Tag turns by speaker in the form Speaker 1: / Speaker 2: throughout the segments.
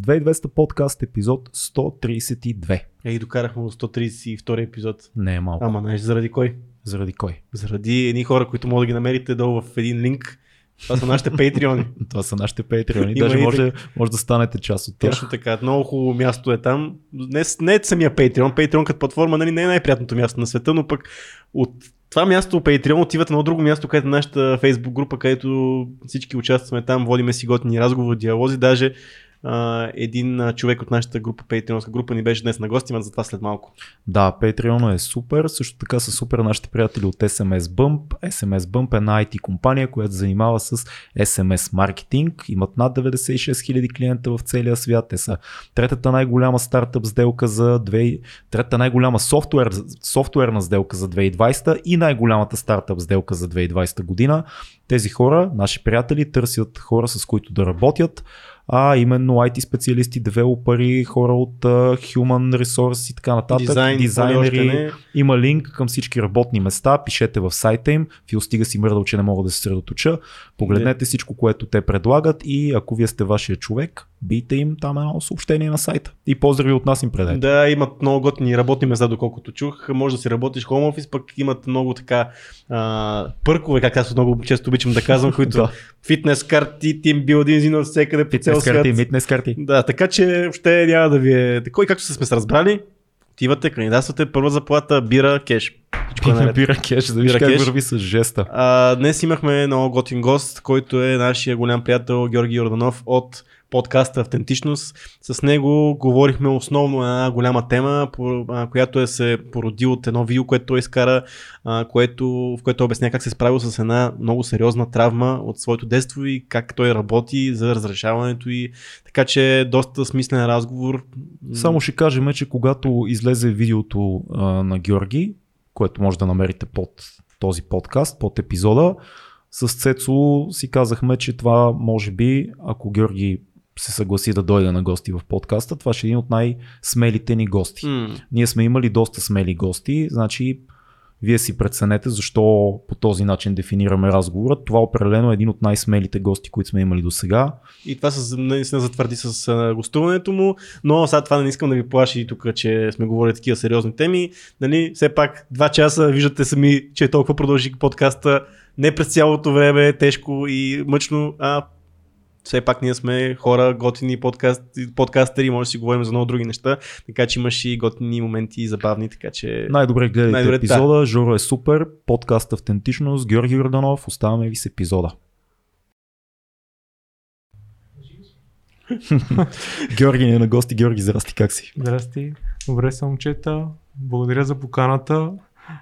Speaker 1: 2200 подкаст, епизод 132.
Speaker 2: Ей, докарахме до 132 епизод.
Speaker 1: Не е малко.
Speaker 2: Ама знаеш заради кой?
Speaker 1: Заради кой?
Speaker 2: Заради едни хора, които могат да ги намерите долу в един линк. Това са нашите патреони.
Speaker 1: Това са нашите патреони. Даже може, може да станете част от тях.
Speaker 2: Точно така. Много хубаво място е там. Не, не е самия Patreon. Patreon като платформа нали, не е най-приятното място на света, но пък от това място Patreon отивате на друго място, където е нашата Facebook група, където всички участваме там, водиме си готини разговори, диалози. Даже един човек от нашата група, Patreonска група, ни беше днес на гости, но за това след малко.
Speaker 1: Да, Patreon е супер. Също така са супер нашите приятели от SMS Bump. SMS Bump е една IT компания, която се занимава с SMS маркетинг. Имат над 96 000 клиента в целия свят. Те са третата най-голяма стартъп сделка за 2... третата най-голяма софтуер, софтуерна сделка за 2020 и най-голямата стартъп сделка за 2020 година. Тези хора, наши приятели, търсят хора с които да работят а именно IT специалисти, девелопери, хора от uh, Human Resource и така нататък,
Speaker 2: Дизайн,
Speaker 1: дизайнери. Има линк към всички работни места, пишете в сайта им. Фил стига си мърдал, че не мога да се средоточа. Погледнете всичко, което те предлагат и ако вие сте вашия човек, бийте им там едно съобщение на сайта. И поздрави от нас им предете.
Speaker 2: Да, имат много готини работни места, доколкото чух. Може да си работиш home office, пък имат много така а, пъркове, как аз много често обичам да казвам, които
Speaker 1: Да.
Speaker 2: фитнес карти, тимбилдинг, взимат всекъде по цял
Speaker 1: Фитнес карти,
Speaker 2: свят.
Speaker 1: митнес карти.
Speaker 2: Да, така че въобще няма да ви е такой, както сме се разбрали. Отивате, кандидатствате, първа заплата, бира, кеш. Всичко е.
Speaker 1: Бира кеш, да виж
Speaker 2: Бира
Speaker 1: как върви с жеста.
Speaker 2: А, днес имахме много готин гост, който е нашия голям приятел Георги Йорданов от подкаста Автентичност. С него говорихме основно на една голяма тема, която е се породи от едно видео, което той изкара, което, в което обясня как се е справил с една много сериозна травма от своето детство и как той работи за разрешаването и така че е доста смислен разговор.
Speaker 1: Само ще кажем, че когато излезе видеото на Георги, което може да намерите под този подкаст, под епизода, с Цецо си казахме, че това може би, ако Георги се съгласи да дойде на гости в подкаста, това ще е един от най-смелите ни гости.
Speaker 2: М,
Speaker 1: Ние сме имали доста смели гости, значи вие си преценете защо по този начин дефинираме разговора. Това определено е един от най-смелите гости, които сме имали до сега.
Speaker 2: И това се наистина затвърди с гостуването му, но сега това не искам да ви плаши тук, че сме говорили такива сериозни теми. Нали, все пак два часа, виждате сами, че толкова продължи подкаста. Не през цялото време тежко и мъчно, а все пак ние сме хора, готини подкаст, подкастери, може да си говорим за много други неща, така че имаш и готини моменти и забавни, така че...
Speaker 1: Най-добре гледайте
Speaker 2: Най-добре,
Speaker 1: епизода, Жоро е супер, подкаст Автентичност, Георги Йорданов, оставаме ви с епизода. Георги ни е на гости, Георги, здрасти, как си?
Speaker 3: Здрасти, добре са момчета, благодаря за поканата.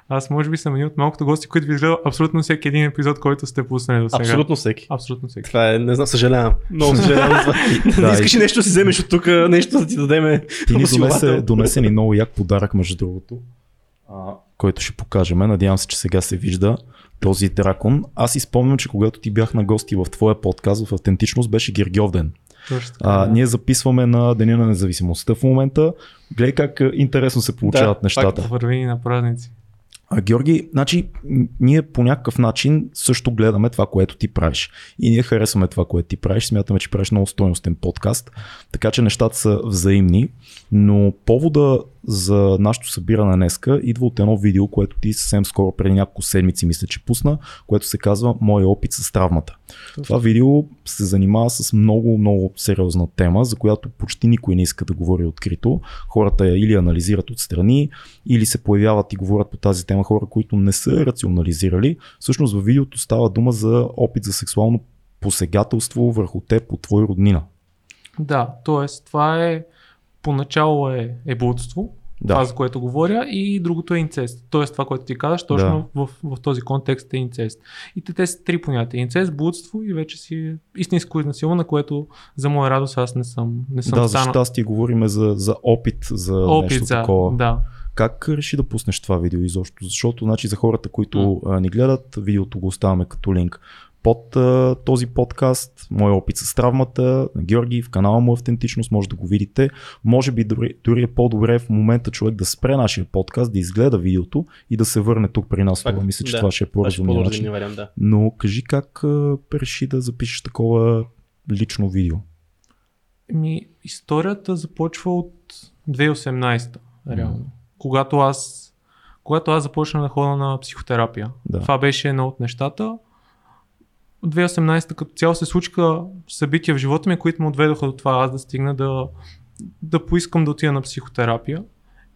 Speaker 3: Аз може би съм един от малкото гости, които ви изгледал абсолютно всеки един епизод, който сте пуснали до сега.
Speaker 2: Абсолютно всеки.
Speaker 3: Абсолютно всеки.
Speaker 2: Това е, не знам, съжалявам. Много съжалявам.
Speaker 1: Да,
Speaker 2: не искаш ли нещо да си вземеш от тук, нещо да ти дадеме?
Speaker 1: Ти ни донесе, донесе ни много як подарък, между другото, а, който ще покажем. Надявам се, че сега се вижда този дракон. Аз си спомням, че когато ти бях на гости в твоя подкаст в Автентичност, беше Гергьовден.
Speaker 3: Точно.
Speaker 1: А,
Speaker 3: да.
Speaker 1: ние записваме на Деня на независимостта в момента. Гледай как интересно се получават
Speaker 2: Да,
Speaker 1: нещата.
Speaker 3: Върви ни на празници.
Speaker 1: А, Георги, значи, ние по някакъв начин също гледаме това, което ти правиш. И ние харесваме това, което ти правиш. Смятаме, че правиш много стойностен подкаст. Така че нещата са взаимни. Но повода за нашето събиране днеска идва от едно видео, което ти съвсем скоро, преди няколко седмици, мисля, че пусна, което се казва Мой опит с травмата. Това видео се занимава с много, много сериозна тема, за която почти никой не иска да говори открито. Хората я или анализират отстрани, или се появяват и говорят по тази тема хора, които не са рационализирали. Всъщност във видеото става дума за опит за сексуално посегателство върху теб от твой роднина.
Speaker 3: Да, т.е. това е поначало е, е блудство,
Speaker 1: Да.
Speaker 3: това за което говоря, и другото е инцест. Тоест това, което ти казваш, точно в, в, този контекст е инцест. И те, те са три понятия. Инцест, блудство и вече си е истинско изнасилване, което за моя радост аз не съм, не съм
Speaker 1: Да, за щастие говориме за, за опит за
Speaker 3: Опит
Speaker 1: нещо
Speaker 3: за,
Speaker 1: такова.
Speaker 3: да.
Speaker 1: Как реши да пуснеш това видео изобщо? Защото значи, за хората, които а, ни гледат, видеото го оставяме като линк под а, този подкаст, мой опит с травмата, на Георги, в канала му Автентичност, може да го видите. Може би дори, дори е по-добре в момента човек да спре нашия подкаст, да изгледа видеото и да се върне тук при нас. Това, мисля, че
Speaker 2: да,
Speaker 1: това ще е
Speaker 2: е по-разумния
Speaker 1: начин.
Speaker 2: вариант, да.
Speaker 1: Но кажи как а, реши да запишеш такова лично видео.
Speaker 3: Ми, историята започва от 2018, реално.
Speaker 1: Мгм.
Speaker 3: Когато аз когато аз започнах да ходя на психотерапия.
Speaker 1: Да.
Speaker 3: Това беше едно от нещата. От 2018 като цяло се случиха събития в живота ми, които ме отведоха до това аз да стигна да, да поискам да отида на психотерапия.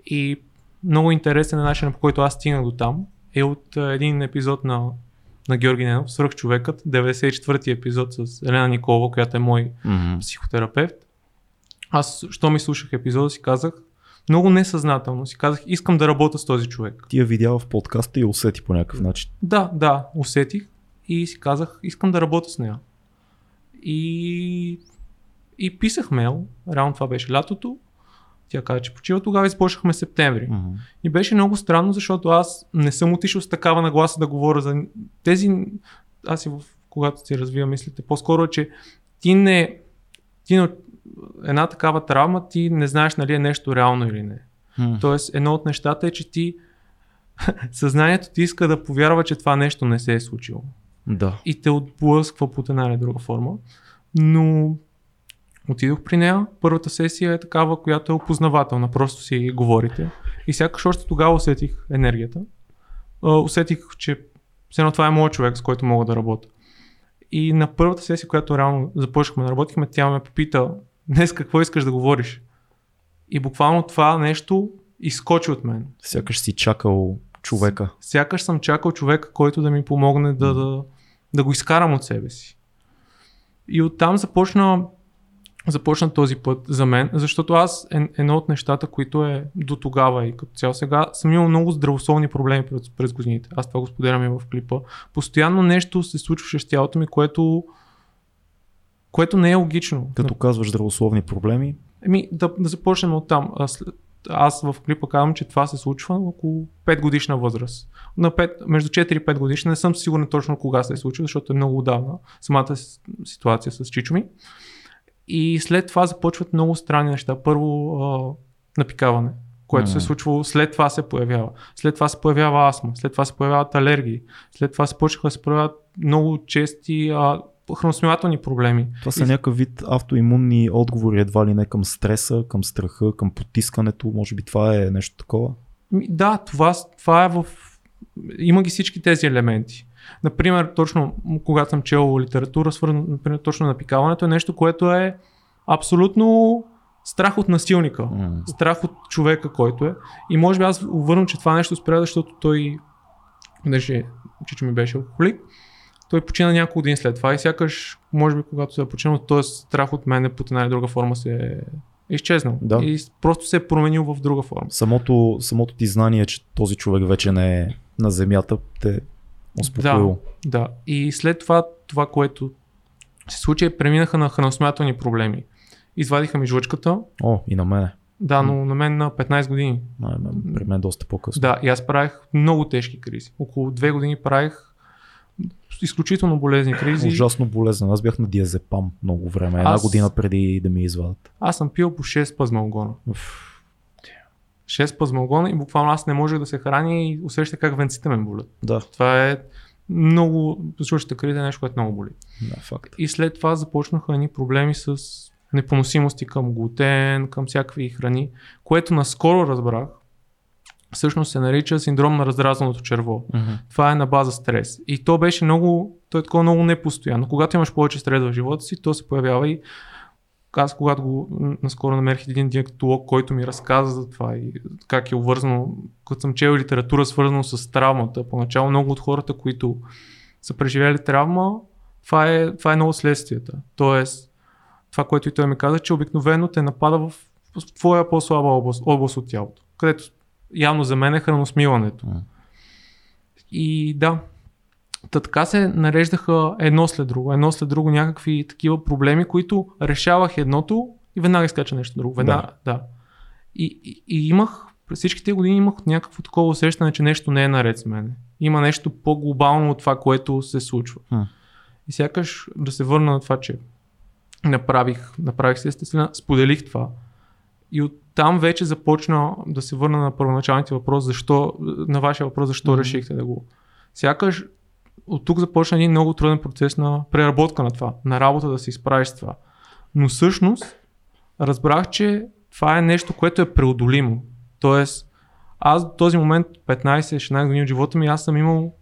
Speaker 3: И много интересен е начинът по който аз стигнах до там. Е от а, един епизод на, на Георги Ненов, Свръхчовекът, 94-ти епизод с Елена Николова, която е мой
Speaker 1: Мгм.
Speaker 3: психотерапевт. Аз, що ми слушах епизода, си казах, много несъзнателно си казах, искам да работя с този човек.
Speaker 1: Ти я видя в подкаста и усети по някакъв начин.
Speaker 3: Да, да, усетих и си казах, искам да работя с нея. И, и писах мейл, реално това беше лятото. Тя каза, че почива тогава и започнахме септември.
Speaker 1: Мгм.
Speaker 3: И беше много странно, защото аз не съм отишъл с такава нагласа да говоря за тези... Аз и в, когато си развия мислите, по-скоро е, че ти не... Ти на една такава травма, ти не знаеш нали е нещо реално или не.
Speaker 1: Мгм.
Speaker 3: Тоест, едно от нещата е, че ти съзнанието ти иска да повярва, че това нещо не се е случило.
Speaker 1: Да.
Speaker 3: И те отблъсква под една или друга форма. Но отидох при нея. Първата сесия е такава, която е опознавателна. Просто си говорите. И сякаш още тогава усетих енергията. Усетих, че все едно това е моят човек, с който мога да работя. И на първата сесия, която реално започнахме да работихме, тя ме попита днес какво искаш да говориш. И буквално това нещо изскочи от мен.
Speaker 1: Сякаш си чакал човека.
Speaker 3: Сякаш съм чакал човека, който да ми помогне да, да, да го изкарам от себе си. И оттам започна, започна този път за мен, защото аз е, едно от нещата, които е до тогава и като цяло сега, съм имал много здравословни проблеми през, през годините. Аз това го споделям и в клипа. Постоянно нещо се случваше с тялото ми, което, което не е логично.
Speaker 1: Като казваш здравословни проблеми,
Speaker 3: Еми, да, да започнем от там. Аз в клипа казвам, че това се случва на около 5 годишна възраст. На 5, между 4 и 5 годишна. Не съм сигурен точно кога се е случило, защото е много отдавна самата ситуация с Чичо ми. И след това започват много странни неща. Първо а, напикаване, което се е случвало, след това се появява. След това се появява астма, след това се появяват алергии, след това се почнаха да се появяват много чести а, храносмилателни проблеми.
Speaker 1: това са
Speaker 3: И-
Speaker 1: някакъв вид автоимунни отговори едва ли не към стреса, към страха, към потискането. Може би това е нещо такова.
Speaker 3: Да, това, това е в... Има ги всички тези елементи. Например, точно когато съм чел литература, свързано, например, точно напикаването е нещо, което е абсолютно страх от насилника.
Speaker 1: М.
Speaker 3: Страх от човека, който е. И може би аз вървам, че това нещо спря, защото той, понеже чичо ми беше алкохолик, той почина няколко години след това и сякаш, може би, когато се е починал, този страх от мене под една или друга форма се е изчезнал.
Speaker 1: Да.
Speaker 3: И просто се е променил в друга форма.
Speaker 1: Самото, самото ти знание, че този човек вече не е на земята, те е успокоило.
Speaker 3: Да, и след това, това, което се случи, е преминаха на храносмятелни проблеми. Извадиха ми жлъчката,
Speaker 1: О, и на мене.
Speaker 3: да, но на мен на 15 години.
Speaker 1: А, м- При мен доста по-късно.
Speaker 3: Да, и аз правих много тежки кризи. Около две години правих изключително болезни кризи.
Speaker 1: Ужасно болезнен. Аз бях на диазепам много време. Една
Speaker 3: Аз-
Speaker 1: година преди да ми извадат.
Speaker 3: Аз съм пил по 6 пазмалгона.
Speaker 1: Уф.
Speaker 3: 6 пазмалгона и буквално аз не можех да се храня и усещах как венците ме болят.
Speaker 1: Да,
Speaker 3: Това е много, жлъчната криза е нещо, което много боли.
Speaker 1: да, факт.
Speaker 3: И след това започнаха едни проблеми с непоносимости към глутен, към всякакви храни, което наскоро разбрах, всъщност се нарича синдром на раздразеното черво.
Speaker 1: Мгм.
Speaker 3: Това е на база стрес. И то беше много, то е такова много непостоянно. Когато имаш повече стрес в живота си, то се появява и аз когато го наскоро намерих един диетолог, който ми разказа за това и как е увързано, като съм чел литература свързано с травмата, поначало много от хората, които са преживяли травма, това е, това е от следствията. Тоест, това, което и той ми каза, че обикновено те напада в твоя по-слаба област, област от тялото, където явно за мен е храносмилането. И да, Та така се нареждаха едно след друго, едно след друго някакви такива проблеми, които решавах едното и веднага изкача нещо друго. Веднага, да. да. И, и, и имах, през всичките години имах някакво такова усещане, че нещо не е наред с мен. Има нещо по-глобално от това, което се случва.
Speaker 1: Хм.
Speaker 3: И сякаш да се върна на това, че направих, направих се естествено, споделих това. И оттам вече започна да се върна на първоначалните въпрос, защо, на вашия въпрос, защо
Speaker 1: Мгм.
Speaker 3: решихте да го. Сякаш от тук започна един много труден процес на преработка на това, на работа да се изправиш с това. Но всъщност разбрах, че това е нещо, което е преодолимо. Тоест, аз до този момент, 15-16 години от живота ми, аз съм имал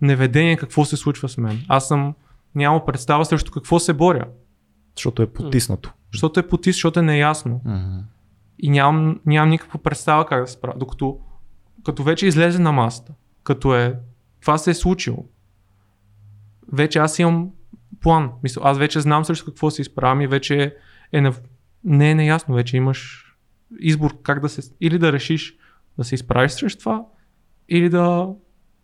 Speaker 3: неведение какво се случва с мен. Аз съм нямал представа срещу какво се боря.
Speaker 1: Защото е потиснато.
Speaker 3: Защото е потис, защото е неясно.
Speaker 1: Mm-hmm.
Speaker 3: И нямам, нямам никаква представа как да се справя. Докато като вече излезе на масата, като е това се е случило, вече аз имам план. Мисля, аз вече знам срещу какво се изправям и вече е на... не е неясно, вече имаш избор как да се... Или да решиш да се изправиш срещу това, или да,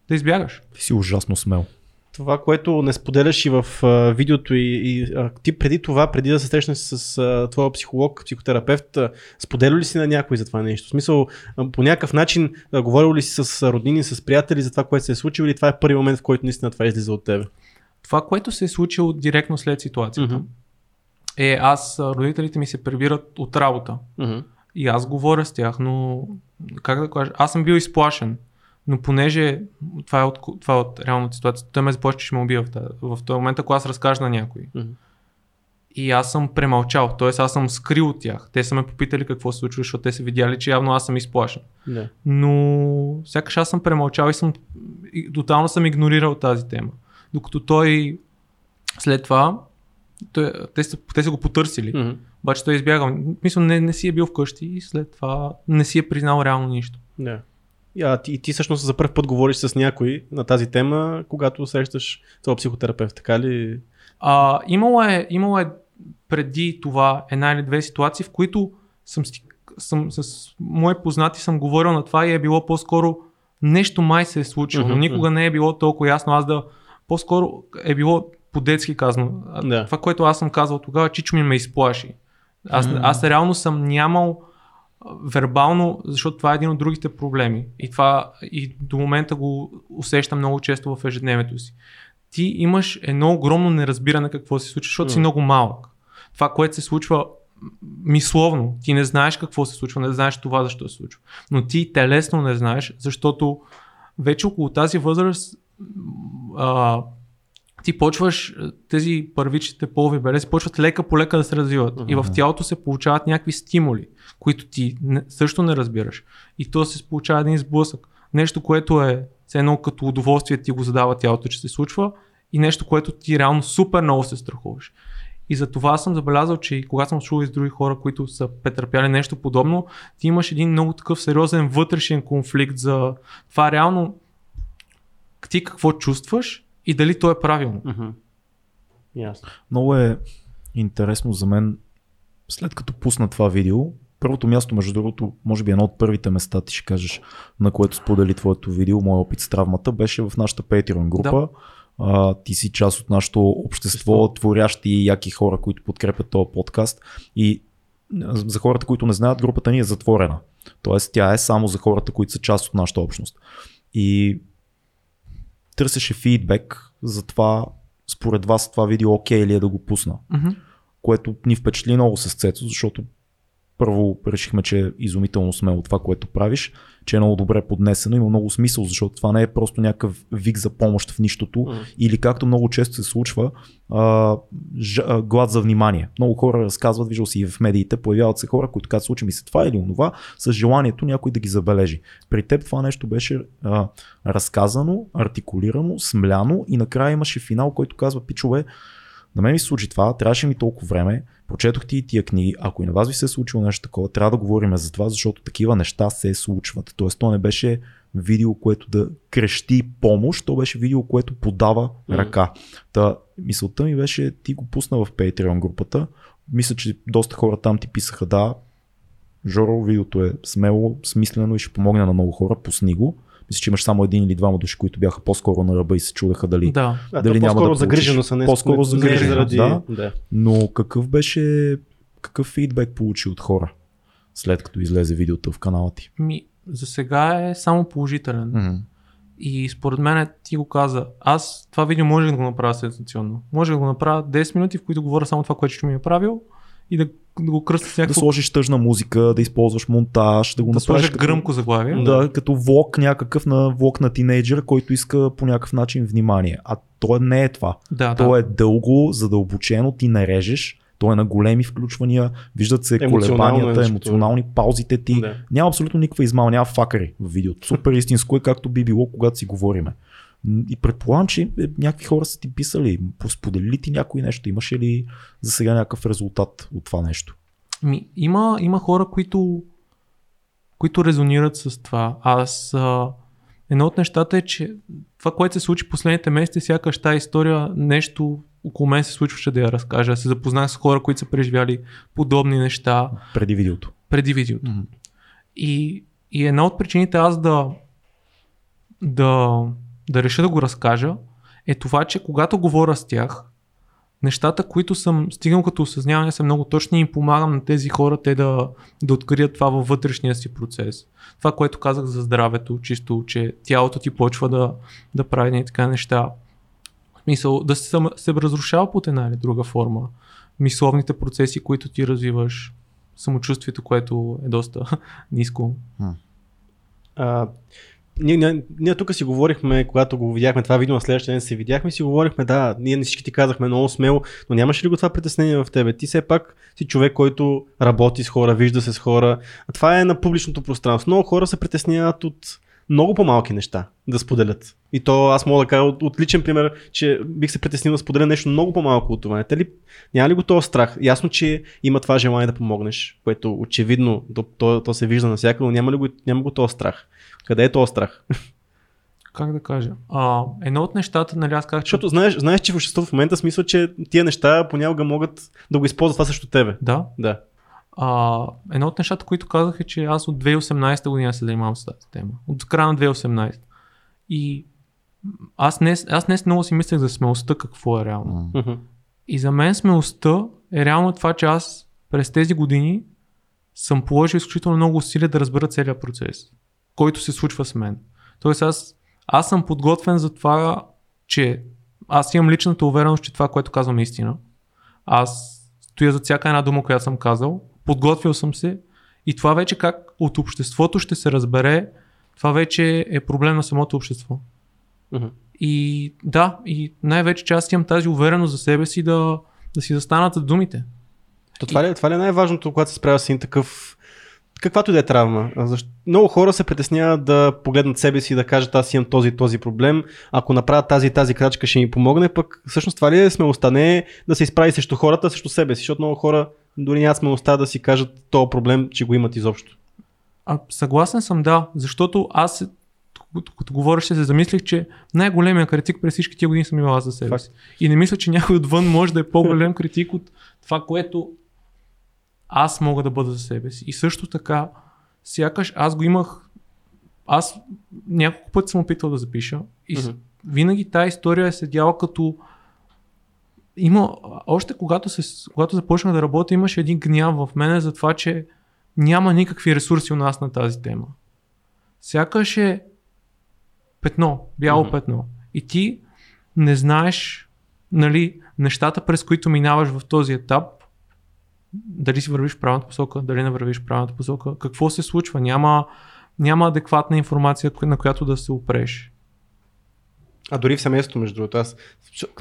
Speaker 3: да избягаш.
Speaker 1: Ти си ужасно смел.
Speaker 2: Това, което не споделяш и в а, видеото и, и а, ти преди това, преди да се срещнеш с а, твоя психолог, психотерапевт, а, споделя ли си на някой за това нещо? В смисъл, а, по някакъв начин а, говорил ли си с роднини, с приятели за това, което се е случило или това е първи момент, в който наистина това излиза от тебе?
Speaker 3: Това, което се е случило директно след ситуацията,
Speaker 2: Мгм.
Speaker 3: е аз, родителите ми се прибират от работа.
Speaker 2: Мгм.
Speaker 3: И аз говоря с тях, но как да кажа, аз съм бил изплашен. Но понеже това е от, това е от реалната ситуация, той ме заплаши, че ще ме убива в, тази, в този момент, ако аз разкажа на някой.
Speaker 2: Мгм.
Speaker 3: И аз съм премълчал, т.е. аз съм скрил от тях. Те са ме попитали какво се случва, защото те са видяли, че явно аз съм изплашен.
Speaker 2: Да.
Speaker 3: Но сякаш аз съм премълчал и съм и тотално съм игнорирал тази тема. Докато той след това, той, те, са, те са го потърсили.
Speaker 2: Мгм.
Speaker 3: Обаче той е избягал. Мисля, не, не си е бил вкъщи и след това не си е признал реално нищо.
Speaker 2: Да. И, А, ти, ти всъщност за първ път говориш с някой на тази тема, когато срещаш твоя психотерапевт, така ли?
Speaker 3: А, имало, е, имало е преди това една или две ситуации, в които съм, съм с мои познати съм говорил на това и е било по-скоро нещо май се е случило, но никога не е било толкова ясно аз да... По-скоро е било по-детски казано.
Speaker 2: Да.
Speaker 3: Това, което аз съм казал тогава, Чичо ми ме изплаши. Аз,
Speaker 1: М.
Speaker 3: аз реално съм нямал вербално, защото това е един от другите проблеми. И това и до момента го усещам много често в ежедневието си. Ти имаш едно огромно неразбиране какво се случва, защото си
Speaker 2: М.
Speaker 3: много малък. Това, което се случва мисловно, ти не знаеш какво се случва, не знаеш това защо се случва. Но ти телесно не знаеш, защото вече около тази възраст а, ти почваш, е, тези първичните полови белези почват лека по лека да се развиват. И в тялото се получават някакви стимули, които ти не, също не разбираш. И то се получава един сблъсък. Нещо, което е едно като удоволствие ти го задава тялото, че се случва и нещо, което ти реално супер много се страхуваш. И за това съм забелязал, че когато съм чувал и с други хора, които са претърпяли нещо подобно, ти имаш един много такъв сериозен вътрешен конфликт за това реално ти какво чувстваш и дали то е правилно.
Speaker 2: Мгм. Ясно.
Speaker 1: Много е интересно за мен, след като пусна това видео, първото място, между другото, може би едно от първите места, ти ще кажеш, на което сподели твоето видео, мой опит с травмата, беше в нашата Patreon група. А, ти си част от нашето общество,
Speaker 2: Общество.
Speaker 1: творящи и яки хора, които подкрепят този подкаст. И за хората, които не знаят, групата ни е затворена. Тоест, тя е само за хората, които са част от нашата общност. И търсеше фидбек за това, според вас това видео окей ли е да го пусна.
Speaker 3: Мгм.
Speaker 1: Което ни впечатли много с Цецо, защото първо решихме, че е изумително смело това, което правиш, че е много добре поднесено, има много смисъл, защото това не е просто някакъв вик за помощ в нищото,
Speaker 2: Мгм.
Speaker 1: или както много често се случва, а, ж, а, глад за внимание. Много хора разказват, виждал си и в медиите, появяват се хора, които казват, случи ми се това или онова, с желанието някой да ги забележи. При теб това нещо беше а, разказано, артикулирано, смляно и накрая имаше финал, който казва, пичове, на мен ми се случи това, трябваше ми толкова време, прочетох ти и тия книги, ако и на вас ви се е случило нещо такова, трябва да говорим за това, защото такива неща се случват. Тоест, то не беше видео, което да крещи помощ, то беше видео, което подава
Speaker 2: Мгм.
Speaker 1: ръка. Та, мисълта ми беше, ти го пусна в Patreon групата, мисля, че доста хора там ти писаха, да, Жоро, видеото е смело, смислено и ще помогне на много хора, пусни го. Мисля, че имаш само един или двама души, които бяха по-скоро на ръба и се чудеха дали.
Speaker 3: Да.
Speaker 1: Дали няма
Speaker 2: по-скоро
Speaker 1: да получиш?
Speaker 2: загриженост, а не
Speaker 1: По-скоро
Speaker 2: не заради...
Speaker 1: да.
Speaker 2: да.
Speaker 1: Но какъв беше, какъв фидбек получи от хора, след като излезе видеото в канала ти?
Speaker 3: Ми, за сега е само положителен.
Speaker 1: Mm-hmm.
Speaker 3: И според мен ти го каза, аз това видео може да го направя сенсационно. Може да го направя 10 минути, в които говоря само това, което ще ми е правил и да, да го кръста с
Speaker 1: Да
Speaker 3: някакво...
Speaker 1: сложиш тъжна музика, да използваш монтаж, да го
Speaker 3: да
Speaker 1: направиш като,
Speaker 3: гръмко заглавие.
Speaker 1: да, като влог някакъв на влог на тинейджър, който иска по някакъв начин внимание. А то не е това.
Speaker 3: Да, да.
Speaker 1: То е дълго, задълбочено, ти не режеш, Той е на големи включвания, виждат се
Speaker 2: е
Speaker 1: колебанията, емоционални паузите ти.
Speaker 2: Да.
Speaker 1: Няма абсолютно никаква измама, няма факари в видеото. Супер истинско е както би било, когато си говориме. И предполагам, че е, някакви хора са ти писали, споделили ти някой нещо, имаше ли за сега някакъв резултат от това нещо?
Speaker 3: Ми, има, има хора, които, които резонират с това. Аз. А, едно от нещата е, че това, което се случи последните месеци, сякаш тази история, нещо около мен се случваше да я разкажа. Се запознах с хора, които са преживяли подобни неща
Speaker 1: Преди видеото.
Speaker 3: преди видеото. И, и една от причините аз да, да, да реша да го разкажа е това, че когато говоря с тях, нещата, които съм стигнал като осъзнаване са много точни и помагам на тези хора те да, да открият това във вътрешния си процес. Това, което казах за здравето, чисто, че тялото ти почва да, да прави едни така неща. В смисъл, да се, се разрушава под една или друга форма. Мисловните процеси, които ти развиваш, самочувствието, което е доста ниско.
Speaker 2: А, ние, ние, ние тук си говорихме, когато го видяхме това видео на следващия ден се видяхме, си говорихме, да, ние всички ти казахме много смело, но нямаше ли го това притеснение в тебе? Ти все пак си човек, който работи с хора, вижда се с хора. А това е на публичното пространство. Много хора се притесняват от много по-малки неща да споделят. И то аз мога да кажа от, от личен пример, че бих се притеснил да споделя нещо много по-малко от това. Те ли, няма ли го този страх? Ясно, че има това желание да помогнеш, което очевидно то, то, то се вижда навсякъде, но няма ли го, няма го този страх? Къде е този страх?
Speaker 3: Как да кажа? А, едно от нещата, нали аз казах, че...
Speaker 2: Защото знаеш, знаеш, че в обществото в момента смисъл, че тия неща понякога могат да го използват това срещу тебе.
Speaker 3: Да.
Speaker 2: Да.
Speaker 3: А, едно от нещата, които казах е, че аз от 2018 година се занимавам с тази тема. От края на 2018. И аз днес, аз днес много си мислех за смелостта какво е реално.
Speaker 2: Мгм.
Speaker 3: И за мен смелостта е реално това, че аз през тези години съм положил изключително много усилия да разбера целият процес, който се случва с мен. Тоест аз, аз съм подготвен за това, че аз имам личната увереност, че това, което казвам е истина. Аз стоя за всяка една дума, която съм казал, подготвил съм се и това вече как от обществото ще се разбере, това вече е проблем на самото общество.
Speaker 2: Мгм.
Speaker 3: И да, и най-вече, че аз имам тази увереност за себе си да, да си застанат за думите.
Speaker 2: То това, ли, е- това ли е най-важното, когато се справя с един такъв каквато и да е травма. Защо? Много хора се притесняват да погледнат себе си и да кажат аз имам този и този проблем. Ако направя тази и тази крачка ще ми помогне, пък всъщност това ли е смелостта? Не е да се изправи срещу хората, срещу себе си, защото много хора дори нямат смелостта да си кажат този проблем, че го имат изобщо.
Speaker 3: А, съгласен съм, да, защото аз като, говориш се замислих, че най-големия критик през всички тия години съм имал аз за себе си. И не мисля, че някой отвън може да е по-голям критик от това, което аз мога да бъда за себе си. И също така, сякаш аз го имах, аз няколко пъти съм опитвал да запиша и mm-hmm. винаги тази история е седяла като има, още когато, се, когато започнах да работя, имаше един гняв в мене за това, че няма никакви ресурси у нас на тази тема. Сякаш е петно, бяло
Speaker 2: Мгм.
Speaker 3: петно. И ти не знаеш нали, нещата, през които минаваш в този етап, дали си вървиш в правилната посока, дали не вървиш в правилната посока, какво се случва. Няма, няма адекватна информация, на която да се опреш.
Speaker 2: А дори в семейството, между другото. Аз,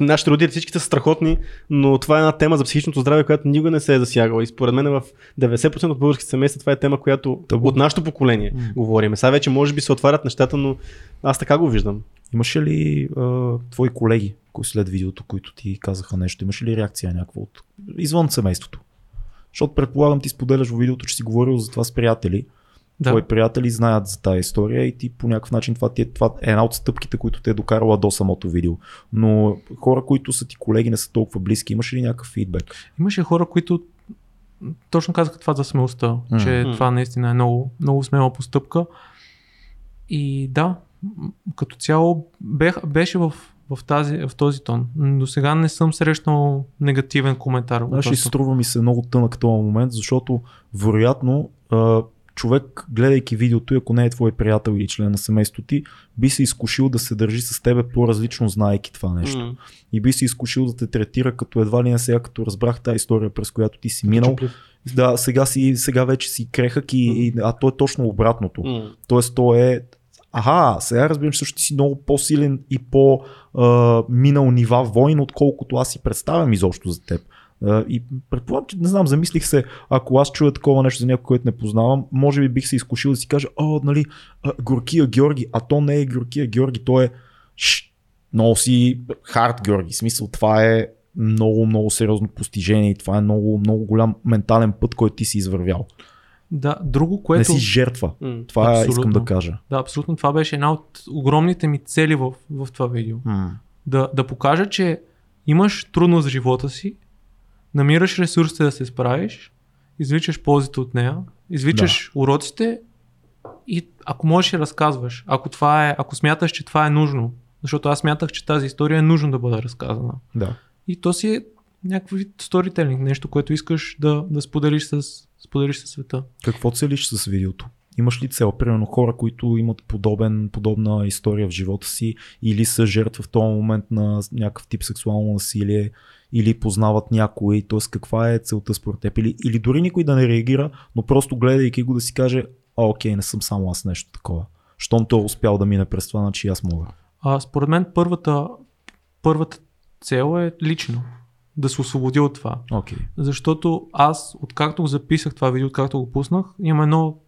Speaker 2: нашите родители всичките са страхотни, но това е една тема за психичното здраве, която никога не се е засягала. И според мен в 90% от българските семейства това е тема, която
Speaker 1: Табу.
Speaker 2: от нашето поколение
Speaker 1: М.
Speaker 2: говорим. Сега вече може би се отварят нещата, но аз така го виждам.
Speaker 1: Имаше ли а, твои колеги, кои след видеото, които ти казаха нещо, имаше ли реакция някаква от извън семейството? Защото предполагам ти споделяш в видеото, че си говорил за това с приятели.
Speaker 3: Да.
Speaker 1: Твои приятели знаят за тази история и ти по някакъв начин това, ти е, това е една от стъпките, които те е докарала до самото видео. Но хора, които са ти колеги, не са толкова близки, имаш ли някакъв фидбек?
Speaker 3: Имаше хора, които точно казаха това за смелостта,
Speaker 1: М.
Speaker 3: че това наистина е много, много смела постъпка. И да, като цяло бех, беше в, в, тази, в този тон. До сега не съм срещнал негативен коментар.
Speaker 1: Знаеш,
Speaker 3: тон.
Speaker 1: струва ми се много тънък този момент, защото вероятно човек, гледайки видеото и ако не е твой приятел или член на семейството ти, би се изкушил да се държи с тебе по-различно, знаейки това нещо.
Speaker 2: М.
Speaker 1: И би се изкушил да те третира като едва ли не сега, като разбрах тази история, през която ти си минал.
Speaker 2: Чуплив.
Speaker 1: Да, сега, си, сега вече си крехък и, и а то е точно обратното.
Speaker 2: М.
Speaker 1: Тоест, то е. Аха, сега разбирам, че също ти си много по-силен и по-минал нива войн, отколкото аз си представям изобщо за теб. И предполагам, че не знам, замислих се, ако аз чуя такова нещо за някой, който не познавам, може би бих се изкушил да си кажа, о, нали, Горкия Георги, а то не е Горкия Георги, то е ш, много си хард Георги. В смисъл, това е много, много сериозно постижение и това е много, много голям ментален път, който ти си извървял.
Speaker 3: Да, друго, което...
Speaker 1: Не си жертва.
Speaker 2: М.
Speaker 1: Това
Speaker 3: Абсолютно.
Speaker 1: искам да кажа.
Speaker 3: Да, абсолютно. Това беше една от огромните ми цели в, в това видео. Да, да покажа, че имаш трудност в живота си, намираш ресурсите да се справиш, извличаш ползите от нея, извличаш да. уроците и ако можеш разказваш. Ако, това е, ако смяташ, че това е нужно, защото аз смятах, че тази история е нужно да бъде разказана.
Speaker 1: Да.
Speaker 3: И то си е някакъв вид сторителинг, нещо, което искаш да, да споделиш, с, споделиш със света.
Speaker 1: Какво целиш с видеото? Имаш ли цел? Примерно хора, които имат подобен, подобна история в живота си или са жертва в този момент на някакъв тип сексуално насилие или познават някой, т.е. каква е целта според теб или, или дори никой да не реагира, но просто гледайки го да си каже, а окей, не съм само аз нещо такова. Щом той е успял да мине през това, значи аз мога.
Speaker 3: А, според мен първата, първата цел е лично. Да се освободи от това.
Speaker 1: Окей.
Speaker 3: Защото аз, откакто го записах това видео, откакто го пуснах, имам едно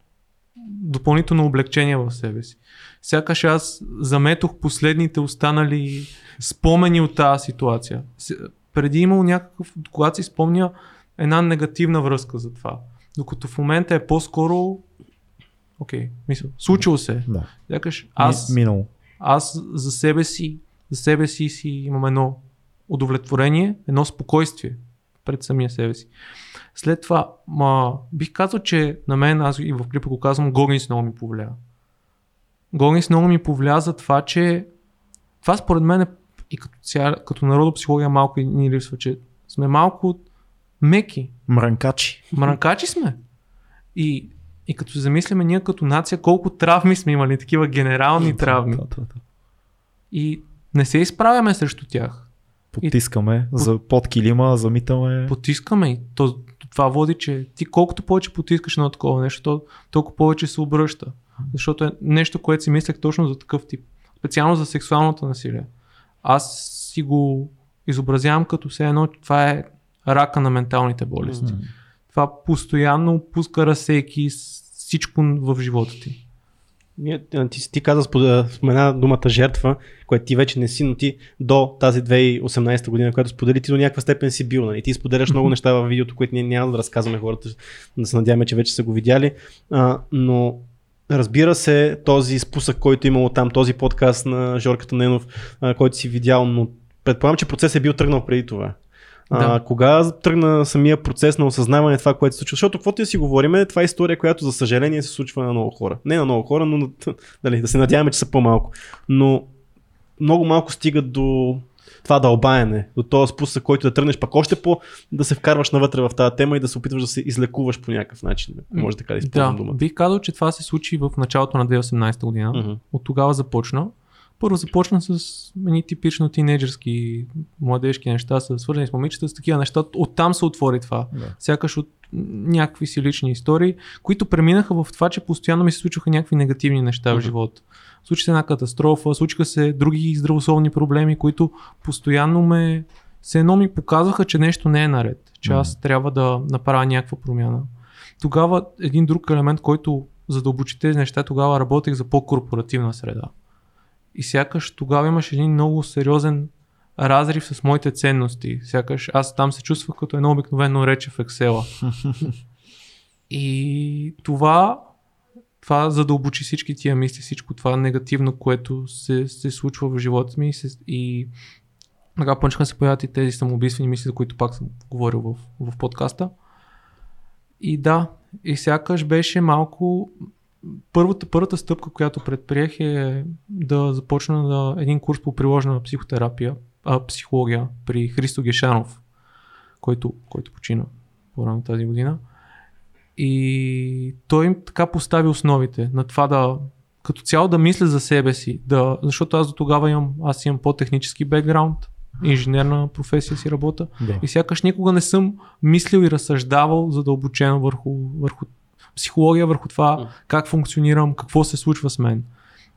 Speaker 3: допълнително облегчение в себе си. Сякаш аз заметох последните останали спомени от тази ситуация. Преди имал някакъв, когато си спомня една негативна връзка за това. Докато в момента е по-скоро окей, мисля, случило се.
Speaker 1: Да.
Speaker 3: Сякаш
Speaker 1: аз, Минало.
Speaker 3: аз за себе си, за себе си си имам едно удовлетворение, едно спокойствие пред самия себе си. След това, ма, бих казал, че на мен, аз и в клипа го казвам, Гогинс много ми повлия. Гогинс много ми повлия за това, че това според мен е и като, ця, като народопсихология малко и ни липсва, че сме малко меки,
Speaker 1: Мранкачи.
Speaker 3: мрънкачи сме. И, и като се замисляме ние като нация, колко травми сме имали, такива генерални травми. И не се изправяме срещу тях.
Speaker 1: Потискаме за под килима, замитаме.
Speaker 3: Потискаме и то, това води, че ти колкото повече потискаш на такова нещо, то, толкова повече се обръща. Защото е нещо, което си мислех точно за такъв тип. Специално за сексуалното насилие. Аз си го изобразявам като все едно, това е рака на менталните болести.
Speaker 1: М.
Speaker 3: Това постоянно пуска разсейки всичко в живота ти.
Speaker 2: Ние, ти, ти каза, спомена думата жертва, което ти вече не си, но ти до тази 2018 година, която сподели, ти до някаква степен си бил. Нали? Ти споделяш много неща в видеото, които ние няма да разказваме хората, да се надяваме, че вече са го видяли. А, но разбира се, този спусък, който е имало там, този подкаст на Жорката Ненов, който си видял, но предполагам, че процесът е бил тръгнал преди това. А,
Speaker 3: Да.
Speaker 2: кога тръгна самия процес на осъзнаване на това, което се случва? Защото каквото и си говориме, това е история, която за съжаление се случва на много хора. Не на много хора, но дали, да се надяваме, че са по-малко. Но много малко стигат до това дълбаене, до този спусък, който да тръгнеш пак още по да се вкарваш навътре в тази тема и да се опитваш да се излекуваш по някакъв начин. Може така да използвам
Speaker 3: Да,
Speaker 2: думата.
Speaker 3: бих казал, че това се случи в началото на 2018 година.
Speaker 2: Мгм.
Speaker 3: От тогава започна. Първо започна с едни типично тинейджърски, младежки неща, са свързани с момичета, с такива неща. Оттам се отвори това.
Speaker 1: Да.
Speaker 3: Сякаш от някакви си лични истории, които преминаха в това, че постоянно ми се случваха някакви негативни неща в
Speaker 2: Мгм.
Speaker 3: живота. Случи се една катастрофа, случиха се други здравословни проблеми, които постоянно ме се едно ми показваха, че нещо не е наред, че аз трябва да направя някаква промяна. Тогава един друг елемент, който задълбочи тези неща, тогава работех за по-корпоративна среда. И сякаш тогава имаш един много сериозен разрив с моите ценности. Сякаш аз там се чувствах като едно обикновено рече в Excel. И това, това задълбочи всички тия мисли, всичко това негативно, което се, се случва в живота ми и, се, и така почнаха се появят и тези самоубийствени мисли, за които пак съм говорил в, в подкаста. И да, и сякаш беше малко първата, първата стъпка, която предприех е да започна да, един курс по приложена психотерапия, а, психология при Христо Гешанов, който, който почина по-рано тази година. И той им така постави основите на това да като цяло да мисля за себе си, да, защото аз до тогава имам, аз имам по-технически бекграунд, инженерна професия си работа
Speaker 1: Да.
Speaker 3: и сякаш никога не съм мислил и разсъждавал задълбочено върху, върху психология, върху това как функционирам, какво се случва с мен.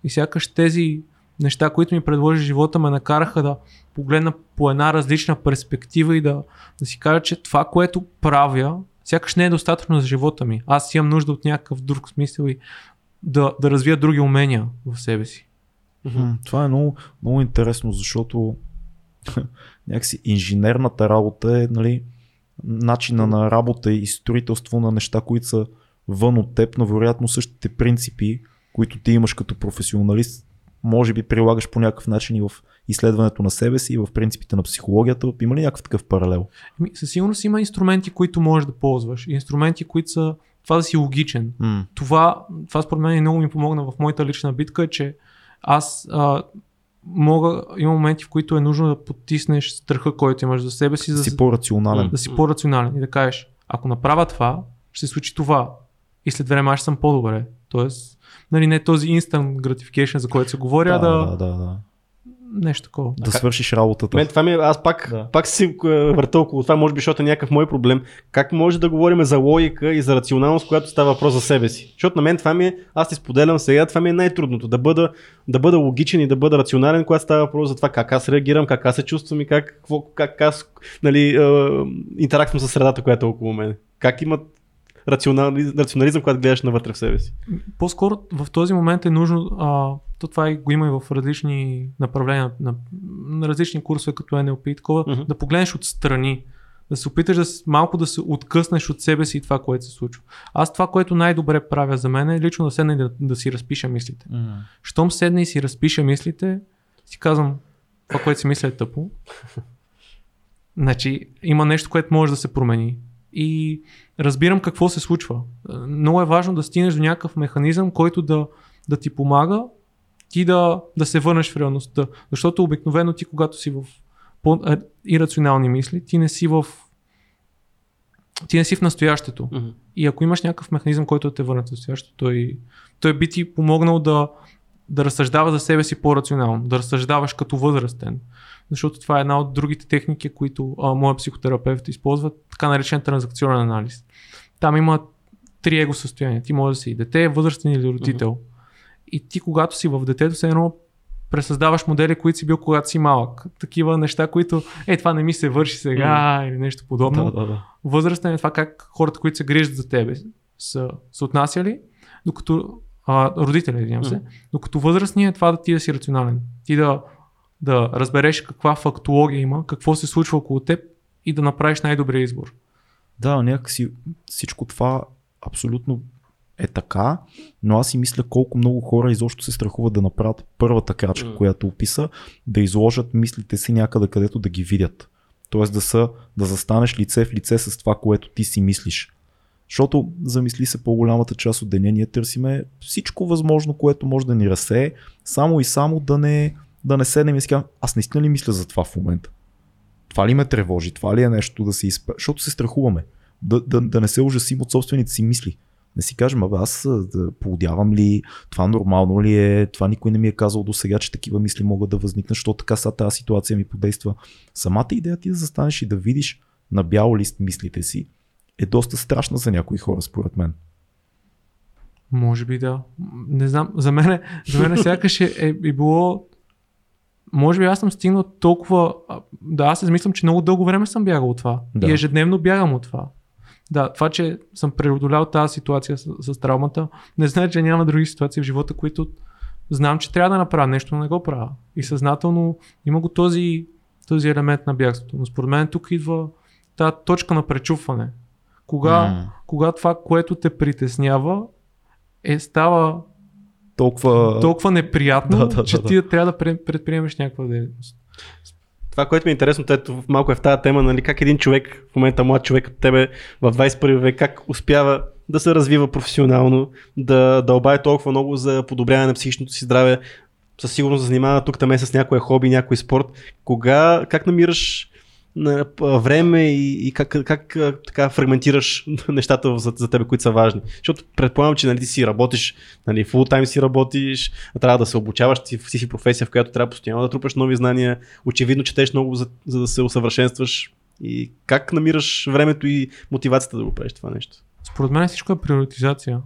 Speaker 3: И сякаш тези неща, които ми предложи живота, ме накараха да погледна по една различна перспектива и да, да си кажа, че това, което правя, сякаш не е достатъчно за живота ми. Аз имам нужда от някакъв друг смисъл и да, да развия други умения в себе си.
Speaker 1: Това е много, много интересно, защото някакси инженерната работа е нали, начина на работа и строителство на неща, които са вън от теб, но вероятно същите принципи, които ти имаш като професионалист, може би прилагаш по някакъв начин и в изследването на себе си, и в принципите на психологията. Има ли някакъв такъв паралел?
Speaker 3: Ами, със сигурност има инструменти, които можеш да ползваш. Инструменти, които са това да си логичен.
Speaker 1: М,
Speaker 3: Това, това според мен много ми помогна в моята лична битка, е, че аз а, мога, има моменти, в които е нужно да потиснеш страха, който имаш за себе си,
Speaker 1: да си по-рационален.
Speaker 3: да си по-рационален и да кажеш, ако направя това, ще се случи това. И след време аз ще съм по-добре. Тоест, нали, не този instant gratification, за който се говори, а да,
Speaker 1: да, да, да.
Speaker 3: нещо такова.
Speaker 1: да свършиш работата.
Speaker 2: Мен това ми, е- аз пак,
Speaker 1: Да.
Speaker 2: да. пак си е, върта около това, може би, защото е някакъв мой проблем. Как може да говорим за логика и за рационалност, когато става въпрос за себе си? Защото на мен това ми е, аз ти споделям сега, това ми е най-трудното. Да бъда, да бъда логичен и да бъда рационален, когато става въпрос за това как аз реагирам, как аз се чувствам и как, какво, как аз нали, е, интерактвам с средата, която е около мен. Как имат рационализъм, рационализъм, когато гледаш навътре в себе си.
Speaker 3: По-скоро в този момент е нужно, а, то това го има и в различни направления, на, на различни курсове, като NLP и такова,
Speaker 2: Мгм.
Speaker 3: да погледнеш отстрани, да се опиташ да, малко да се откъснеш от себе си и това, което се случва. Аз това, което най-добре правя за мен е лично да седна и да, да си разпиша мислите.
Speaker 1: М.
Speaker 3: Щом седна и си разпиша мислите, си казвам, това, което си мисля е тъпо. Значи, има нещо, което може да се промени. И разбирам какво се случва. Е, Много е важно да стигнеш до някакъв механизъм, който да, да ти помага ти да, да се върнеш в реалността. Защото обикновено ти, когато си в по-ирационални мисли, ти не си в ти не си в настоящето. И ако имаш някакъв механизъм, който да те върне в настоящето, той, той би ти помогнал да, да разсъждава за себе си по-рационално, да разсъждаваш като възрастен. Защото това е една от другите техники, които а, моят психотерапевт използва, така наречен транзакционен анализ. Там има три его състояния. Ти може да си дете, възрастен или родител. И ти, когато си в детето, се едно пресъздаваш модели, които си бил когато си малък. Такива неща, които, е, това не ми се върши сега или нещо подобно
Speaker 1: Да, да, да.
Speaker 3: възрастен е това как хората, които се грижат за тебе, са се отнасяли, докато а, родители, извинявам се, докато възрастният е това да ти да си рационален. Ти да, да разбереш каква фактология има, какво се случва около теб и да направиш най-добрия избор.
Speaker 1: Да, някакси всичко това абсолютно е така, но аз си мисля колко много хора изобщо се страхуват да направят първата крачка,
Speaker 2: М.
Speaker 1: която описа, да изложат мислите си някъде, където да ги видят. Тоест да, са, да застанеш лице в лице с това, което ти си мислиш. Защото замисли се по-голямата част от деня, ние търсиме всичко възможно, което може да ни разсее, само и само да не, да не седнем и си кажем, аз наистина ли мисля за това в момента? Това ли ме тревожи? Това ли е нещо да се изпра... Защото се страхуваме. Да, да, да не се ужасим от собствените си мисли. Не си кажем, абе аз да поудявам ли, това нормално ли е, това никой не ми е казал до сега, че такива мисли могат да възникнат, защото така са тази ситуация ми подейства. Самата идея ти да застанеш и да видиш на бял лист мислите си е доста страшна за някои хора, според мен.
Speaker 3: Може би да. Не знам, за мен, за мен сякаш е, е, е било може би аз съм стигнал толкова... Да, аз измислям, че много дълго време съм бягал от това.
Speaker 1: Да.
Speaker 3: И ежедневно бягам от това. Да, това, че съм преодолял тази ситуация с, с травмата, не значи, че няма други ситуации в живота, които знам, че трябва да направя нещо, но не го правя. И съзнателно има го този, този елемент на бягството. Но според мен тук идва тази точка на пречупване. Кога,
Speaker 1: М.
Speaker 3: кога това, което те притеснява, е става
Speaker 1: Толкова...
Speaker 3: толкова неприятно,
Speaker 1: Да, да, да,
Speaker 3: че
Speaker 1: да.
Speaker 3: ти трябва да пре- предприемеш някаква дейност.
Speaker 2: Това, което ми е интересно, ето малко е в тази тема, нали, как един човек, в момента млад човек от тебе в 21 век, как успява да се развива професионално, да дълбае толкова много за подобряване на психичното си здраве, със сигурност да занимава тук там с някое хоби, някой спорт. Кога, как намираш време и, и как, как така фрагментираш нещата за, за тебе, които са важни. Защото предполагам, че нали, ти си работиш, нали, full time си работиш, трябва да се обучаваш, ти си си професия, в която трябва постоянно да трупаш нови знания, очевидно четеш много, за, за да се усъвършенстваш. И как намираш времето и мотивацията да го правиш това нещо?
Speaker 3: Според мен всичко е приоритизация.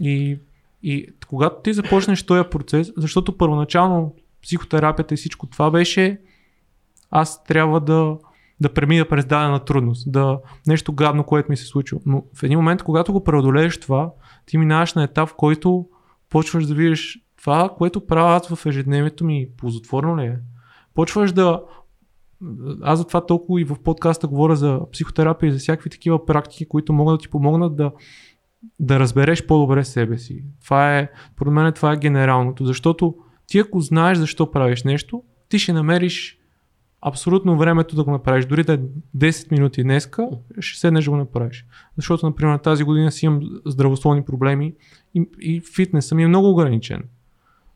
Speaker 3: И, и когато ти започнеш този процес, защото първоначално психотерапията и всичко това беше аз трябва да, да премина през дадена трудност, да нещо гадно, което ми се случило. Но в един момент, когато го преодолееш това, ти минаваш на етап, в който почваш да видиш това, което правя аз в ежедневието ми, ползотворно ли е? Почваш да аз за това толкова и в подкаста говоря за психотерапия и за всякакви такива практики, които могат да ти помогнат да, да разбереш по-добре себе си. Това е, поред мен това е генералното, защото ти ако знаеш защо правиш нещо, ти ще намериш абсолютно времето да го направиш. Дори да е 10 минути днеска, ще седнеш да го направиш. Защото, например, тази година си имам здравословни проблеми и, и фитнесът ми е много ограничен.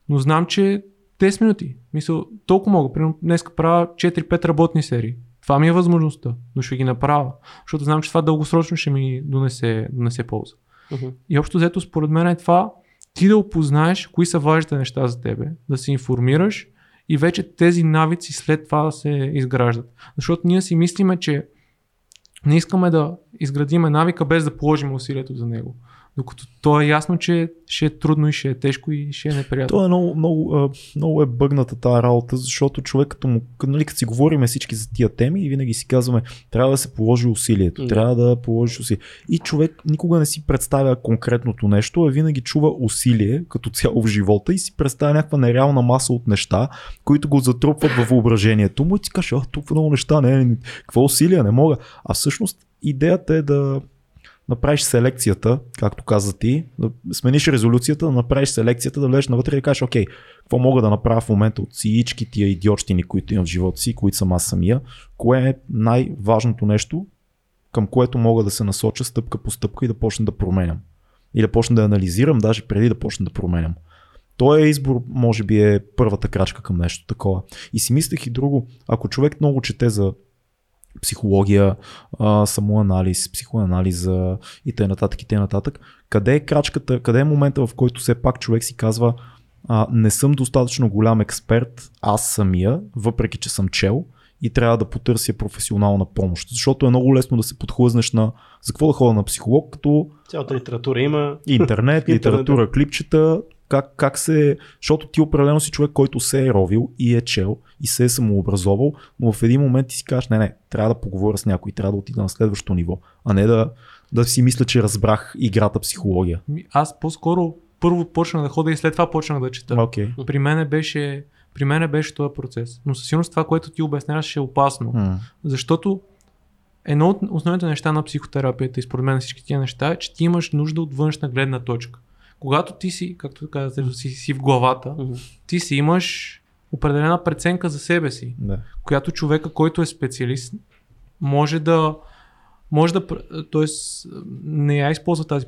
Speaker 3: Но знам, че 10 минути. Мисъл, толкова мога. Примерно днес правя 4-5 работни серии. Това ми е възможността, но ще ги направя. Защото знам, че това дългосрочно ще ми донесе, донесе полза. Uh-huh. И общо взето, според мен е това ти да опознаеш кои са важните неща за тебе, да се информираш и вече тези навици след това се изграждат. Защото ние си мислиме, че не искаме да изградиме навика без да положим усилието за него. Докато то е ясно, че ще е трудно и ще е тежко и ще е неприятно.
Speaker 1: То е много, много, много е бъгната тази работа, защото човек като му, нали, като си говорим всички за тия теми и винаги си казваме, трябва да се положи усилието, mm. трябва да положиш усилие. И човек никога не си представя конкретното нещо, а винаги чува усилие като цяло в живота и си представя някаква нереална маса от неща, които го затрупват във въображението му и ти кажеш, а, тук много неща, не, не, какво усилия, не мога. А всъщност идеята е да направиш селекцията, както каза ти, да смениш резолюцията, да направиш селекцията, да влезеш навътре и да кажеш, окей, какво мога да направя в момента от всички тия идиотщини, които имам в живота си, които съм аз самия, кое е най-важното нещо, към което мога да се насоча стъпка по стъпка и да почна да променям. И да почна да анализирам, даже преди да почна да променям. Той е избор, може би е първата крачка към нещо такова. И си мислех и друго, ако човек много чете за психология, а, самоанализ, психоанализа и т.н. и т.н. Къде е крачката, къде е момента в който все пак човек си казва а, не съм достатъчно голям експерт, аз самия, въпреки че съм чел и трябва да потърся професионална помощ. Защото е много лесно да се подхлъзнеш на за какво да ходя на психолог, като
Speaker 2: цялата литература има.
Speaker 1: Интернет, литература, клипчета, как, как се. Защото ти определено си човек, който се е ровил и е чел и се е самообразовал, но в един момент ти си кажеш, не, не, трябва да поговоря с някой, трябва да отида на следващото ниво, а не да, да си мисля, че разбрах играта психология.
Speaker 3: Аз по-скоро първо почнах да ходя и след това почнах да чета.
Speaker 1: Okay.
Speaker 3: При мен беше, при мен беше този процес. Но със сигурност това, което ти обясняваш е опасно. Mm. Защото едно от основните неща на психотерапията и според мен всички тия неща е, че ти имаш нужда от външна гледна точка. Когато ти си, както казвате, си, си в главата, mm-hmm. ти си имаш определена преценка за себе си,
Speaker 1: да.
Speaker 3: която човека, който е специалист, може да може да, т.е. не я използва тази,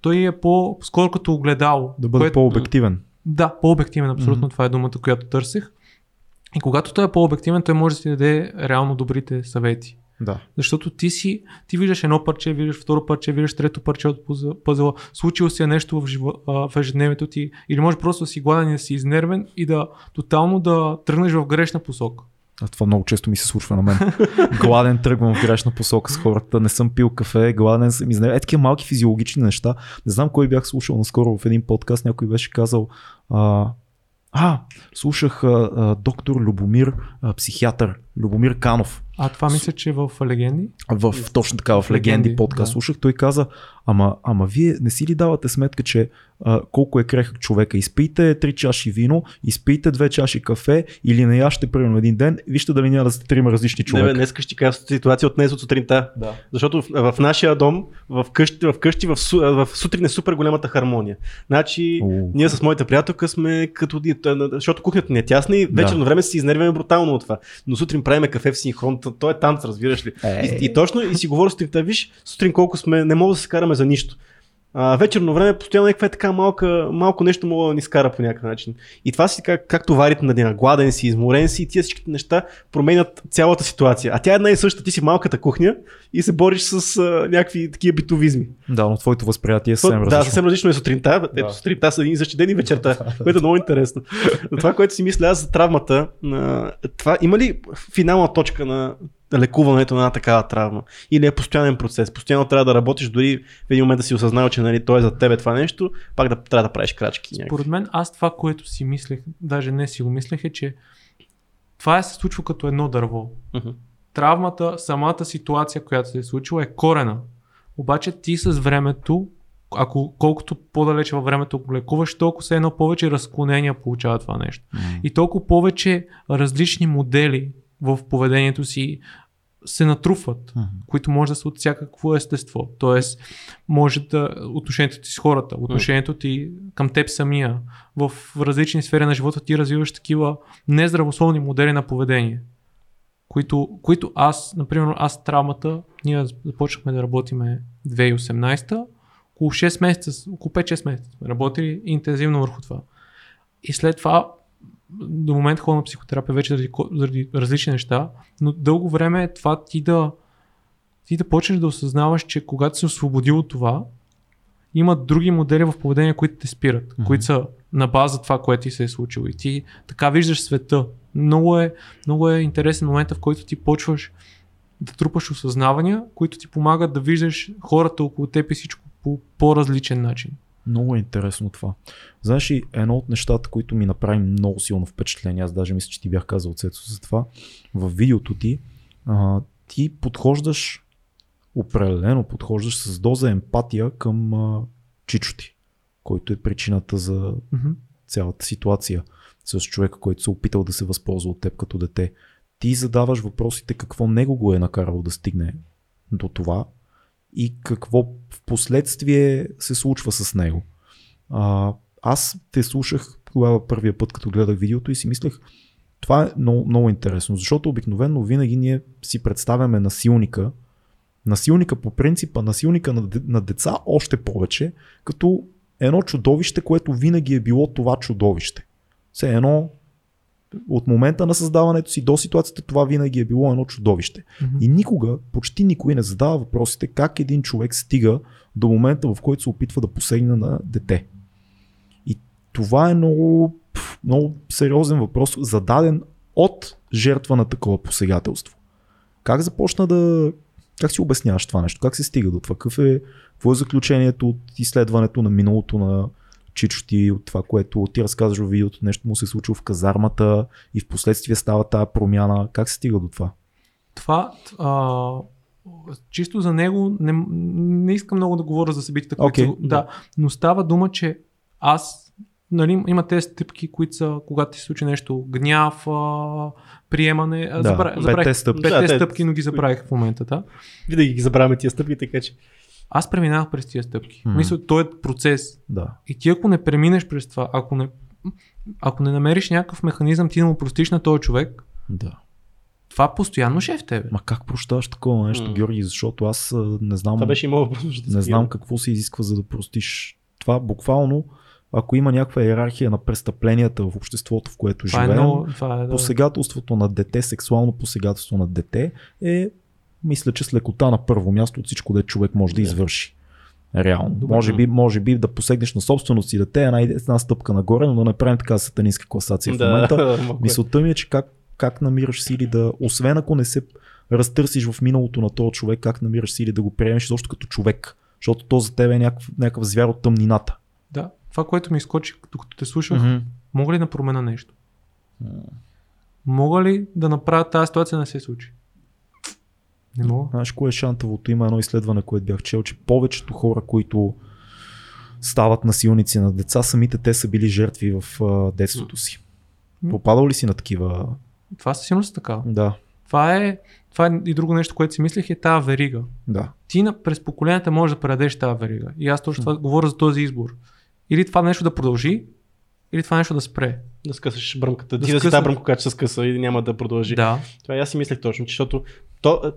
Speaker 3: той е по-скоро като огледало.
Speaker 1: Да бъде което, по-обективен.
Speaker 3: Да, по-обективен, абсолютно mm-hmm. това е думата, която търсех. И когато той е по-обективен, той може да си даде реално добрите съвети.
Speaker 1: Да.
Speaker 3: Защото ти си, ти виждаш едно парче, виждаш второ парче, виждаш трето парче от пъзела, случило се нещо в, живо, в ежедневието ти, или може просто да си гладен и да си изнервен и да тотално да тръгнеш в грешна посока.
Speaker 1: А това много често ми се случва на мен. гладен тръгвам в грешна посока с хората, не съм пил кафе, гладен съм изнервен. Е, такива малки физиологични неща. Не знам кой бях слушал наскоро в един подкаст, някой беше казал, а, а слушах а, а, доктор Любомир, а, психиатър, Любомир Канов.
Speaker 3: А това мисля, че в Легенди?
Speaker 1: В, точно така, в Легенди, Легенди подкаст да. слушах. Той каза, ама, ама вие не си ли давате сметка, че а, колко е крехък човека? Изпийте три чаши вино, изпийте две чаши кафе или не яще примерно един ден, вижте дали няма да сте трима различни човека. Не,
Speaker 2: бе, днес ще кажа ситуация от днес от сутринта. Да. Защото в, в нашия дом, в къщи, в, къщи, в, в сутрин е супер голямата хармония. Значи, У. ние с моята приятелка сме като. Защото кухнята не е тясна и вечерно да. време си изнервяме брутално от това. Но сутрин правиме кафе в синхрон, то е танц, разбираш ли. И, и, точно и си говоря сутринта, виж, сутрин колко сме, не мога да се караме за нищо. А, вечерно време постоянно някаква е така малка, малко нещо мога да ни скара по някакъв начин. И това си как, както варите на деня. Гладен си, изморен си и тия всичките неща променят цялата ситуация. А тя е една и съща. Ти си малката кухня и се бориш с а, някакви такива битовизми.
Speaker 1: Да, но твоето възприятие е съвсем
Speaker 2: различно. Да, съвсем различно е сутринта. Ето, да. сутринта са един и същи ден и вечерта, което е много интересно. Но това, което си мисля аз за травмата, това има ли финална точка на лекуването на една такава травма. Или е постоянен процес. Постоянно трябва да работиш, дори в един момент да си осъзнал, че нали, то е за тебе това нещо, пак да трябва да правиш крачки. някакви.
Speaker 3: Според мен, аз това, което си мислех, даже не си го мислех, е, че това е се случва като едно дърво.
Speaker 2: Мгм.
Speaker 3: Травмата, самата ситуация, която се е случила, е корена. Обаче ти с времето, ако колкото по-далече във времето го лекуваш, толкова се едно повече разклонения получава това нещо. И толкова повече различни модели в поведението си се натрупват,
Speaker 1: Мгм.
Speaker 3: които може да са от всякакво естество. Тоест, може да отношението ти с хората, отношението ти към теб самия, в различни сфери на живота ти развиваш такива нездравословни модели на поведение, които, които аз, например, аз травмата, ние започнахме да работиме 2018 около 6 месеца, около 5-6 месеца сме работили интензивно върху това. И след това до момента ходя на психотерапия вече заради, заради различни неща, но дълго време е това ти да ти да почнеш да осъзнаваш, че когато се освободил от това, има други модели в поведение, които те спират,
Speaker 1: Мгм.
Speaker 3: които са на база това, което ти се е случило. И ти така виждаш света. Много е, много е интересен момент, в който ти почваш да трупаш осъзнавания, които ти помагат да виждаш хората около теб и всичко по по-различен начин.
Speaker 1: Много е интересно това. Знаеш ли, едно от нещата, които ми направи много силно впечатление, аз даже мисля, че ти бях казал Цецо за това, в видеото ти, а, ти подхождаш, определено подхождаш с доза емпатия към а, Чичо ти, който е причината за цялата ситуация с човека, който се е опитал да се възползва от теб като дете. Ти задаваш въпросите какво него го е накарало да стигне до това и какво в последствие се случва с него. А, аз те слушах тогава първия път, като гледах видеото и си мислех, това е много, много интересно, защото обикновено винаги ние си представяме насилника, насилника по принципа, насилника на, на деца още повече, като едно чудовище, което винаги е било това чудовище. Все едно от момента на създаването си до ситуацията това винаги е било едно чудовище.
Speaker 3: Мгм.
Speaker 1: И никога, почти никой не задава въпросите как един човек стига до момента, в който се опитва да посегне на дете. И това е много, много сериозен въпрос, зададен от жертва на такова посегателство. Как започна да. Как си обясняваш това нещо? Как се стига до това? Какъв е, какво е заключението от изследването на миналото на Чичо ти, от това, което ти разказваш в видеото, нещо му се е случило в казармата и в последствие става тази промяна. Как се стига до това?
Speaker 3: Това, а, чисто за него, не, не искам много да говоря за събитията, които са- да, но става дума, че аз, нали, има тези стъпки, които са, когато ти се случи нещо, гняв, а, приемане,
Speaker 1: Да,
Speaker 3: забра,
Speaker 1: петте
Speaker 3: забравих,
Speaker 1: стъпки.
Speaker 3: петте
Speaker 2: Да, те-
Speaker 3: стъпки, но ги забравих в момента, да.
Speaker 2: Винаги ги забравяме тия стъпки, така че.
Speaker 3: Аз преминавах през тия стъпки.
Speaker 1: Мгм.
Speaker 3: Мисля, то е процес.
Speaker 1: Да.
Speaker 3: И ти ако не преминеш през това, ако не, ако не намериш някакъв механизъм ти да му простиш на този човек,
Speaker 1: Да.
Speaker 3: това постоянно ще е в тебе.
Speaker 1: Ма как прощаваш такова нещо,
Speaker 2: М.
Speaker 1: Георги? Защото аз не знам,
Speaker 2: Това беше
Speaker 1: не знам какво се изисква за да простиш. Това буквално, ако има някаква иерархия на престъпленията в обществото, в което
Speaker 3: Това е
Speaker 1: живеем,
Speaker 3: много, това е, да.
Speaker 1: посегателството на дете, сексуално посегателство на дете е, мисля, че с лекота на първо място от всичко, да човек може да
Speaker 2: Да.
Speaker 1: извърши. Реално.
Speaker 3: Добре.
Speaker 1: Може би, може би да посегнеш на собственост си дете една, една стъпка нагоре, но да не правим така сатанинска класация в момента.
Speaker 2: е.
Speaker 1: Мисълта ми е, че как, как намираш сили да, освен ако не се разтърсиш в миналото на този човек, как намираш сили да го приемеш изобщо като човек. Защото то за тебе е някакъв, някакъв звяр от тъмнината.
Speaker 3: Да, това, което ми изкочи, докато те слушах, мога ли да променя нещо? Мога ли да направя тази ситуация да не се случи? Не мога.
Speaker 1: Знаеш кое е шантавото? Има едно изследване, което бях чел, че повечето хора, които стават насилници на деца, самите те са били жертви в а, детството си. Попадал ли си на такива?
Speaker 3: Това със сигурност е така.
Speaker 1: Да,
Speaker 3: Това е, това е и друго нещо, което си мислех, е тази верига.
Speaker 1: да.
Speaker 3: Ти на, през поколенията можеш да предадеш тази верига. И аз точно това говоря за този избор. Или това нещо да продължи, или това нещо да спре.
Speaker 2: Да скъсаш бръмката.
Speaker 3: Да
Speaker 2: ти да си
Speaker 3: скъсна.
Speaker 2: тази бръмка, която се скъса и няма да продължи.
Speaker 3: Да.
Speaker 2: Това и аз си мислех точно, защото то,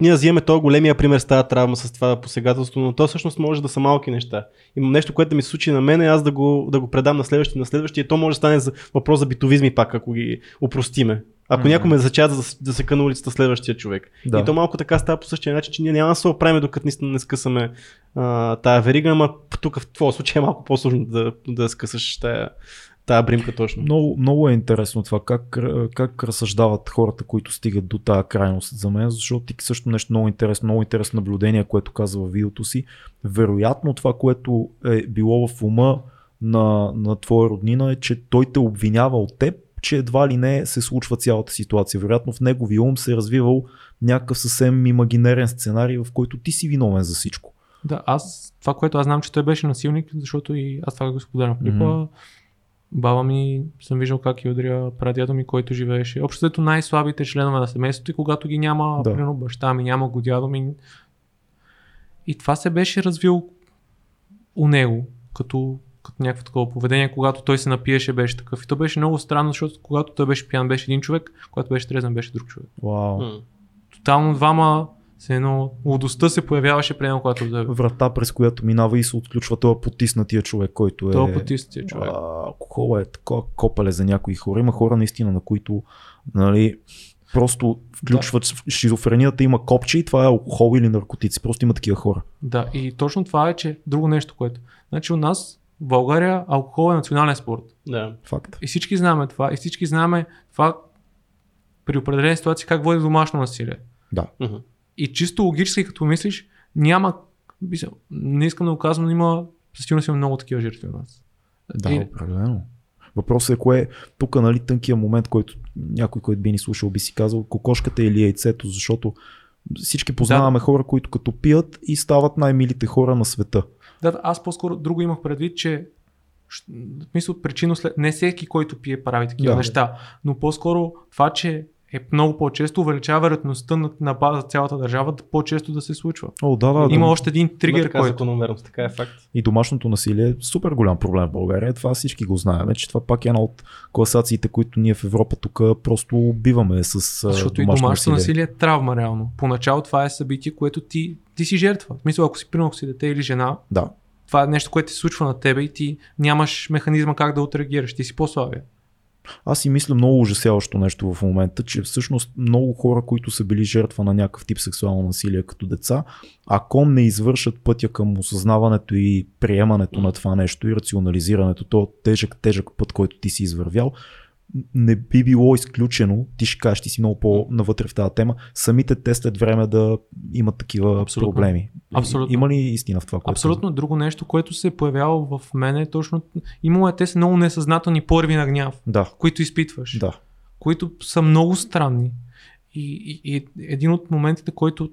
Speaker 2: ние взимаме този големия пример с тази травма, с това посегателство, но то всъщност може да са малки неща. Имам нещо, което да ми се случи на мен, аз да го, да го предам на следващия, на следващия. То може да стане за въпрос за битовизми пак, ако ги упростиме. Ако някой ме зачат да, да се къна улицата следващия човек.
Speaker 1: Да.
Speaker 2: И то малко така става по същия начин, че ние няма да се оправим докато наистина не скъсаме а, тая верига, ама тук в твоя случай е малко по-сложно да, да скъсаш тая, Тая бримка точно.
Speaker 1: Много, много е интересно това, как, как разсъждават хората, които стигат до тази крайност за мен, защото ти също нещо много интересно, много интересно наблюдение, което каза във видеото си. Вероятно това, което е било в ума на, на твоя роднина е, че той те обвинява от теб, че едва ли не се случва цялата ситуация. Вероятно в неговия ум се е развивал някакъв съвсем имагинерен сценарий, в който ти си виновен за всичко.
Speaker 3: Да, аз, това, което аз знам, че той беше насилник, защото и аз това го споделям в клипа, mm-hmm. Баба ми съм виждал как я удря прадядо ми, който живееше. Общото най-слабите членове на семейството и когато ги няма, да. примерно баща ми, няма го дядо ми. И това се беше развил у него, като като някакво такова поведение, когато той се напиеше, беше такъв. И то беше много странно, защото когато той беше пиян, беше един човек, когато беше трезен, беше друг човек.
Speaker 1: Вау. Wow.
Speaker 3: Тотално двама се едно, лудостта се появяваше при когато да...
Speaker 1: Врата, през която минава и се отключва този потиснатия човек, който е...
Speaker 3: Това потиснатия човек.
Speaker 1: Алкохол е такова копале за някои хора. Има хора наистина, на които нали, просто включват да. шизофренията, има копче и това е алкохол или наркотици. Просто има такива хора.
Speaker 3: Да, и точно това е, че друго нещо, което. Значи у нас в България алкохол е национален спорт.
Speaker 2: Да.
Speaker 1: Факт.
Speaker 3: И всички знаем това. И всички знаем това при определени ситуации как води домашно насилие.
Speaker 1: Да.
Speaker 3: И чисто логически, като мислиш, няма. Не искам да го казвам, но има. Със сигурност има много такива жертви у нас.
Speaker 1: Да, и... определено. Въпросът е кое е тук, нали, тънкия момент, който някой, който би ни слушал, би си казал кокошката или яйцето, защото всички познаваме да. хора, които като пият и стават най-милите хора на света.
Speaker 3: Да, аз по-скоро друго имах предвид, че в смисъл причинно след... Не всеки, който пие, прави такива да, неща, но по-скоро това, че е много по-често, увеличава вероятността на, на база цялата държава да по-често да се случва.
Speaker 1: О, да, да,
Speaker 3: Има
Speaker 1: да.
Speaker 3: още един тригер,
Speaker 2: така
Speaker 3: който...
Speaker 2: закономерност, така е факт.
Speaker 1: И домашното насилие е супер голям проблем в България. Това всички го знаем, че това пак е една от класациите, които ние в Европа тук просто убиваме с
Speaker 3: Защото домашно и домашното насилие. насилие е травма реално. Поначало това е събитие, което ти, ти си жертва. В смисъл, ако си примерно си дете или жена,
Speaker 1: да.
Speaker 3: това е нещо, което се случва на тебе и ти нямаш механизма как да отреагираш. Ти си по-слабия.
Speaker 1: Аз си мисля много ужасяващо нещо в момента, че всъщност много хора, които са били жертва на някакъв тип сексуално насилие като деца, ако не извършат пътя към осъзнаването и приемането на това нещо и рационализирането, то тежък, тежък път, който ти си извървял, не би било изключено, ти ще кажеш, ти си много по-навътре в тази тема, самите те след време да имат такива Абсолютно. проблеми.
Speaker 3: Абсолютно.
Speaker 1: Има ли истина в това?
Speaker 3: Което Абсолютно. Друго нещо, което се е появяло в мене е точно, имало е те са много несъзнателни порви на гняв,
Speaker 1: да.
Speaker 3: които изпитваш,
Speaker 1: да.
Speaker 3: които са много странни. И, и, и един от моментите, който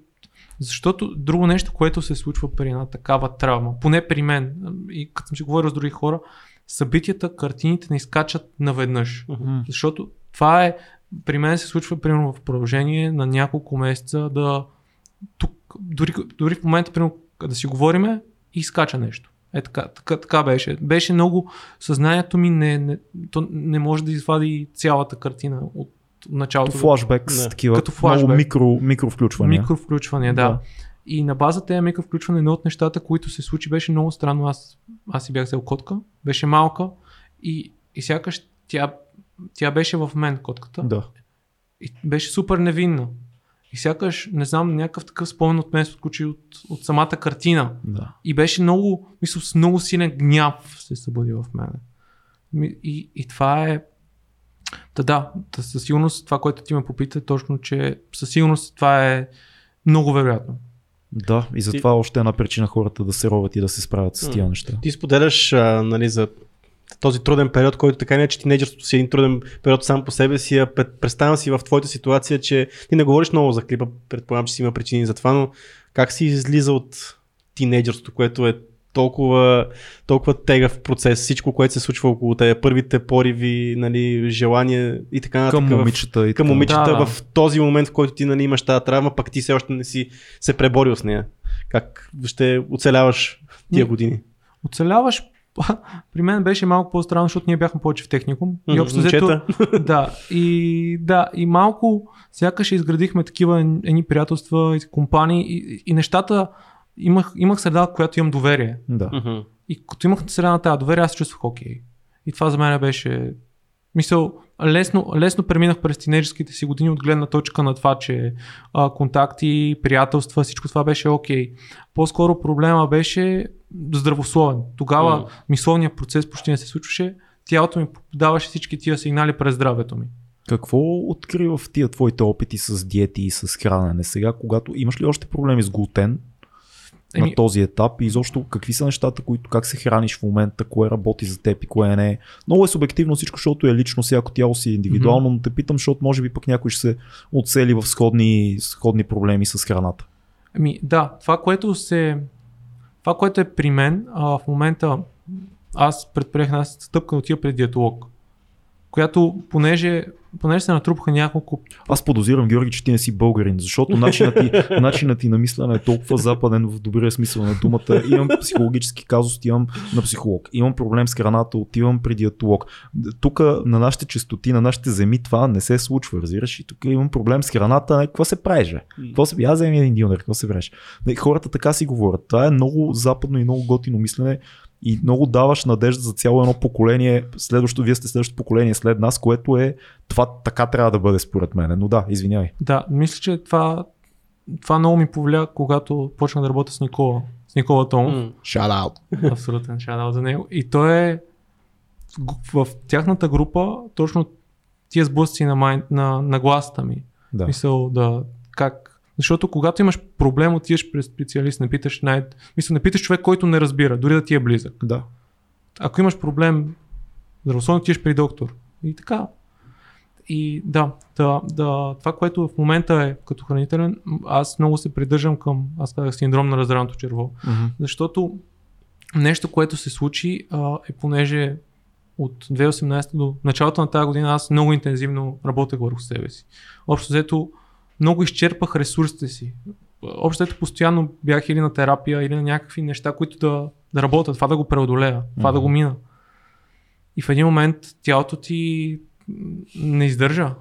Speaker 3: защото друго нещо, което се случва при една такава травма, поне при мен, и като съм си говорил с други хора, събитията, картините не изкачат наведнъж.
Speaker 1: Mm-hmm.
Speaker 3: Защото това е, при мен се случва примерно в продължение на няколко месеца да тук, дори, дори в момента примерно, да си говориме и изкача нещо. Е така, така, така беше. Беше много, съзнанието ми не, не, то не може да извади цялата картина от началото.
Speaker 1: Като флашбек, с такива като флашбек. много микро, микровключвания.
Speaker 3: Микровключвания, да. да. И на база тези мека включване, едно от нещата, които се случи, беше много странно. Аз, аз си бях взел котка, беше малка и, и сякаш тя, тя беше в мен, котката.
Speaker 1: Да.
Speaker 3: И беше супер невинна. И сякаш, не знам, някакъв такъв спомен от мен се отключи от, от самата картина.
Speaker 1: Да.
Speaker 3: И беше много, мисля, с много силен гняв се събуди в мен. И, и това е. Да, да, да, със сигурност това, което ти ме попита, е точно, че със сигурност това е много вероятно.
Speaker 1: Да, и затова ти... още една причина хората да се роват и да се справят с тия неща.
Speaker 2: Ти споделяш а, нали, за този труден период, който така не е, че тинейджерството си е един труден период сам по себе си, а представям си в твоята ситуация, че ти не говориш много за клипа, предполагам, че си има причини за това, но как си излиза от тинейджерството, което е толкова, толкова тегав процес, всичко, което се случва около те, първите пориви, нали, желания и така
Speaker 1: нататък. Към момичета.
Speaker 2: И към момичета да, да. в този момент, в който ти нали, имаш тази травма, пък ти все още не си се преборил с нея. Как ще оцеляваш тия години?
Speaker 3: Оцеляваш при мен беше малко по-странно, защото ние бяхме повече в техникум.
Speaker 2: И общо взето,
Speaker 3: да, и, да, и малко сякаш изградихме такива едни приятелства и компании и, и нещата имах, имах среда, в която имам доверие.
Speaker 1: Да.
Speaker 2: Mm-hmm.
Speaker 3: И като имах среда на тази доверие, аз се чувствах окей. И това за мен беше... Мисъл, лесно, лесно преминах през тинейджерските си години от гледна точка на това, че а, контакти, приятелства, всичко това беше окей. По-скоро проблема беше здравословен. Тогава mm. мисловният процес почти не се случваше. тялото ми даваше всички тия сигнали през здравето ми.
Speaker 1: Какво открива в тия твоите опити с диети и с хранене сега, когато имаш ли още проблеми с глутен
Speaker 3: Еми-
Speaker 1: на този етап и изобщо какви са нещата, които как се храниш в момента, кое работи за теб и кое не. Много е субективно всичко, защото е лично, всяко тяло си е индивидуално, но те питам, защото може би пък някой ще се оцели в сходни, сходни проблеми с храната.
Speaker 3: Ами да, това което се. Това, което е при мен, а, в момента аз предприех една стъпка да отида пред диетолог. Която, понеже, понеже се натрупаха няколко.
Speaker 1: Аз подозирам, Георги, че ти не си българин, защото начинът ти, начинът ти на мислене е толкова западен в добрия смисъл на думата. Имам психологически казус, отивам на психолог. Имам проблем с храната, отивам при диетолог. Тук на нашите частоти, на нашите земи това не се случва, разбираш? И тук имам проблем с храната. Не, какво се правиш, бе? Какво се... Аз вземи един дилнер, какво се правиш? Хората така си говорят. Това е много западно и много готино мислене и много даваш надежда за цяло едно поколение, следващо, вие сте следващото поколение след нас, което е, това така трябва да бъде според мен. Но да, извинявай.
Speaker 3: Да, мисля, че това, това много ми повлия, когато почнах да работя с Никола. С Никола Томов.
Speaker 1: Shout out.
Speaker 3: Абсолютен шадал за него. И той е в, в тяхната група точно тия сблъсъци на, май, на, на гласата ми.
Speaker 1: Да.
Speaker 3: Мисъл да как. Защото когато имаш проблем, отиваш през специалист, не питаш най... Мисля, не питаш човек, който не разбира, дори да ти е близък.
Speaker 1: да.
Speaker 3: Ако имаш проблем, здравословно отиваш при доктор. И така. И да, да, да, това, което в момента е като хранителен, аз много се придържам към, аз казах, синдром на раздраното черво.
Speaker 1: Мгм.
Speaker 3: Защото нещо, което се случи а, е понеже от 2018 до началото на тази година аз много интензивно работех върху себе си. Общо взето много изчерпах ресурсите си. Общо постоянно бях или на терапия, или на някакви неща, които да, да работят, това да го преодолея, това да го мина. И в един момент тялото ти не издържа.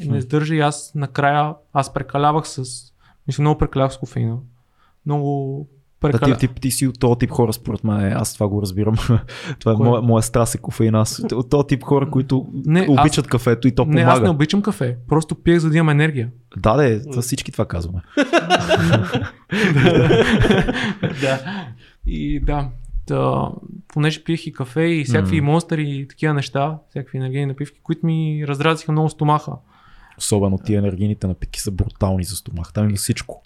Speaker 3: И Не издържа и аз накрая, аз прекалявах с, мисля, много прекалявах с кофеина. Много прекаля...
Speaker 1: ти, ти, ти, си от този тип хора, според мен. Аз това го разбирам. това е моя, моя страст е кофеин. Аз от този тип хора, които
Speaker 3: Не,
Speaker 1: обичат кафето и то
Speaker 3: Не,
Speaker 1: помага.
Speaker 3: аз не обичам кафе. Просто пиех за да имам енергия.
Speaker 1: Да, де, това всички това казваме.
Speaker 3: да. И да. Та, понеже пиех и кафе и всякакви
Speaker 1: М.
Speaker 3: монстъри и такива неща, всякакви енергийни напивки, които ми разразиха много стомаха.
Speaker 1: Особено тия енергийните напитки са брутални за стомах. Там има всичко.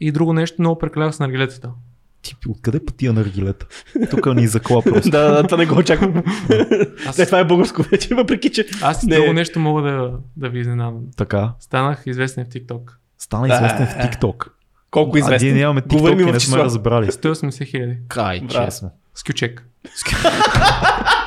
Speaker 3: И друго нещо, много прекалях с наргилетата.
Speaker 1: Ти откъде па тия наргилета? Тук ни закла просто.
Speaker 2: да, да, това не го очаквам.
Speaker 3: Аз,
Speaker 2: Не, това е българско вече, въпреки че.
Speaker 3: аз
Speaker 2: не.
Speaker 3: друго нещо мога да, да ви изненадам.
Speaker 1: Така.
Speaker 3: Станах известен в TikTok.
Speaker 1: Стана известен в TikTok.
Speaker 2: Колко
Speaker 1: А
Speaker 2: известен.
Speaker 1: ние нямаме TikTok и не сме разбрали.
Speaker 3: 180 хиляди.
Speaker 1: Кай, честно.
Speaker 3: С кючек.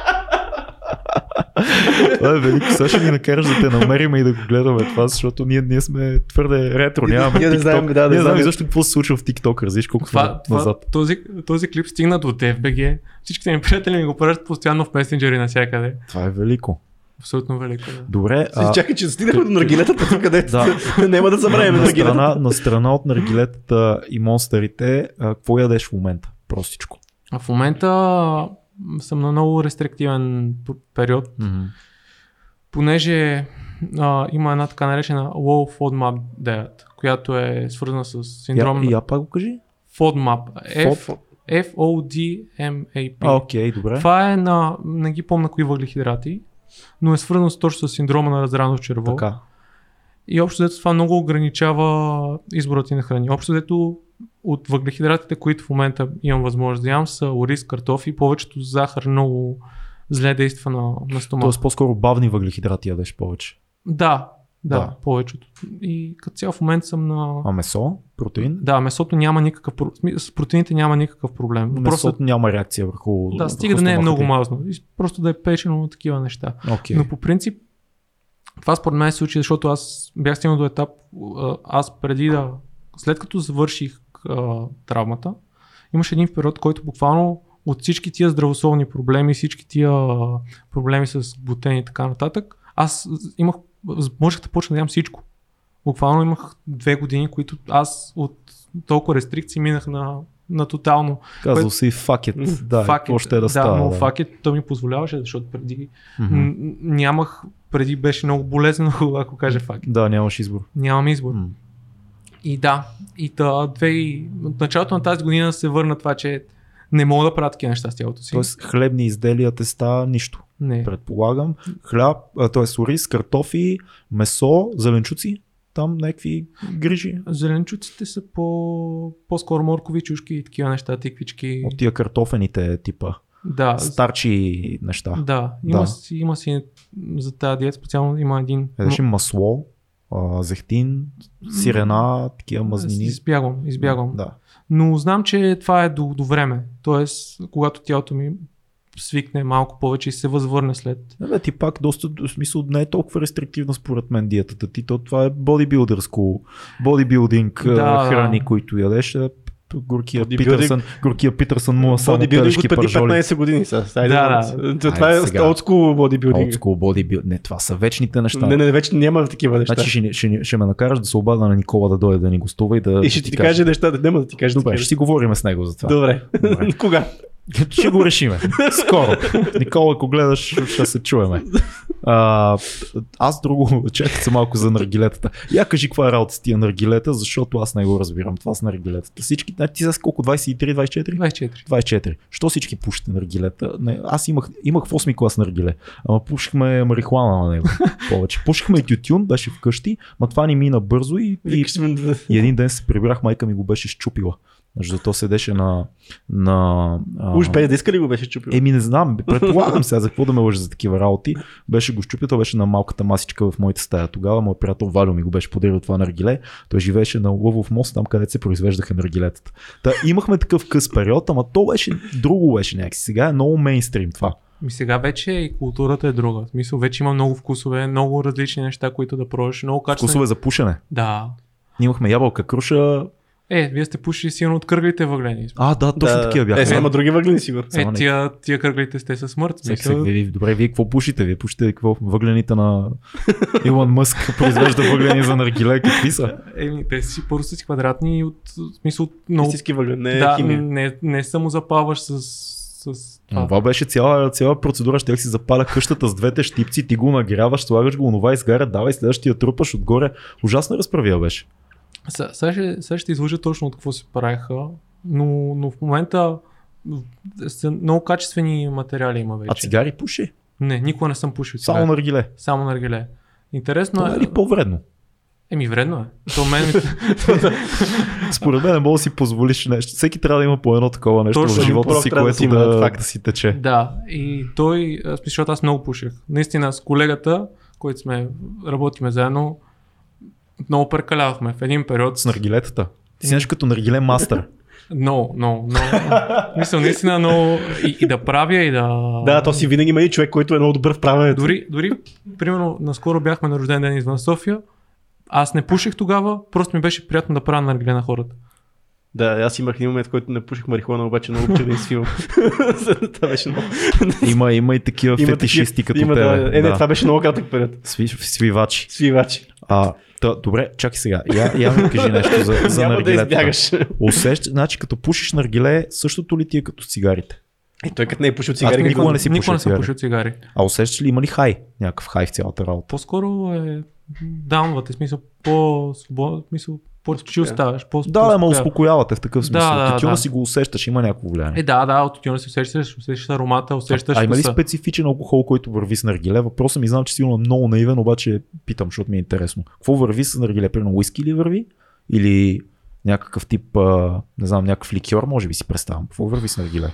Speaker 1: Това е велико. Сега ще ни накараш да те намерим и да го гледаме това, защото ние, ние сме твърде ретро. Нямаме
Speaker 2: Ние не знаем, да, не
Speaker 1: ние знаем защо какво се случва в TikTok. Разиш колко сме
Speaker 3: Това, това,
Speaker 1: назад.
Speaker 3: този, този клип стигна до FBG. Всичките ми приятели ми го пращат постоянно в месенджери навсякъде.
Speaker 1: Това е велико.
Speaker 3: Абсолютно велико. Да.
Speaker 1: Добре.
Speaker 2: А... Чакай, че стигнахме до наргилетата, тук където
Speaker 1: Да.
Speaker 2: няма да забравим
Speaker 1: на, страна, на страна от наргилетата и монстерите, а, какво ядеш в момента? Простичко.
Speaker 3: А в момента съм на много рестриктивен период, понеже а, има една така наречена low FODMAP diet, която е свързана с синдром
Speaker 1: Я, я пак го кажи.
Speaker 3: FODMAP. F? F-O-D-M-A-P.
Speaker 1: Окей, добре.
Speaker 3: Това е на, не ги помня кои въглехидрати, но е свързано с точно с синдрома на разрано черво.
Speaker 1: Така.
Speaker 3: И общо взето това много ограничава избора ти на храни. Общо взето от въглехидратите, които в момента имам възможност да ям, са ориз, картофи, повечето захар много зле действа на, на стомаха.
Speaker 1: Тоест по-скоро бавни въглехидрати ядеш повече.
Speaker 3: Да, да,
Speaker 1: Да.
Speaker 3: повечето. И като цял в момента съм на...
Speaker 1: А месо? Протеин?
Speaker 3: Да, месото няма никакъв проблем. С протеините няма никакъв проблем.
Speaker 1: Месото
Speaker 3: Просто,
Speaker 1: няма реакция върху
Speaker 3: да, стига да не е много мазно. Просто да е печено на такива неща.
Speaker 1: Окей.
Speaker 3: Но по принцип, това според мен се случи, защото аз бях стигнал до етап, аз преди да, след като завърших а, травмата, имаше един период, който буквално от всички тия здравословни проблеми, всички тия а, проблеми с глутен и така нататък, аз имах, можех да почна да ям всичко. Буквално имах две години, които аз от толкова рестрикции минах на, на тотално
Speaker 1: Казал си fuck it. Да,
Speaker 3: fuck
Speaker 1: какво ще да,
Speaker 3: да,
Speaker 1: става.
Speaker 3: но
Speaker 1: да.
Speaker 3: it, то ми позволяваше, защото преди. М- нямах, преди беше много болезнено, ако кажа факт.
Speaker 1: Да, нямаш избор.
Speaker 3: Нямам избор.
Speaker 1: М.
Speaker 3: И да, и та, две, от началото на тази година се върна това, че Не мога да правя такива неща с тялото си.
Speaker 1: Тоест хлебни изделия, теста, нищо.
Speaker 3: не.
Speaker 1: Предполагам. Хляб, т.е. ориз, картофи, месо, зеленчуци. Там някакви грижи.
Speaker 3: Зеленчуците са по, по-скоро моркови чушки и такива неща, тиквички.
Speaker 1: От тия картофените типа.
Speaker 3: Да,
Speaker 1: Старчи неща.
Speaker 3: да, има,
Speaker 1: Да.
Speaker 3: Си, има си за тази диета специално има един.
Speaker 1: Едеше масло, а, зехтин, сирена, такива мазнини.
Speaker 3: Избягвам, избягвам.
Speaker 1: Да.
Speaker 3: Но знам, че това е до, до време. Тоест, когато тялото ми свикне малко повече и се възвърне след.
Speaker 1: Не, бе, ти пак доста, в смисъл, не е толкова рестриктивна според мен диетата ти. То, това е бодибилдърско, бодибилдинг
Speaker 3: Да,
Speaker 1: да,
Speaker 3: да.
Speaker 1: храни, които ядеш. Горкия
Speaker 2: Бодибилдинг-
Speaker 1: Питърсън, горкия Питърсън му само
Speaker 2: Бодибилдинг
Speaker 1: телешки
Speaker 2: от преди
Speaker 1: пържоли.
Speaker 2: 15 години са. Айде,
Speaker 3: Да,
Speaker 2: да. Това е олдскул бодибилдинг.
Speaker 1: School bodybuilding. Не, това са вечните неща.
Speaker 2: Не, не, вече няма такива неща.
Speaker 1: Значи ще, ще, ще ме накараш да се обада на Никола да дойде да ни гостува и да.
Speaker 2: и ще ти, каже неща, няма да ти каже.
Speaker 1: Добре, ще си говорим с него за това.
Speaker 2: Добре.
Speaker 1: Добре.
Speaker 2: Кога?
Speaker 1: Ще го решиме. Скоро. Никола, ако гледаш, ще се чуеме. А, аз друго, чакай се малко за наргилетата. Я кажи каква е работа с тия наргилета, защото аз не го разбирам. Това с наргилетата. Всички, значи ти за колко? 23, 24?
Speaker 3: 24.
Speaker 1: 24. Що всички пушите наргилета? Не, аз имах, имах в 8 клас наргиле, ама пушихме марихуана на него повече. Пушихме и тютюн, беше вкъщи, ма това ни мина бързо и, и, и един ден се прибрах, майка ми го беше щупила. Защото то седеше на... на а,
Speaker 2: Уж без диска ли го беше чупил?
Speaker 1: Еми не знам, предполагам сега за какво да ме лъжа за такива работи. Беше го щупил, той беше на малката масичка в моята стая. Тогава моят приятел Валю ми го беше подарил това наргиле. Той живееше на Лъвов мост, там където се произвеждаха наргилетата. Та имахме такъв къс период, ама то беше друго беше някакси. Сега е много мейнстрим това.
Speaker 3: Ми сега вече и културата е друга. В смисъл, вече има много вкусове, много различни неща, които да пробваш, много качествени.
Speaker 1: Вкусове за пушене.
Speaker 3: Да.
Speaker 1: Ние имахме ябълка, круша.
Speaker 3: Е, вие сте пушили силно от кръглите въглени.
Speaker 1: А, да, точно такива бяха.
Speaker 2: Е, сега има други въглени, сигурно.
Speaker 3: Е, тия, тия кръглите сте със смърт.
Speaker 1: Вие- добре, вие какво пушите? Вие пушите какво? Въглените на Илон Мъск произвежда въглени за наргиле. Какви са?
Speaker 3: Еми, те си са си квадратни и от смисъл много.
Speaker 2: Истински въглен, не
Speaker 3: да,
Speaker 2: химия.
Speaker 3: не, не само запалваш с, с това.
Speaker 1: Това беше цяла, цяла процедура. Ще си запаля къщата с двете щипци, ти го нагряваш, слагаш го, онова изгаря, давай, следващия трупаш отгоре. Ужасна разправия беше.
Speaker 3: Сега ще, сега ще излъжа точно от какво се правиха, но, но в момента много качествени материали има вече.
Speaker 1: А цигари пуши?
Speaker 3: Не, никога не съм пушил
Speaker 1: Само
Speaker 3: цигари.
Speaker 1: наргиле.
Speaker 3: Само наргиле. Интересно
Speaker 1: Това
Speaker 3: е.
Speaker 1: е ли по-вредно?
Speaker 3: Еми, вредно е. То мен.
Speaker 1: Според мен не мога да си позволиш нещо. Всеки трябва да има по едно такова нещо
Speaker 3: Точно,
Speaker 1: в живота си,
Speaker 2: трябва да
Speaker 1: което
Speaker 2: си
Speaker 1: да,
Speaker 2: факт.
Speaker 1: да си тече.
Speaker 3: да, и той, аз мисля, защото аз много пушех. Наистина с колегата, който сме, работиме заедно, много прекалявахме в един период.
Speaker 1: С наргилетата. Ти си нещо като наргиле мастър.
Speaker 3: Много, много, много. Мисля, наистина много. И, и да правя, и да.
Speaker 2: Да, то си винаги има и човек, който е много добър в правенето.
Speaker 3: Дори, дори, примерно, наскоро бяхме на рожден ден извън София. Аз не пушех тогава, просто ми беше приятно да правя наргиле на хората.
Speaker 2: Да, аз имах един момент, в който не пуших марихуана, обаче много обичах да изфилм. това беше много.
Speaker 1: Има, има и такива
Speaker 2: Има
Speaker 1: фетишисти
Speaker 2: такива-
Speaker 1: като
Speaker 2: има,
Speaker 1: тебе.
Speaker 2: Да. Е, не, това беше много кратък период.
Speaker 1: Сви, свивачи.
Speaker 2: Свивачи.
Speaker 1: А, та, добре, чакай сега. Я, я ми кажи нещо за, за
Speaker 2: Няма да
Speaker 1: наргилетата.
Speaker 2: избягаш.
Speaker 1: Усеща, значи като пушиш наргиле, същото ли ти е като с цигарите?
Speaker 2: Е, той като не е пушил цигари,
Speaker 1: никога
Speaker 2: никога
Speaker 1: не си
Speaker 3: Никога
Speaker 1: пушил
Speaker 3: не
Speaker 1: цигари.
Speaker 3: пушил цигари.
Speaker 1: А усещаш ли има ли хай? Някакъв хай в цялата работа.
Speaker 3: По-скоро е даунвате, смисъл по-свободно, смисъл по-чил ставаш. По-
Speaker 1: Да, да, ма успокоявате в такъв смисъл.
Speaker 3: Да, да,
Speaker 1: Тютюна
Speaker 3: да.
Speaker 1: си го усещаш, има някакво влияние.
Speaker 3: Е, да, да, от тютюна си усещаш, усещаш аромата, усещаш
Speaker 1: а има ли специфичен алкохол, който върви с наргиле? Въпросът ми знам, че сигурно е много наивен, обаче питам, защото ми е интересно. Какво върви с наргиле? Примерно уиски ли върви? Или някакъв тип, а, не знам, някакъв ликьор, може би си представям. Какво върви с наргиле?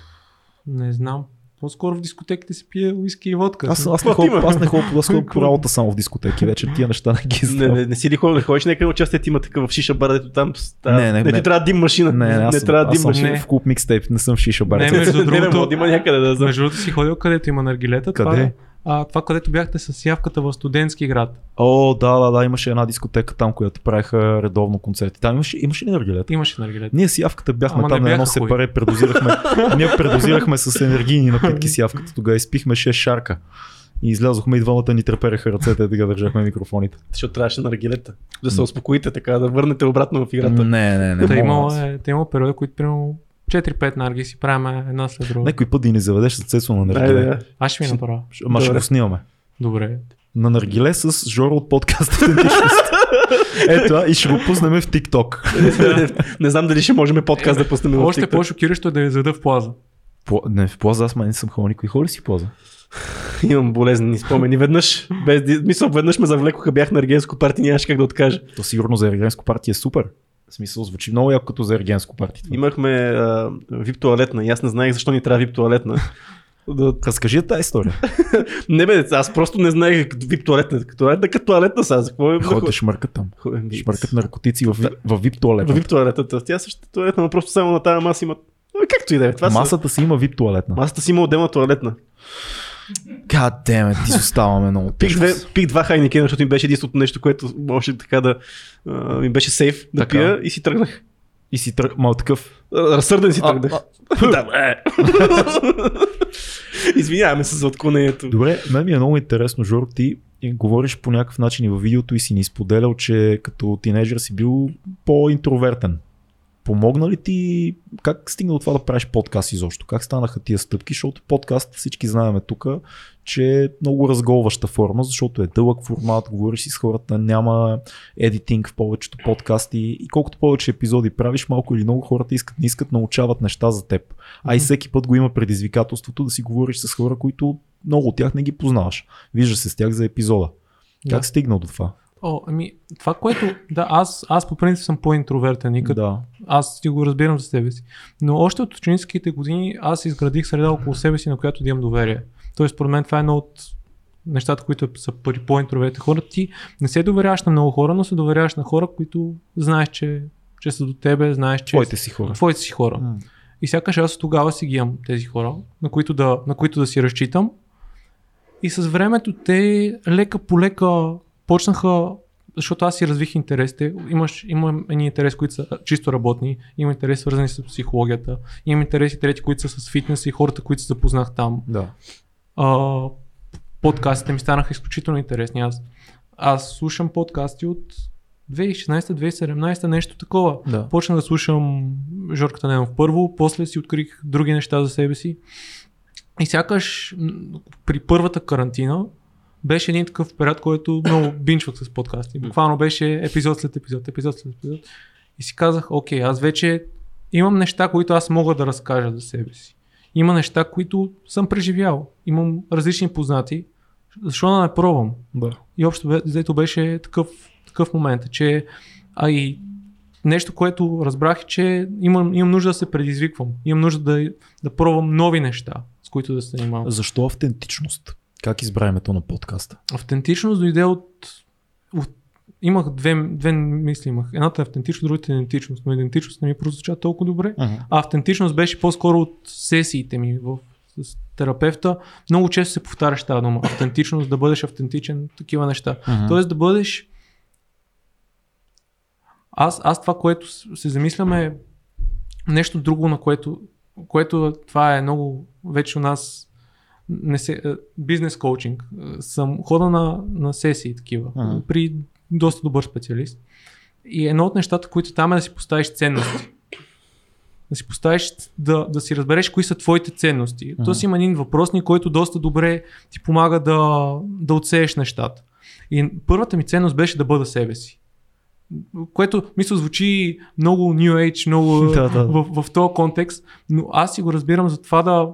Speaker 3: Не знам. По-скоро в дискотеките се пие уиски и водка.
Speaker 1: Аз, аз не ходя, аз не ходя, по работа само в дискотеки, вече тия неща не ги
Speaker 2: Не,
Speaker 1: знам.
Speaker 2: не, не си ли ходил, не ходиш някъде участие, има такъв в шиша бар, дето там ста...
Speaker 1: Не, не,
Speaker 2: не,
Speaker 1: не.
Speaker 2: ти трябва дим машина.
Speaker 1: Не, не, аз,
Speaker 2: не трябва
Speaker 1: аз
Speaker 2: дим машина.
Speaker 3: Не.
Speaker 1: в клуб микстейп, не съм в шиша бар.
Speaker 3: Не, между
Speaker 2: Не, не,
Speaker 3: другото-
Speaker 2: има някъде да знам.
Speaker 3: Между другото си ходил където има наргилета. Това,
Speaker 1: Къде?
Speaker 3: е, а, това където бяхте с явката в студентски град.
Speaker 1: О, да, да, да, имаше една дискотека там, която правиха редовно концерти. Там имаше, имаше ли наргилета?
Speaker 3: Имаше наргилета.
Speaker 1: Ние с явката бяхме
Speaker 3: Ама
Speaker 1: там на едно сепаре, предозирахме, ние предозирахме с енергийни напитки с явката, тогава изпихме 6 шарка. И излязохме и двамата ни трепереха ръцете, така държахме микрофоните.
Speaker 2: Защото трябваше на рагилета. Да се успокоите така, да върнете обратно в играта.
Speaker 1: Не, не, не.
Speaker 3: Та имало, е, та имало периоди, които примерно 4-5 нарги си правим една след друга.
Speaker 1: Някой път да ни заведеш с цецо на
Speaker 2: Да,
Speaker 1: наргиле.
Speaker 2: да.
Speaker 3: Аз ще ви направя.
Speaker 1: Ама ще го снимаме.
Speaker 3: Добре.
Speaker 1: На наргиле с Жоро от подкаста Идентичност. Ето, и ще го пуснем в TikTok.
Speaker 2: не знам дали ще можем подкаст да пуснем в
Speaker 3: Още по-шокиращо е да я зада в плаза.
Speaker 1: По, не, в плаза аз май не съм ходил никой. Ходи ли си плаза?
Speaker 2: Имам болезнени спомени. Веднъж, без, мисъл, веднъж ме завлекоха, бях на ергенско парти, нямаше как да откажа.
Speaker 1: То сигурно за ергенско партия е супер. В смисъл, звучи много яко като за ергенско парти. това.
Speaker 2: Имахме вип туалетна и аз не знаех защо ни трябва вип туалетна. Да-
Speaker 1: Разкажи тази история.
Speaker 2: Не бе, аз просто не знаех като вип туалетна. Туалетна като туалетна сега. За какво е?
Speaker 1: Хората шмъркат там.
Speaker 2: Ами,
Speaker 1: Шмъркат наркотици в, в VIP туалета.
Speaker 2: В вип туалетната. Тя също туалетна, но просто само на тази маса има... Абе, както и да е. Това са-
Speaker 1: Масата си има VIP туалетна.
Speaker 2: Масата си има отделна туалетна.
Speaker 1: God damn it, ти оставаме много
Speaker 2: Пих,
Speaker 1: тежко.
Speaker 2: две, пих два хайникен, защото ми беше единственото нещо, което може така да а, ми беше сейф да
Speaker 1: Така.
Speaker 2: пия и си тръгнах.
Speaker 1: И си тръг... Мал такъв.
Speaker 2: Разсърден си тръгнах. Да, бе. Извиняваме се за отклонението.
Speaker 1: Добре, мен ми е много интересно, Жор, ти говориш по някакъв начин и във видеото и си ни споделял, че като тинейджър си бил по-интровертен. Помогна ли ти, как стигна до това да правиш подкаст изобщо? Как станаха тия стъпки? Защото подкаст всички знаем тук, че е много разголваща форма, защото е дълъг формат, говориш си с хората, няма едитинг в повечето подкасти и колкото повече епизоди правиш, малко или много хората искат, не искат, научават неща за теб. А и всеки път го има предизвикателството да си говориш с хора, които много от тях не ги познаваш. Вижда се с тях за епизода. Как
Speaker 3: Да.
Speaker 1: стигнал до това?
Speaker 3: О, ами, това, което. Да, аз, аз по принцип съм по-интровертен и като
Speaker 1: Да.
Speaker 3: аз си го разбирам за себе си. Но още от ученическите години аз изградих среда около себе си, на която да имам доверие. Тоест, според мен това е едно от нещата, които са при по-интровертни хора. Ти не се доверяваш на много хора, но се доверяваш на хора, които знаеш, че, че са до тебе, знаеш, че
Speaker 1: Твоите си хора.
Speaker 3: твоите си хора.
Speaker 1: М.
Speaker 3: И сякаш аз тогава си ги имам тези хора, на които да, на които да си разчитам. И с времето те лека по лека почнаха, защото аз си развих интересите. Имаш, имам едни интереси, които са чисто работни, имам интереси свързани с психологията, имам интереси трети, които са с фитнес и хората, които се запознах там.
Speaker 1: Да.
Speaker 3: А, подкастите ми станаха изключително интересни. Аз, аз слушам подкасти от 2016-2017, нещо такова.
Speaker 1: Да.
Speaker 3: Почнах да слушам Жорката Ненов първо, после си открих други неща за себе си. И сякаш при първата карантина беше един такъв период, който много бинчвах с подкасти. Буквално беше епизод след епизод, епизод след епизод. И си казах, окей, аз вече имам неща, които аз мога да разкажа за себе си. Има неща, които съм преживял. Имам различни познати. Защо да не пробвам?
Speaker 1: да.
Speaker 3: И общо взето беше такъв, такъв момент, че а и нещо, което разбрах е, че имам, имам нужда да се предизвиквам. Имам нужда да, да пробвам нови неща, с които да се занимавам.
Speaker 1: Защо автентичност? Как избра името на подкаста?
Speaker 3: Автентичност дойде от, от имах две, две мисли имах. Едната е автентичност, другата е идентичност, но идентичност не ми прозвуча толкова добре. А автентичност беше по-скоро от сесиите ми в, с терапевта. Много често се повтаряш тази дума. Автентичност, да бъдеш автентичен, такива неща.
Speaker 1: Мгм.
Speaker 3: Тоест да бъдеш. Аз, аз това, което се замислям е нещо друго, на което, което това е много вече у нас не се, е, бизнес коучинг. Е, Съм хода на, на сесии такива
Speaker 1: Ага.
Speaker 3: при доста добър специалист. И едно от нещата, които там е да си поставиш ценности. Да си поставиш, да, да си разбереш кои са твоите ценности.
Speaker 1: Ага.
Speaker 3: То си има един въпросник, който доста добре ти помага да, да отсееш нещата. И първата ми ценност беше да бъда себе си. Което, мисля, звучи много New Age, много
Speaker 1: Да, да.
Speaker 3: в, в този контекст, но аз си го разбирам за това да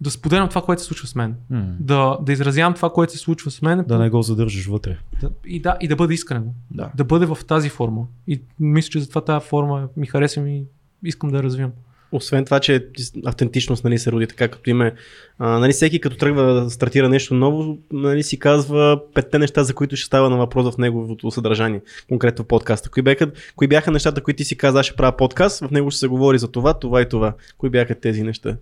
Speaker 3: да споделям това, което се случва с мен.
Speaker 1: М.
Speaker 3: Да, да изразявам това, което се случва с мен.
Speaker 1: Да не го задържаш вътре.
Speaker 3: Да, и, да, и да бъда искрен.
Speaker 1: Да.
Speaker 3: Да бъде в тази форма. И мисля, че затова тази форма ми харесва и искам да я развивам.
Speaker 2: Освен това, че автентичност нали, се роди така като име. А, нали, всеки като тръгва да стартира нещо ново, нали, си казва петте неща, за които ще става на въпрос в неговото съдържание, конкретно в подкаста. Кои бяха, кои бяха нещата, които ти си каза, аз ще правя подкаст, в него ще се говори за това, това и това. Кои бяха тези неща?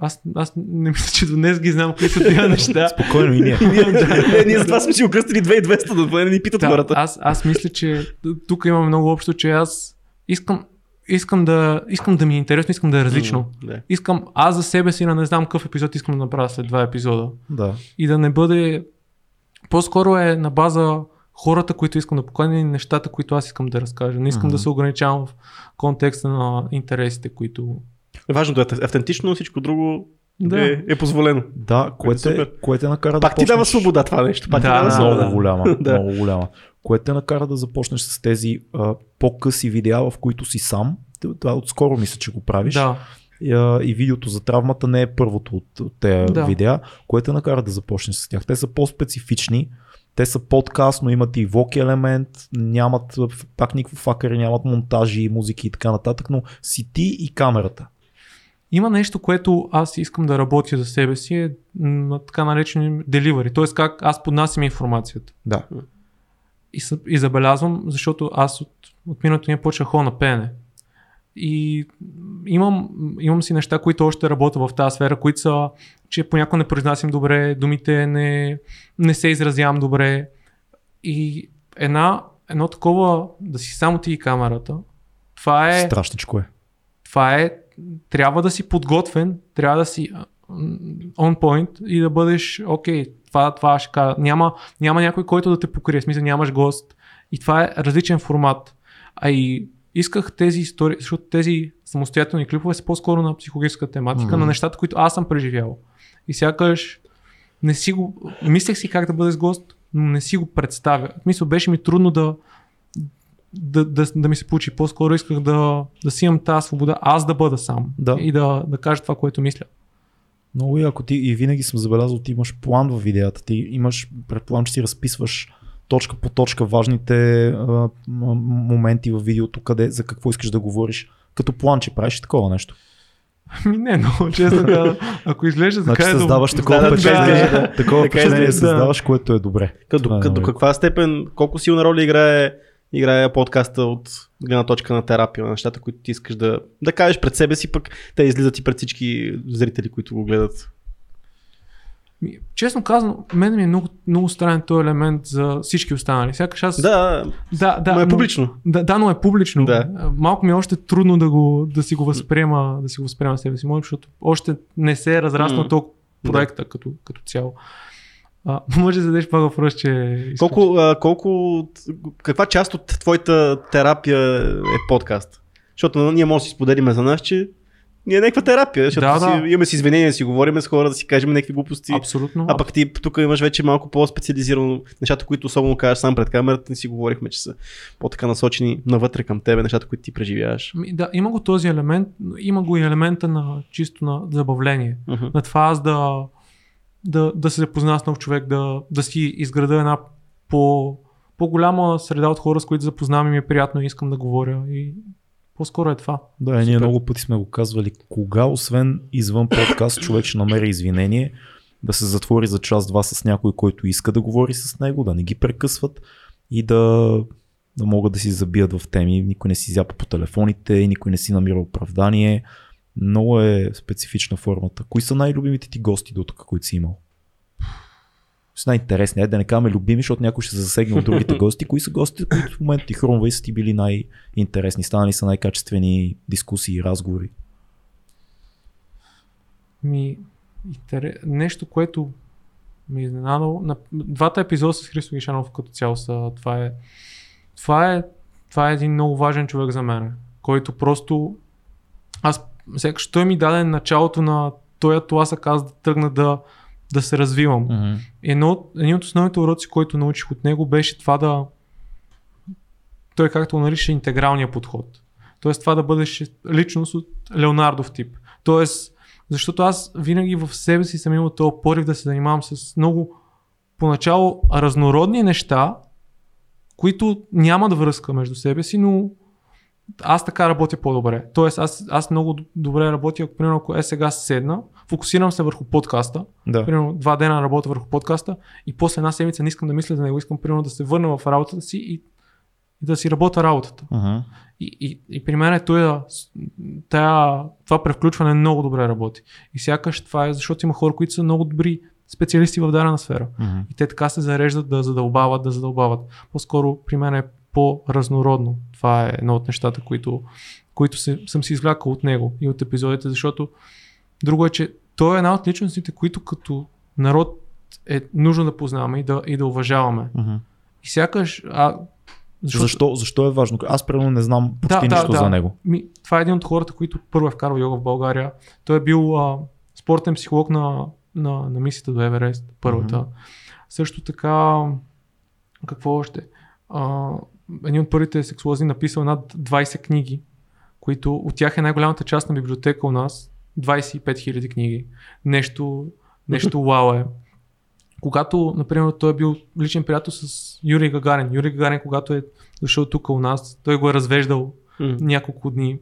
Speaker 3: Аз, аз не мисля, че до днес ги знам кои са тези неща.
Speaker 1: Спокойно и ние.
Speaker 2: Не, ние затова сме си окръстили 2200, да поне не ни питат
Speaker 3: Да,
Speaker 2: хората.
Speaker 3: аз, аз мисля, че тук имаме много общо, че аз искам, искам, да, искам да ми е интересно, искам да е различно.
Speaker 2: Да.
Speaker 3: Искам аз за себе си, на не знам какъв епизод искам да направя след два епизода.
Speaker 1: да.
Speaker 3: И да не бъде... По-скоро е на база хората, които искам да поканя и нещата, които аз искам да разкажа. Не искам
Speaker 1: Мгм.
Speaker 3: да се ограничавам в контекста на интересите, които...
Speaker 2: Важното е автентично, всичко друго
Speaker 3: Да.
Speaker 2: е, е позволено.
Speaker 1: Да, което, е, което е накара
Speaker 2: Пак
Speaker 1: да
Speaker 2: ти дава свобода това нещо. Пак ти
Speaker 3: Да,
Speaker 2: дава
Speaker 3: да,
Speaker 2: свобода.
Speaker 1: много голяма,
Speaker 2: Да.
Speaker 1: много голяма. Което те накара да започнеш с тези а, по-къси видеа, в които си сам. Това отскоро мисля, че го правиш.
Speaker 3: Да.
Speaker 1: И, а, и видеото за травмата не е първото от, от тези
Speaker 3: Да.
Speaker 1: видеа, което те накара да започнеш с тях. Те са по-специфични, те са подкаст, но имат и воки елемент, нямат пак никакво факъри, нямат монтажи, музики и така нататък, но си ти и камерата.
Speaker 3: Има нещо, което аз искам да работя за себе си, е на така наречени delivery, т.е. как аз поднасям информацията.
Speaker 1: Да.
Speaker 3: И, съ- и забелязвам, защото аз от, от миналото ни почнах хора на пеене. И имам, имам си неща, които още работя в тази сфера, които са, че понякога не произнасям добре, думите не, не се изразявам добре. И една, едно такова, да си само ти и камерата, това е
Speaker 1: Страшничко е.
Speaker 3: това е, трябва да си подготвен, трябва да си on point и да бъдеш, окей, това, това ще кажа. Няма, няма някой, който да те покрие, смисъл нямаш гост. И това е различен формат. А и исках тези истории, защото тези самостоятелни клипове са по-скоро на психологическа тематика,
Speaker 1: Мгм.
Speaker 3: на нещата, които аз съм преживял. И сякаш не си го, мислех си как да бъда с гост, но не си го представя. Смисъл беше ми трудно да, да, да, да ми се получи. По-скоро исках да, да си имам тази свобода, аз да бъда сам
Speaker 1: Да.
Speaker 3: и да, да кажа това, което мисля.
Speaker 1: Много яко ти и винаги съм забелязал, ти имаш план в видеята, ти имаш, предполагам, че си разписваш точка по точка важните а, моменти в видеото, къде, за какво искаш да говориш. Като план, че правиш и такова нещо.
Speaker 3: Ми не, но честно казвам, ако изглежда
Speaker 1: Значи
Speaker 3: така е
Speaker 1: създаваш
Speaker 3: добре.
Speaker 1: такова
Speaker 2: Да, да,
Speaker 1: впечатление,
Speaker 2: да, да.
Speaker 1: такова
Speaker 2: Така
Speaker 1: впечатление
Speaker 3: да.
Speaker 1: създаваш, което е добре.
Speaker 2: Като,
Speaker 1: е
Speaker 2: като каква степен, колко силна роля играе, играе подкаста от гледна точка на терапия, на нещата, които ти искаш да, да кажеш пред себе си, пък те излизат и пред всички зрители, които го гледат.
Speaker 3: Честно казано, мен ми е много, много странен този елемент за всички останали. Сякаш аз...
Speaker 2: Да,
Speaker 3: да, да
Speaker 2: но е
Speaker 3: но-
Speaker 2: публично.
Speaker 3: Да, да, но е публично.
Speaker 2: Да.
Speaker 3: Малко ми е още трудно да, го, да си го възприема, да си го възприема себе си, може, защото още не се е разраснал
Speaker 2: М.
Speaker 3: толкова проекта като, като цяло. А, може да зададеш пак въпрос, че...
Speaker 2: Колко, а, колко, каква част от твоята терапия е подкаст? Защото ние може да си споделиме за нас, че ние е някаква терапия, защото
Speaker 3: Да,
Speaker 2: си,
Speaker 3: да.
Speaker 2: имаме си извинения, си говорим с хора, да си кажем някакви глупости.
Speaker 3: Абсолютно.
Speaker 2: А пък ти тук имаш вече малко по-специализирано нещата, които особено кажеш сам пред камерата, не си говорихме, че са по-така насочени навътре към тебе, нещата, които ти преживяваш.
Speaker 3: Да, има го този елемент, има го и елемента на чисто на забавление.
Speaker 2: Мгм.
Speaker 3: На това аз да, да, да се запозная с нов човек, да, да си изграда една по, по-голяма среда от хора, с които запознавам и ми е приятно и искам да говоря. И по-скоро е това.
Speaker 1: Да, и ние
Speaker 2: Супер.
Speaker 1: много пъти сме го казвали. Кога, освен извън подкаст, човек ще намери извинение да се затвори за час-два с някой, който иска да говори с него, да не ги прекъсват и да, да могат да си забият в теми. Никой не си зяпа по телефоните, никой не си намира оправдание. Много е специфична формата. Кои са най-любимите ти гости до тук, които си имал? С най-интересни, айде да не казваме любими, защото някой ще се засегне от другите гости. Кои са гостите, които в момента ти хрумва и са ти били най-интересни, станали са най-качествени дискусии и разговори?
Speaker 3: Ми, нещо, което ми е изненадало. На... Двата епизода с Христо Гишанов като цяло са. Това е, това е, това е един много важен човек за мен, който просто аз сякаш той ми даде началото на този тласък аз да тръгна да, да се развивам.
Speaker 1: Mm-hmm.
Speaker 3: Едно, от- един от основните уроци, който научих от него беше това да той както го нарича интегралния подход. Тоест това да бъдеш личност от Леонардов тип. Тоест, защото аз винаги в себе си съм имал този порив да се занимавам с много поначало разнородни неща, които нямат връзка между себе си, но аз така работя по-добре. Тоест аз, аз много добре работя, ако примерно ако е сега седна, фокусирам се върху подкаста,
Speaker 1: Да.
Speaker 3: примерно два дена работя върху подкаста и после една седмица не искам да мисля за него, искам примерно да се върна в работата си и, и да си работя работата.
Speaker 1: Uh-huh.
Speaker 3: И, и, и при мен е това, тая, това превключване много добре работи. И сякаш това е защото има хора, които са много добри специалисти в дадена сфера.
Speaker 1: Uh-huh.
Speaker 3: И те така се зареждат да задълбават, да задълбават. По-скоро при мен е по-разнородно. Това е едно от нещата, които, които се, съм си извлякал от него и от епизодите, защото друго е, че той е една от личностите, които като народ е нужно да познаваме и да, и да уважаваме.
Speaker 1: Uh-huh.
Speaker 3: И сякаш... А,
Speaker 1: Защото... Защо, защо е важно? Аз примерно не знам почти
Speaker 3: Да,
Speaker 1: нищо
Speaker 3: да.
Speaker 1: за него.
Speaker 3: Ми, това е един от хората, които първо е вкарал йога в България. Той е бил а, спортен психолог на, на, на мисията до Еверест, първата. Mm-hmm. Също така, какво още? А, един от първите сексуалози написал над 20 книги, които от тях е най-голямата част на библиотека у нас. 25 000 книги. Нещо, нещо вау е. Когато, например, той е бил личен приятел с Юрий Гагарин. Юрий Гагарин, когато е дошъл тук у нас, той го е развеждал mm. няколко дни.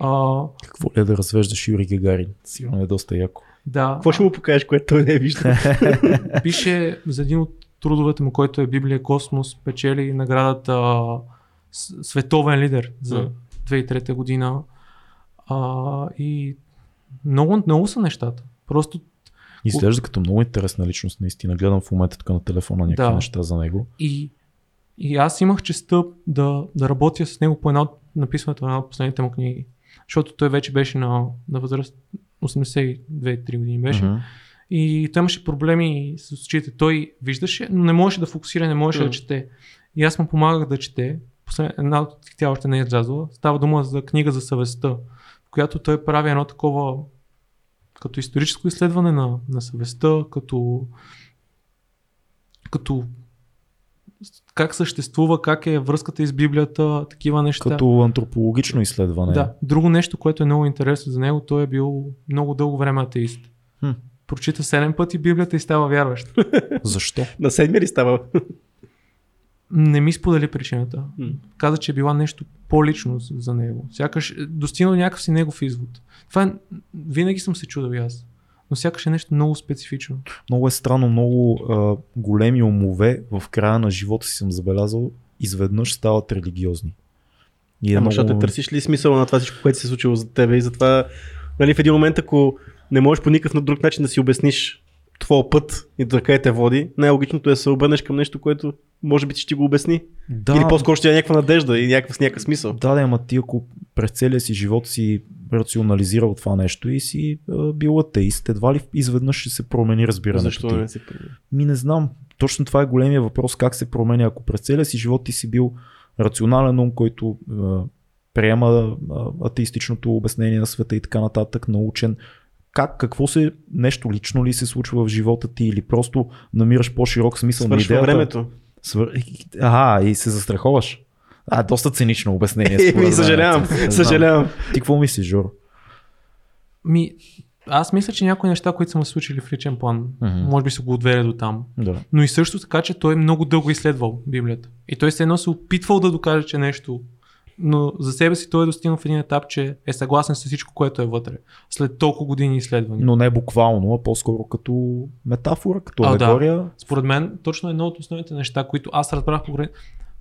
Speaker 3: А...
Speaker 1: Какво ли е да развеждаш Юрий Гагарин? Сигурно е доста яко.
Speaker 3: Да.
Speaker 2: Какво ще му покажеш, което той не е виждал?
Speaker 3: Пише за един от трудовете му, който е Библия Космос, печели наградата Световен лидер за 2003 година. А, и много, много са нещата. Просто
Speaker 1: Изглежда като много интересна личност, наистина. Гледам в момента така на телефона някакви да. неща за него.
Speaker 3: И, и аз имах честа да, да работя с него по една от написването на една от последните му книги. Защото той вече беше на, на възраст 82-3 години беше. Uh-huh. И той имаше проблеми с очите. Той виждаше, но не можеше да фокусира, не можеше uh-huh. да чете. И аз му помагах да чете. Една от тя още не е излязла. Става дума за книга за съвестта, в която той прави едно такова като историческо изследване на, на съвестта, като, като как съществува, как е връзката из Библията, такива неща.
Speaker 1: Като антропологично изследване.
Speaker 3: Да. Друго нещо, което е много интересно за него, той е бил много дълго време атеист. Хм. Прочита седем пъти Библията и става вярващ.
Speaker 1: Защо?
Speaker 2: На седми ли става?
Speaker 3: Не ми сподели причината. Каза, че е била нещо по-лично за него. Сякаш е достигнал някакъв си негов извод. Това е, винаги съм се чудил и аз. Но сякаш е нещо много специфично.
Speaker 1: Много е странно, много а, големи умове в края на живота си съм забелязал, изведнъж стават религиозни.
Speaker 2: И е Ама много... защото търсиш ли смисъл на това всичко, което се е случило за тебе и затова нали, в един момент, ако не можеш по никакъв на друг начин да си обясниш твоя път и до къде те води, най-логичното е да се обърнеш към нещо, което може би ти ще го обясни. Да. Или по-скоро ще е някаква надежда и някакъв, някакъв смисъл.
Speaker 1: Да, да, ама ти ако през целия си живот си рационализирал това нещо и си а, бил атеист, едва ли изведнъж ще се промени разбирането
Speaker 2: Защо
Speaker 1: ти?
Speaker 2: не се промени?
Speaker 1: Ми не знам. Точно това е големия въпрос, как се променя, ако през целия си живот ти си бил рационален ум, който а, приема а, атеистичното обяснение на света и така нататък, научен, как, какво се, нещо лично ли се случва в живота ти или просто намираш по-широк смисъл
Speaker 2: Свършва
Speaker 1: на идеята?
Speaker 2: времето.
Speaker 1: Свър... Ага, и се застраховаш. А, доста цинично обяснение.
Speaker 2: Ми, съжалявам, съжалявам.
Speaker 1: Ти какво мислиш, Жоро?
Speaker 3: Ми, аз мисля, че някои неща, които са му случили в личен план, mm-hmm. може би са го отвели до там.
Speaker 1: Да.
Speaker 3: Но и също така, че той много дълго изследвал Библията. И той се едно се опитвал да докаже, че нещо но за себе си той е достигнал в един етап, че е съгласен с всичко, което е вътре. След толкова години изследвания.
Speaker 1: Но не буквално, а по-скоро като метафора, като алегория. Да.
Speaker 3: Според мен, точно едно от основните неща, които аз разбрах по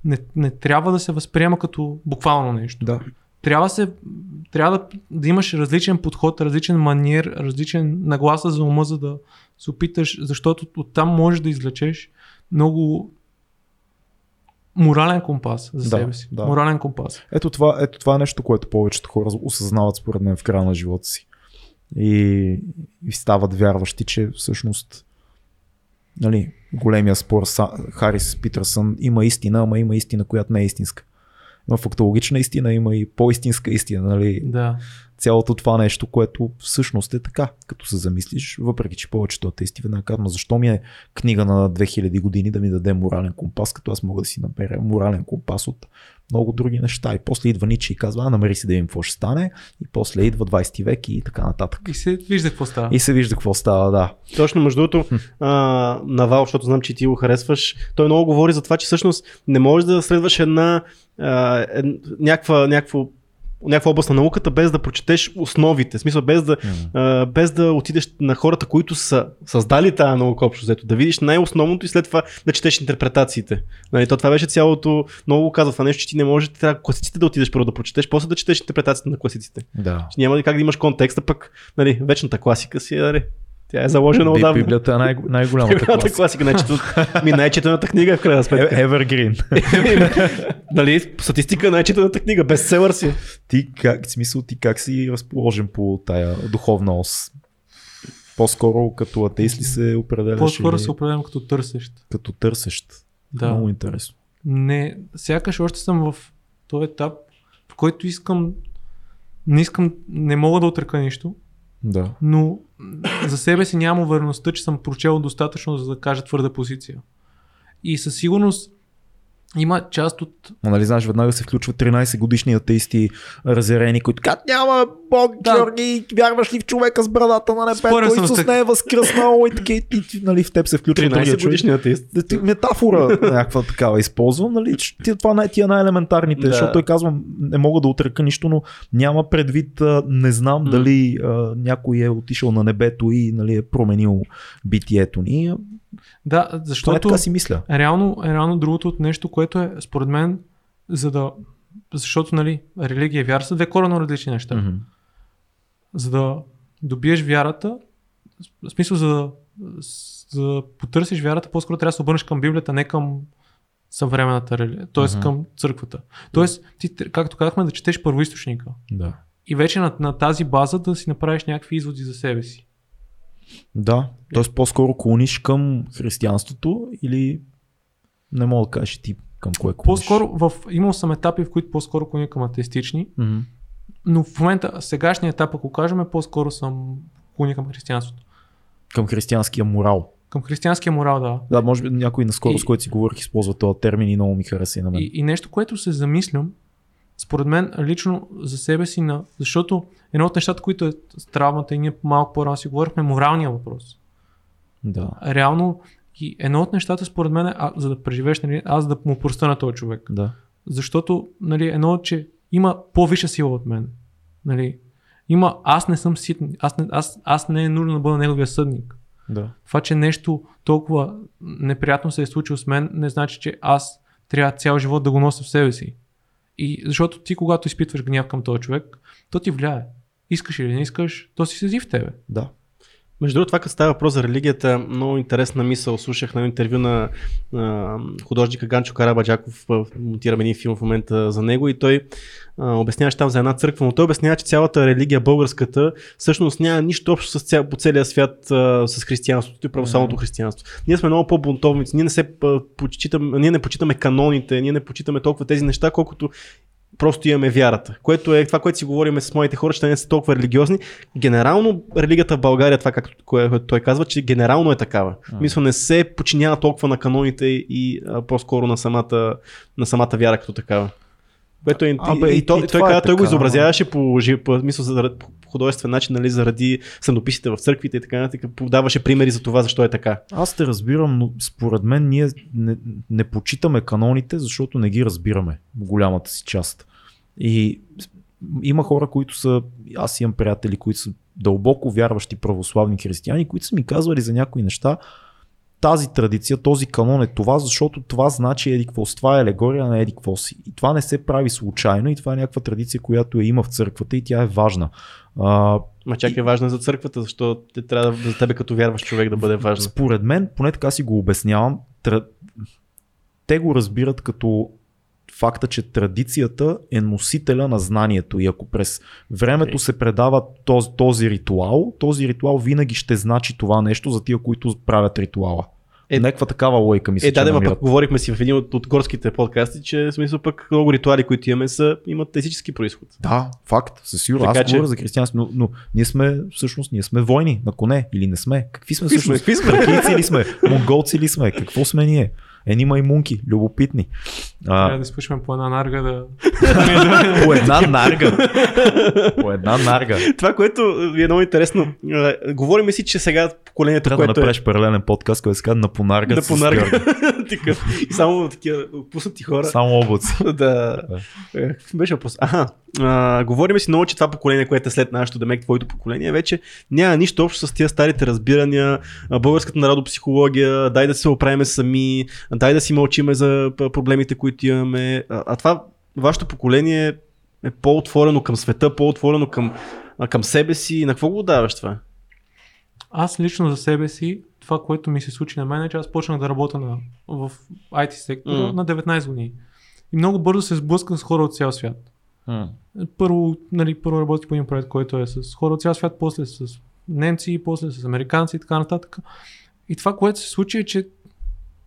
Speaker 3: не, не трябва да се възприема като буквално нещо.
Speaker 1: Да.
Speaker 3: Трябва, се, трябва да, да имаш различен подход, различен маниер, различен нагласа за ума, за да се опиташ, защото оттам можеш да извлечеш много морален компас за да, себе си. Да. Морален компас.
Speaker 1: Ето това, ето това е нещо, което повечето хора осъзнават според мен в края на живота си. И, и стават вярващи, че всъщност нали, големия спор с Харис Питърсън има истина, ама има истина, която не е истинска. Има фактологична истина, има и по-истинска истина. Нали?
Speaker 3: Да
Speaker 1: цялото това нещо, което всъщност е така, като се замислиш, въпреки че повечето атеисти веднага казват, защо ми е книга на 2000 години да ми даде морален компас, като аз мога да си наберя морален компас от много други неща. И после идва Ничи и казва, а намери си да видим какво ще стане. И после идва 20 век и така нататък.
Speaker 3: И се вижда какво става.
Speaker 1: И се вижда какво става, да.
Speaker 2: Точно, между другото, Навал, защото знам, че ти го харесваш, той много говори за това, че всъщност не можеш да следваш една, а, е, някаква, някакво някаква област на науката, без да прочетеш основите. В смисъл, без да, mm. а, без да отидеш на хората, които са създали тази наука общо взето, да видиш най-основното и след това да четеш интерпретациите. Нали, то това беше цялото, много казва това нещо, че ти не можеш, трябва класиците да отидеш първо да прочетеш, после да четеш интерпретацията на класиците.
Speaker 1: Да.
Speaker 2: Че няма как да имаш контекста, пък нали, вечната класика си е, нали, тя е заложена отдавна.
Speaker 1: Библията е най- най-голямата
Speaker 2: Библията класика. класика. Ми най-четената книга в крайна сметка.
Speaker 1: Evergreen.
Speaker 2: нали, статистика най-четената книга, бестселър си.
Speaker 1: Ти как, в смисъл ти как си разположен по тая духовна ос? По-скоро като атеист ли се определяш?
Speaker 3: По-скоро или... се определям като търсещ.
Speaker 1: Като търсещ. Да. Много интересно.
Speaker 3: Не, сякаш още съм в този етап, в който искам, не искам, не мога да отрека нищо,
Speaker 1: Да.
Speaker 3: но за себе си нямам увереността, че съм прочел достатъчно, за да кажа твърда позиция. И със сигурност има част от...
Speaker 1: Но, нали, знаеш, веднага се включват 13 годишни атеисти разярени, които казват, няма Бог,
Speaker 3: Да.
Speaker 1: Георги, вярваш ли в човека с брадата на небето, Исус
Speaker 3: так-
Speaker 1: не е възкръснал и така, и, и, нали, в теб се включва другия
Speaker 2: 13
Speaker 1: човек.
Speaker 2: годишният тест.
Speaker 1: Да, ти- Метафора някаква такава използвам, нали? че ти- Това най- тия най-елементарните,
Speaker 2: Да.
Speaker 1: защото той казвам, не мога да отрека нищо, но няма предвид, не знам
Speaker 2: М.
Speaker 1: дали а, някой е отишъл на небето и нали, е променил битието ни.
Speaker 3: Да,
Speaker 1: Това е
Speaker 3: защото
Speaker 1: така си мисля.
Speaker 3: реално, реално другото от нещо, което е според мен, за да... Защото, нали, религия и вяра са две коренно различни неща.
Speaker 1: Мгм.
Speaker 3: За да добиеш вярата, в смисъл за да, за да потърсиш вярата, по-скоро трябва да се обърнеш към Библията, не към съвременната религия, т.е.
Speaker 1: Мгм.
Speaker 3: към църквата. Тоест, ти, както казахме, да четеш първоисточника.
Speaker 1: Да.
Speaker 3: И вече на, на тази база да си направиш някакви изводи за себе си.
Speaker 1: Да, т.е. по-скоро клониш към християнството или не мога да кажеш ти към кое клониш.
Speaker 3: По-скоро, в, имал съм етапи, в които по-скоро клоня към атеистични,
Speaker 1: Мгм.
Speaker 3: но в момента, сегашния етап, ако кажем, по-скоро съм клоня към християнството.
Speaker 1: Към християнския морал.
Speaker 3: Към християнския морал, да.
Speaker 1: Да, може би някой наскоро,
Speaker 3: И-
Speaker 1: с който си говорих, използва този термин и много ми хареса и на мен.
Speaker 3: И, и нещо, което се замислям, според мен лично за себе си, на, защото едно от нещата, които е травмата и ние малко по-рано си говорихме, е моралния въпрос.
Speaker 1: Да.
Speaker 3: Реално, и едно от нещата, според мен, е, а, за да преживееш, нали, аз да му простя на този човек.
Speaker 1: Да.
Speaker 3: Защото, нали, едно, че има по-висша сила от мен. Нали, има, аз не съм ситен, аз не, аз, аз не е нужно да бъда неговия съдник.
Speaker 1: Да.
Speaker 3: Това, че нещо толкова неприятно се е случило с мен, не значи, че аз трябва цял живот да го нося в себе си. И защото ти, когато изпитваш гняв към този човек, то ти влияе. Искаш или не искаш, то си седи в тебе.
Speaker 1: Да.
Speaker 2: Между другото, това като става въпрос за религията, много интересна мисъл. Слушах на интервю на а, художника Ганчо Карабаджаков, а, монтираме един филм в момента за него и той а, обясняваше там за една църква, но той обяснява, че цялата религия, българската, всъщност няма нищо общо с цял, по целия свят а, с християнството и православното християнство. Ние сме много по-бунтовници, ние не, се а, почитаме, ние не почитаме каноните, ние не почитаме толкова тези неща, колкото просто имаме вярата, което е това, което си говорим с моите хора, че те не са толкова религиозни. Генерално религията в България, това както което той казва, че генерално е такава.
Speaker 1: А.
Speaker 2: Мисля, не се подчинява толкова на каноните и а, по-скоро на самата, на самата вяра като такава. Което е,
Speaker 1: Абе,
Speaker 2: и,
Speaker 1: и-
Speaker 2: и, той,
Speaker 1: и
Speaker 2: той,
Speaker 1: е
Speaker 2: каза, той го изобразяваше по, по, мисля, за, по художествен начин, нали, заради сънописите в църквите и така нататък. Даваше примери за това, защо е така.
Speaker 1: Аз те разбирам, но според мен ние не, не почитаме каноните, защото не ги разбираме в голямата си част. И има хора, които са, аз имам приятели, които са дълбоко вярващи православни християни, които са ми казвали за някои неща, тази традиция, този канон е това, защото това значи еди какво си. Това е алегория на еди какво си. И това не се прави случайно и това е някаква традиция, която я има в църквата и тя е важна. А,
Speaker 2: Ма чак е важна за църквата, защото те трябва да, за тебе като вярващ човек да бъде важна.
Speaker 1: Според мен, поне така си го обяснявам, тра... те го разбират като факта, че традицията е носителя на знанието и ако през времето
Speaker 2: Окей.
Speaker 1: се предава този, този ритуал, този ритуал винаги ще значи това нещо за тия, които правят ритуала.
Speaker 2: Е,
Speaker 1: Някаква такава лойка ми се
Speaker 2: Е, да, да, пък говорихме си в един от, от горските подкасти, че в смисъл пък много ритуали, които имаме, са, имат езически происход.
Speaker 1: Да, факт, със сигурност. Аз
Speaker 2: че-
Speaker 1: говоря за християнство, но, но ние сме, всъщност, ние сме войни на коне или не сме. Какви сме всъщност?
Speaker 2: Какви сме?
Speaker 1: Тракийци ли сме? Монголци ли сме? Какво сме ние? Ени маймунки, любопитни.
Speaker 3: Трябва
Speaker 1: А,
Speaker 3: да изпушваме по една нарга да...
Speaker 1: по една нарга. по една нарга.
Speaker 2: Това, което е много интересно, е, говорим си, че сега поколението,
Speaker 1: Трябва да
Speaker 2: което е
Speaker 1: направиш паралелен подкаст, който се казва на понарга.
Speaker 2: на
Speaker 1: с
Speaker 2: понарга, и само такива пуснати хора.
Speaker 1: Само облаци.
Speaker 2: да. Е, Беше въпрос. Аха. А, говорим си много, че това поколение, което е след нашето, демек твоето поколение, вече няма нищо общо с тия старите разбирания, българската народопсихология, дай да се оправиме сами, дай да си мълчиме за проблемите, които имаме. А, а това, вашето поколение е по-отворено към света, по-отворено към, към себе си. На какво го даваш това?
Speaker 3: Аз лично за себе си, това, което ми се случи на мен е, че аз почнах да работя на, в IT сектора
Speaker 2: Мгм.
Speaker 3: на 19 години. И много бързо се сблъсках с хора от цял свят. Първо, нали, първо работих по един проект, който е с хора от цял свят, после с немци, после с американци и така нататък. И това, което се случи е, че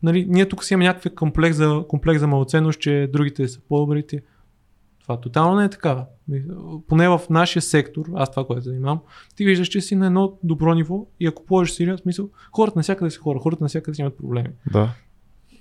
Speaker 3: нали, ние тук си имаме някакъв комплекс за, комплекс за малоценност, че другите са по-добрите. Това тотално не е така. Поне в нашия сектор, аз това, което занимавам, ти виждаш, че си на едно добро ниво и ако положиш сериозно смисъл, хората навсякъде са хора, хората навсякъде си имат проблеми.
Speaker 1: Да.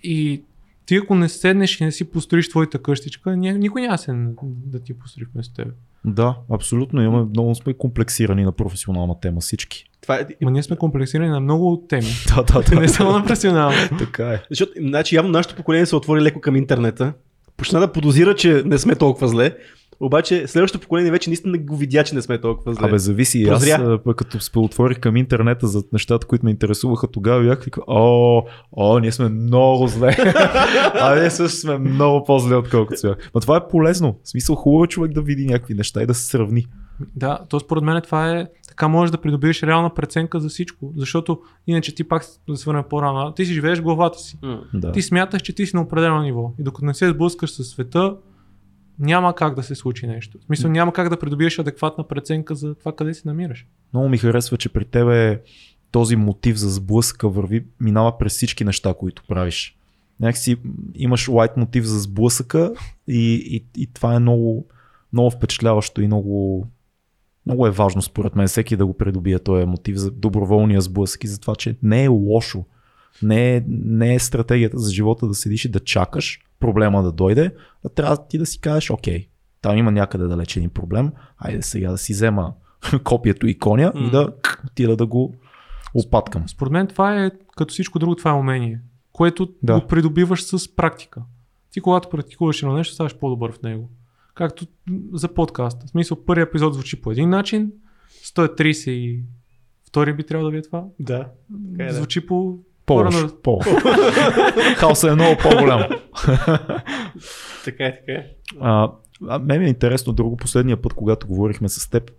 Speaker 3: И ти ако не седнеш и не си построиш твоята къщичка, никой няма се да ти построи вместо теб.
Speaker 1: Да, абсолютно. Имаме, много сме комплексирани на професионална тема всички.
Speaker 2: Това е,
Speaker 3: Ма ние сме комплексирани на много теми.
Speaker 1: Да, да, да.
Speaker 3: не само на професионална.
Speaker 1: така е.
Speaker 2: защото, значи, явно нашето поколение се отвори леко към интернета. Почна да подозира, че не сме толкова зле. Обаче следващото поколение вече наистина го видя, че не сме толкова зле.
Speaker 1: Абе, зависи. И Аз,
Speaker 2: Прозря.
Speaker 1: а, пък като се отворих към интернета за нещата, които ме интересуваха тогава, бях вика, о, о, ние сме много зле. а ние също сме много по-зле, отколкото сега. Но това е полезно. В смисъл, хубаво е човек да види някакви неща и да се сравни.
Speaker 3: Да, то според мен това е така можеш да придобиеш реална преценка за всичко, защото иначе ти пак да се върнем по-рано, ти си живееш в главата си.
Speaker 1: Да.
Speaker 3: Ти смяташ, че ти си на определено ниво и докато не се сблъскаш със света, няма как да се случи нещо. В смисъл няма как да придобиеш адекватна преценка за това къде се намираш.
Speaker 1: Много ми харесва, че при тебе този мотив за сблъсъка върви, минава през всички неща, които правиш. Някакси имаш лайт мотив за сблъсъка и, и, и това е много, много впечатляващо и много, много е важно според мен всеки да го придобие този мотив за доброволния сблъсък и за това, че не е лошо. Не е, не е стратегията за живота да седиш и да чакаш проблема да дойде, а трябва ти да си кажеш, окей, там има някъде далеч един проблем, айде сега да си взема копието и коня и
Speaker 2: М.
Speaker 1: да отида да го опаткам.
Speaker 3: Според мен това е, като всичко друго, това е умение, което
Speaker 1: да.
Speaker 3: го придобиваш с практика. Ти когато практикуваш едно нещо, ставаш по-добър в него. Както за подкаста. В смисъл, първият епизод звучи по един начин, 130 и втори би трябвало да ви е това.
Speaker 2: Да. Е, да.
Speaker 3: Звучи по...
Speaker 1: По-лошо.
Speaker 3: хора на-
Speaker 1: По. Хаосът е много по-голям.
Speaker 2: Така е, така е.
Speaker 1: А, а мен ми е интересно друго. Последния път, когато говорихме с теб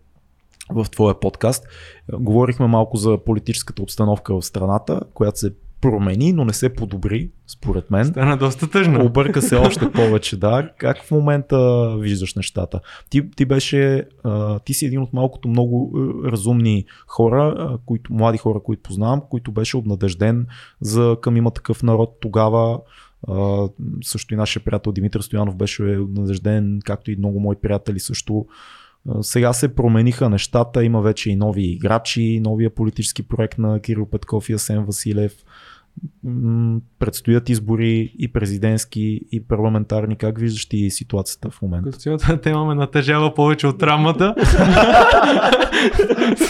Speaker 1: в твоя подкаст, говорихме малко за политическата обстановка в страната, която се промени, но не се подобри, според мен.
Speaker 3: Стана доста тъжно.
Speaker 1: Обърка се още повече, да. Как в момента виждаш нещата? Ти, ти беше, а, ти си един от малкото много а, разумни хора, а, които, млади хора, които познавам, които беше обнадежден за към има такъв народ тогава. А, също и нашия приятел Димитър Стоянов беше обнадежден, както и много мои приятели също. Сега се промениха нещата, има вече и нови играчи, новия политически проект на Кирил Петков и Асен Василев. Предстоят избори и президентски, и парламентарни. Как виждаш ти ситуацията в момента?
Speaker 3: Като цялата тема ме натъжава повече от травмата.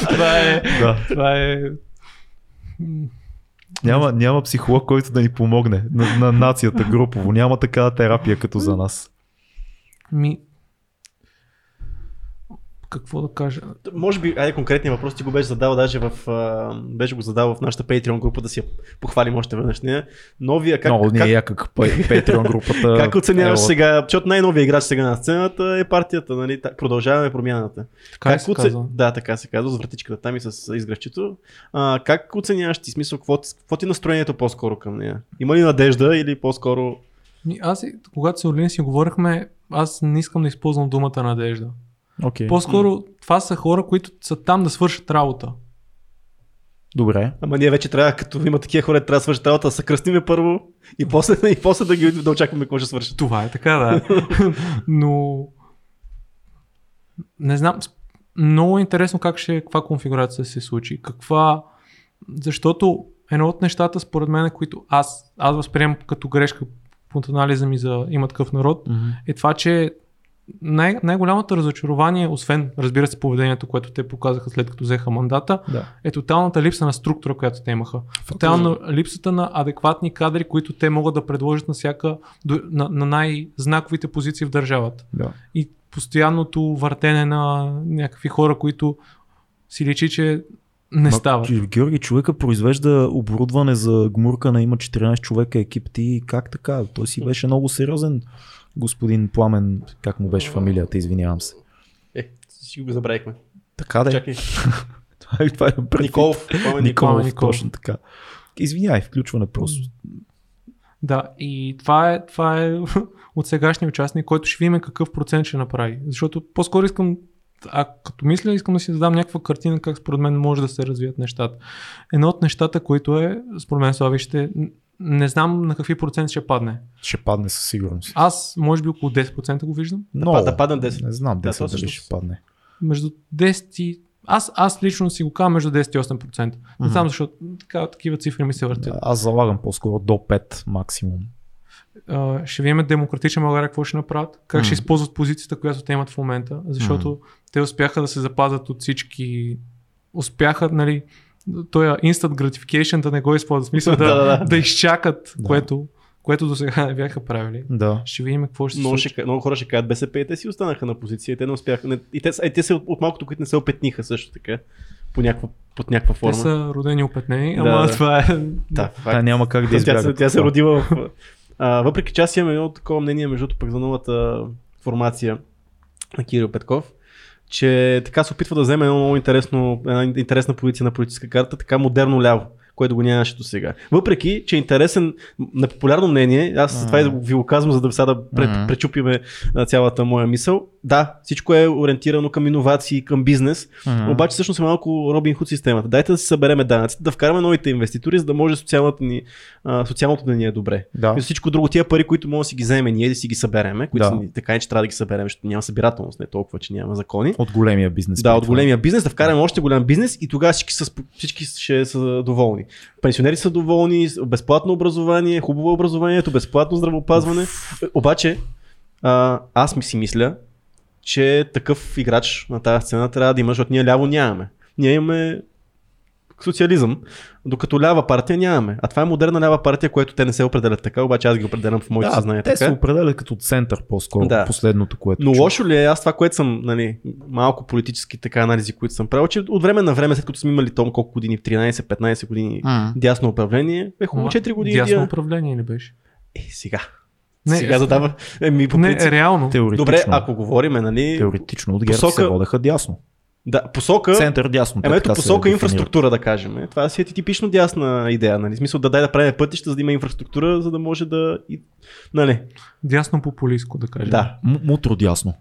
Speaker 3: това е...
Speaker 1: Да.
Speaker 3: Това е...
Speaker 1: Няма, няма психолог, който да ни помогне на, на нацията групово. Няма такава терапия като за нас.
Speaker 3: Ми... Какво да кажа?
Speaker 2: Може би, айде конкретния въпрос ти го беше задал даже в, а, беше го задал в нашата Patreon група да си я похвалим още веднъж нея. Новия, как,
Speaker 1: Много ни е
Speaker 2: как,
Speaker 1: как Patreon групата.
Speaker 2: как оценяваш
Speaker 1: е,
Speaker 2: сега, защото най-новия играч сега на сцената е партията, нали? Продължаваме промяната.
Speaker 3: Така как се
Speaker 2: оце-
Speaker 3: казва.
Speaker 2: Да, така се казва, с вратичката там и с изгръвчето. А, как оценяваш ти смисъл, какво, ти- какво ти е настроението по-скоро към нея? Има ли надежда или по-скоро...
Speaker 3: Аз, когато с Орлин си говорихме, аз не искам да използвам думата надежда.
Speaker 1: Окей.
Speaker 3: По-скоро това са хора, които са там да свършат работа.
Speaker 1: Добре.
Speaker 2: Ама ние вече трябва, като има такива хора, трябва да свършат работа, да се кръстиме първо и после, и после да ги да очакваме какво ще свършат.
Speaker 3: Това е така, да. Но не знам, много е интересно как ще, каква конфигурация се случи. Каква... Защото едно от нещата, според мен, които аз, аз възприемам като грешка под анализа ми за има такъв народ, е това, че най- най-голямото разочарование, освен, разбира се, поведението, което те показаха след като взеха мандата,
Speaker 1: Да.
Speaker 3: е тоталната липса на структура, която те имаха. Тотална липсата на адекватни кадри, които те могат да предложат на всяка, на, на най-знаковите позиции в държавата.
Speaker 1: да.
Speaker 3: И постоянното въртене на някакви хора, които си личи, че не става.
Speaker 1: Ма, Георги, човека произвежда оборудване за гмуркане, има 14 човека екип. Ти как така? Той си беше много сериозен господин Пламен, как му беше фамилията, извинявам се.
Speaker 2: Е, си го забравихме.
Speaker 1: Така да е.
Speaker 2: Чакай.
Speaker 1: Това е, това е.
Speaker 2: Николов. Пламен Николов.
Speaker 1: Николов,
Speaker 3: Пламен Николов.
Speaker 1: точно така. Извинявай, включване просто.
Speaker 3: Да, и това е, това е от сегашния участник, който ще видим какъв процент ще направи. Защото по-скоро искам, а като мисля, искам да си задам някаква картина как според мен може да се развият нещата. Едно от нещата, които е, според мен Слави ще Не знам на какви проценти ще падне.
Speaker 1: Ще падне със сигурност.
Speaker 3: Аз, може би около 10% го виждам.
Speaker 1: Много.
Speaker 2: да падне 10.
Speaker 1: Не знам 10
Speaker 2: Да, то
Speaker 1: дали
Speaker 2: всъщност-
Speaker 1: ще падне.
Speaker 3: Между 10 и... Аз, аз лично си го казвам между 10 и 8%. Не знам, защото така, такива цифри ми се въртят.
Speaker 1: Аз залагам по-скоро до 5 максимум.
Speaker 3: А, ще видим демократична България какво ще направят, как ще
Speaker 1: М.
Speaker 3: използват позицията, която те имат в момента, защото те успяха да се запазят от всички, успяха, нали, той instant gratification да не го използват, в смисъл да,
Speaker 2: Да,
Speaker 3: да,
Speaker 2: да,
Speaker 3: изчакат,
Speaker 1: Да.
Speaker 3: което, което до сега не бяха правили.
Speaker 1: Да.
Speaker 3: Ще видим какво ще се
Speaker 2: Много,
Speaker 3: случи.
Speaker 2: ще, много хора ще кажат БСП и те си останаха на позиция те не успяха. Не, и те, и те са от, от малкото, които не се опетниха също така. По някаква, под някаква
Speaker 3: Те
Speaker 2: форма.
Speaker 3: са родени опетнени,
Speaker 2: Да,
Speaker 3: ама
Speaker 2: да.
Speaker 3: това е...
Speaker 2: Да,
Speaker 1: Та
Speaker 2: факт.
Speaker 1: няма как да
Speaker 2: тя,
Speaker 1: избягат.
Speaker 2: се, тя се родила в... А, въпреки че аз имам едно такова мнение, между пък за новата формация на Кирил Петков, че така се опитва да вземе едно много интересно, една интересна позиция на политическа карта, така модерно ляво което го нямаше до сега. Въпреки, че е интересен, на популярно мнение, аз това и ви го казвам, за да сега да
Speaker 1: Мгм.
Speaker 2: пречупиме цялата моя мисъл. Да, всичко е ориентирано към иновации, към бизнес,
Speaker 1: Мгм.
Speaker 2: обаче всъщност е малко Робин Худ системата. Дайте да си събереме данъците, да вкараме новите инвеститори, за да може социалната ни, а, социалното да ни е добре.
Speaker 1: Да.
Speaker 2: И всичко друго, тия пари, които може да си ги вземем ние, да си ги събереме, които
Speaker 1: Да.
Speaker 2: ни- така и че трябва да ги съберем, защото няма събирателност, не толкова, че няма закони.
Speaker 1: От големия бизнес.
Speaker 2: Да, от големия бизнес, да вкараме още голям бизнес и тогава всички, са, всички ще са доволни. Пенсионери са доволни, безплатно образование, хубаво образованието, безплатно здравеопазване. Обаче, а, аз ми си мисля, че такъв играч на тази сцена трябва да има, защото ние ляво нямаме. Ние имаме социализъм, докато лява партия нямаме. А това е модерна лява партия, което те не се определят така, обаче аз ги определям в моето
Speaker 1: Да,
Speaker 2: съзнание
Speaker 1: те се
Speaker 2: така.
Speaker 1: определят като център по-скоро,
Speaker 2: Да.
Speaker 1: последното, което
Speaker 2: Но
Speaker 1: чух.
Speaker 2: лошо ли е аз това, което съм, нали, малко политически така анализи, които съм правил, че от време на време, след като сме имали том колко години, 13-15 години
Speaker 1: М.
Speaker 2: дясно управление, е хубаво
Speaker 3: Ама,
Speaker 2: 4 години.
Speaker 3: Дясно
Speaker 2: дя-
Speaker 3: управление не беше.
Speaker 2: Е, сега.
Speaker 3: Не,
Speaker 2: сега
Speaker 3: е,
Speaker 2: задава. Е, ми, по
Speaker 3: Не,
Speaker 2: принцип...
Speaker 3: реално.
Speaker 2: Добре, ако говорим, нали,
Speaker 1: теоретично от ГЕРБ
Speaker 2: посока-
Speaker 1: се водеха дясно.
Speaker 2: Да, посока,
Speaker 1: Център дясно.
Speaker 2: Ема ето посока инфраструктура, да кажем. Е, Това си е типично дясна идея. Нали? Смисъл да дай да правим пътища, за да има инфраструктура, за да може да. И... Нали?
Speaker 3: Дясно популистко, да кажем.
Speaker 2: Да.
Speaker 1: М- Мутро дясно.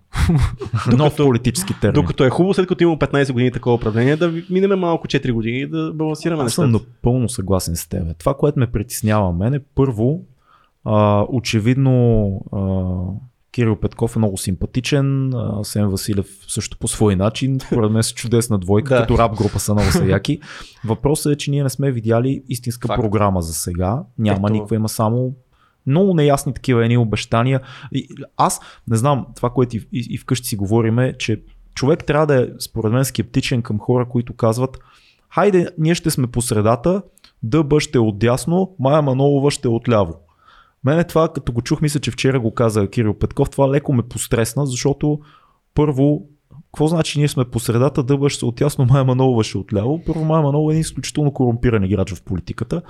Speaker 1: Нов политически термин.
Speaker 2: Докато е хубаво, след като има 15 години такова управление, да минем малко 4 години и да балансираме
Speaker 1: Аз съм напълно съгласен с теб. Това, което ме притеснява мен е първо, а, очевидно а, Кирил Петков е много симпатичен, Сен Василев също по свой начин, според мен са чудесна двойка,
Speaker 2: Да.
Speaker 1: като рап група са много са яки. Въпросът е, че ние не сме видяли истинска
Speaker 2: Факт.
Speaker 1: програма за сега, няма
Speaker 2: Ето.
Speaker 1: никаква, има само много неясни такива едни обещания. И, аз не знам, това, което и, и, и вкъщи си говориме, че човек трябва да е, според мен, скептичен към хора, които казват, хайде, ние ще сме по средата, ДБ ще е отдясно, Майя Манолова ще е отляво. Мене това, като го чух, мисля, че вчера го каза Кирил Петков, това леко ме постресна, защото първо, какво значи ние сме по средата, ДБ ще е отясно, Майя Манолова ще е отляво. Първо, Майя Манолова е един изключително корумпиран играч в политиката.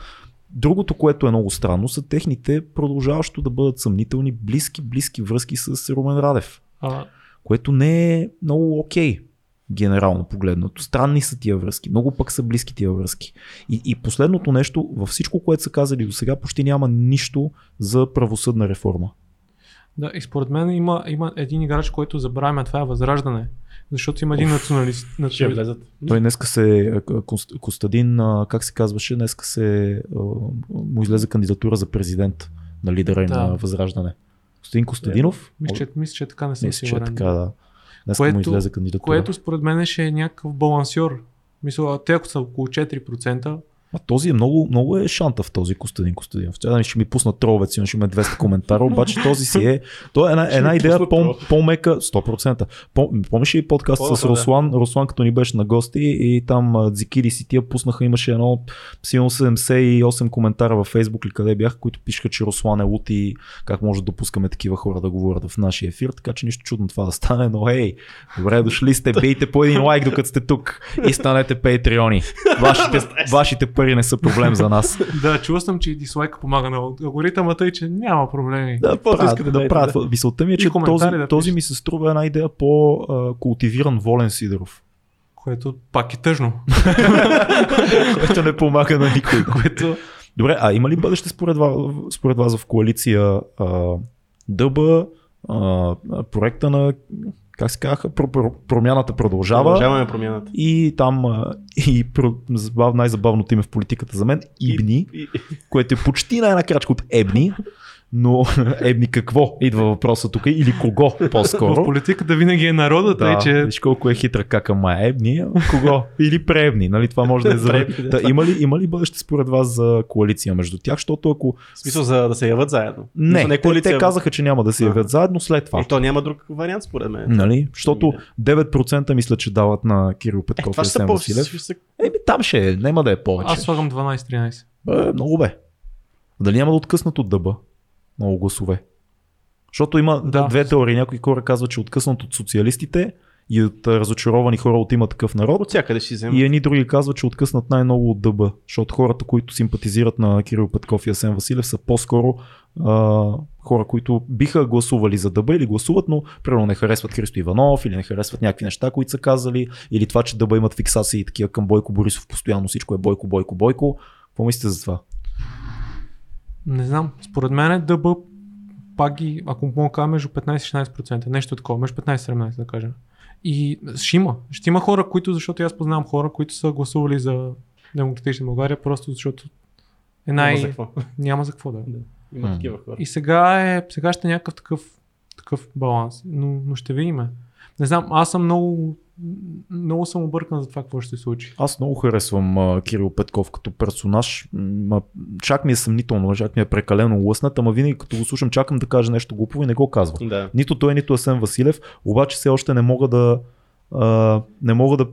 Speaker 1: Другото, което е много странно, са техните продължаващо да бъдат съмнителни близки, близки връзки с Румен Радев,
Speaker 3: А,
Speaker 1: което не е много окей, генерално погледнато. Странни са тия връзки, много пък са близки тия връзки. И, и последното нещо, във всичко, което са казали до сега, почти няма нищо за правосъдна реформа.
Speaker 3: да, и според мен има, има един играч, който забравяме, това е Възраждане. Защото има един националист.
Speaker 2: Ще
Speaker 3: националист.
Speaker 2: влезат.
Speaker 1: Той днеска се, Костадин, как се казваше, днеска се, му излезе кандидатура за президент на лидера
Speaker 3: Да.
Speaker 1: на Възраждане. Костадин Костадинов?
Speaker 3: Мисля, че, мисля, че така не съм
Speaker 1: Мисля, че е
Speaker 3: сигурен.
Speaker 1: така, да. Днеска му
Speaker 3: Което-
Speaker 1: излезе кандидатура.
Speaker 3: Което според мен ще е някакъв балансьор. Мисля, те ако са около 4%,
Speaker 1: А този е много, много е шанта в този Костадин Костадинов. Да ще ми пуснат троловец, сигурно ще има 200 коментара, обаче този си е. Той е една, една идея по, по-мека, 100%. По, помниш ли подкаст с
Speaker 2: да.
Speaker 1: Руслан? Руслан като ни беше на гости и там Дзикири си тия пуснаха, имаше едно силно 78 коментара във Фейсбук или къде бяха, които пишеха, че Руслан е лут и как може да допускаме такива хора да говорят в нашия ефир, така че нищо чудно това да стане, но ей, добре дошли сте, бийте по един лайк докато сте тук и станете патреони. Вашите, вашите пари не са проблем за нас.
Speaker 3: да, чувал съм, че и дислайка помага на алгоритъма, тъй че няма проблеми.
Speaker 1: Да,
Speaker 2: Каквото
Speaker 1: правят,
Speaker 2: искате,
Speaker 1: да,
Speaker 2: дайте,
Speaker 1: правят.
Speaker 2: да.
Speaker 1: Мисълта ми е, че този,
Speaker 3: да
Speaker 1: този ми се струва една идея по-култивиран Волен Сидоров,
Speaker 3: Което пак е тъжно.
Speaker 1: който не помага на никой.
Speaker 3: което
Speaker 1: Добре, а има ли бъдеще според вас, според вас в коалиция а, ДБ, а, проекта на как се казаха, Про- про- промяната продължава.
Speaker 2: Продължаваме промяната.
Speaker 1: И там и про- забав, най-забавното име в политиката за мен Ибни,
Speaker 2: И, и,
Speaker 1: което е почти най-една крачка от Ебни, но Ебни какво идва въпроса тук или кого
Speaker 3: В
Speaker 1: по-скоро.
Speaker 3: политиката винаги е народът,
Speaker 1: Да,
Speaker 3: тъй че
Speaker 1: виж колко е хитра кака мая Ебни, а кого? Или Пребни, нали това може да е за...
Speaker 2: Да.
Speaker 1: да, има, ли, има ли бъдеще според вас за коалиция между тях, защото ако...
Speaker 2: в смисъл за да се яват заедно.
Speaker 1: Не, те,
Speaker 2: коалиция.
Speaker 1: те казаха, че няма да се
Speaker 2: А.
Speaker 1: явят заедно след това.
Speaker 2: Е, то няма друг вариант според мен.
Speaker 1: Нали? Защото
Speaker 2: Не.
Speaker 1: 9% мисля, че дават на Кирил
Speaker 2: Е,
Speaker 1: Петков и
Speaker 2: това
Speaker 1: Асен
Speaker 2: по...
Speaker 1: Василев.
Speaker 2: ще
Speaker 1: Еми там ще е, няма да е повече.
Speaker 3: аз слагам 12-13.
Speaker 1: Е, много бе. Дали няма да откъснат от дъба? Много гласове. Защото има да. Две теории. Някои хора казват, че откъснат от социалистите и от разочаровани хора от има такъв народ.
Speaker 2: От всякъде си взема.
Speaker 1: И едни други казват, че откъснат най-много от дъба. Защото хората, които симпатизират на Кирил Петков и Асен Василев са по-скоро а, хора, които биха гласували за дъба или гласуват, но примерно не харесват Христо Иванов или не харесват някакви неща, които са казали, или това, че дъба имат фиксации такива към Бойко Борисов, постоянно всичко е Бойко, Бойко, Бойко. Какво мислите за това?
Speaker 3: Не знам. Според мен е ДБ пак ги, ако мога да кажа, между 15-16%. Нещо такова, между 15-17% да кажем. И ще има. Ще има хора, които, защото аз познавам хора, които са гласували за Демократична България, просто защото е най...
Speaker 2: Няма за какво.
Speaker 3: Няма за какво да. е.
Speaker 2: Има такива хора.
Speaker 3: И сега, е, сега ще е някакъв такъв, такъв баланс, но, но ще видим. Не знам, аз съм много, много съм объркан за това какво ще се случи.
Speaker 1: Аз много харесвам а, Кирил Петков като персонаж. М, чак ми е съмнително, чак ми е прекалено лъснат, ама винаги като го слушам, чакам да каже нещо глупаво и не го казва.
Speaker 2: Да.
Speaker 1: Нито той, нито Асен Василев, обаче все още не мога да а, не мога да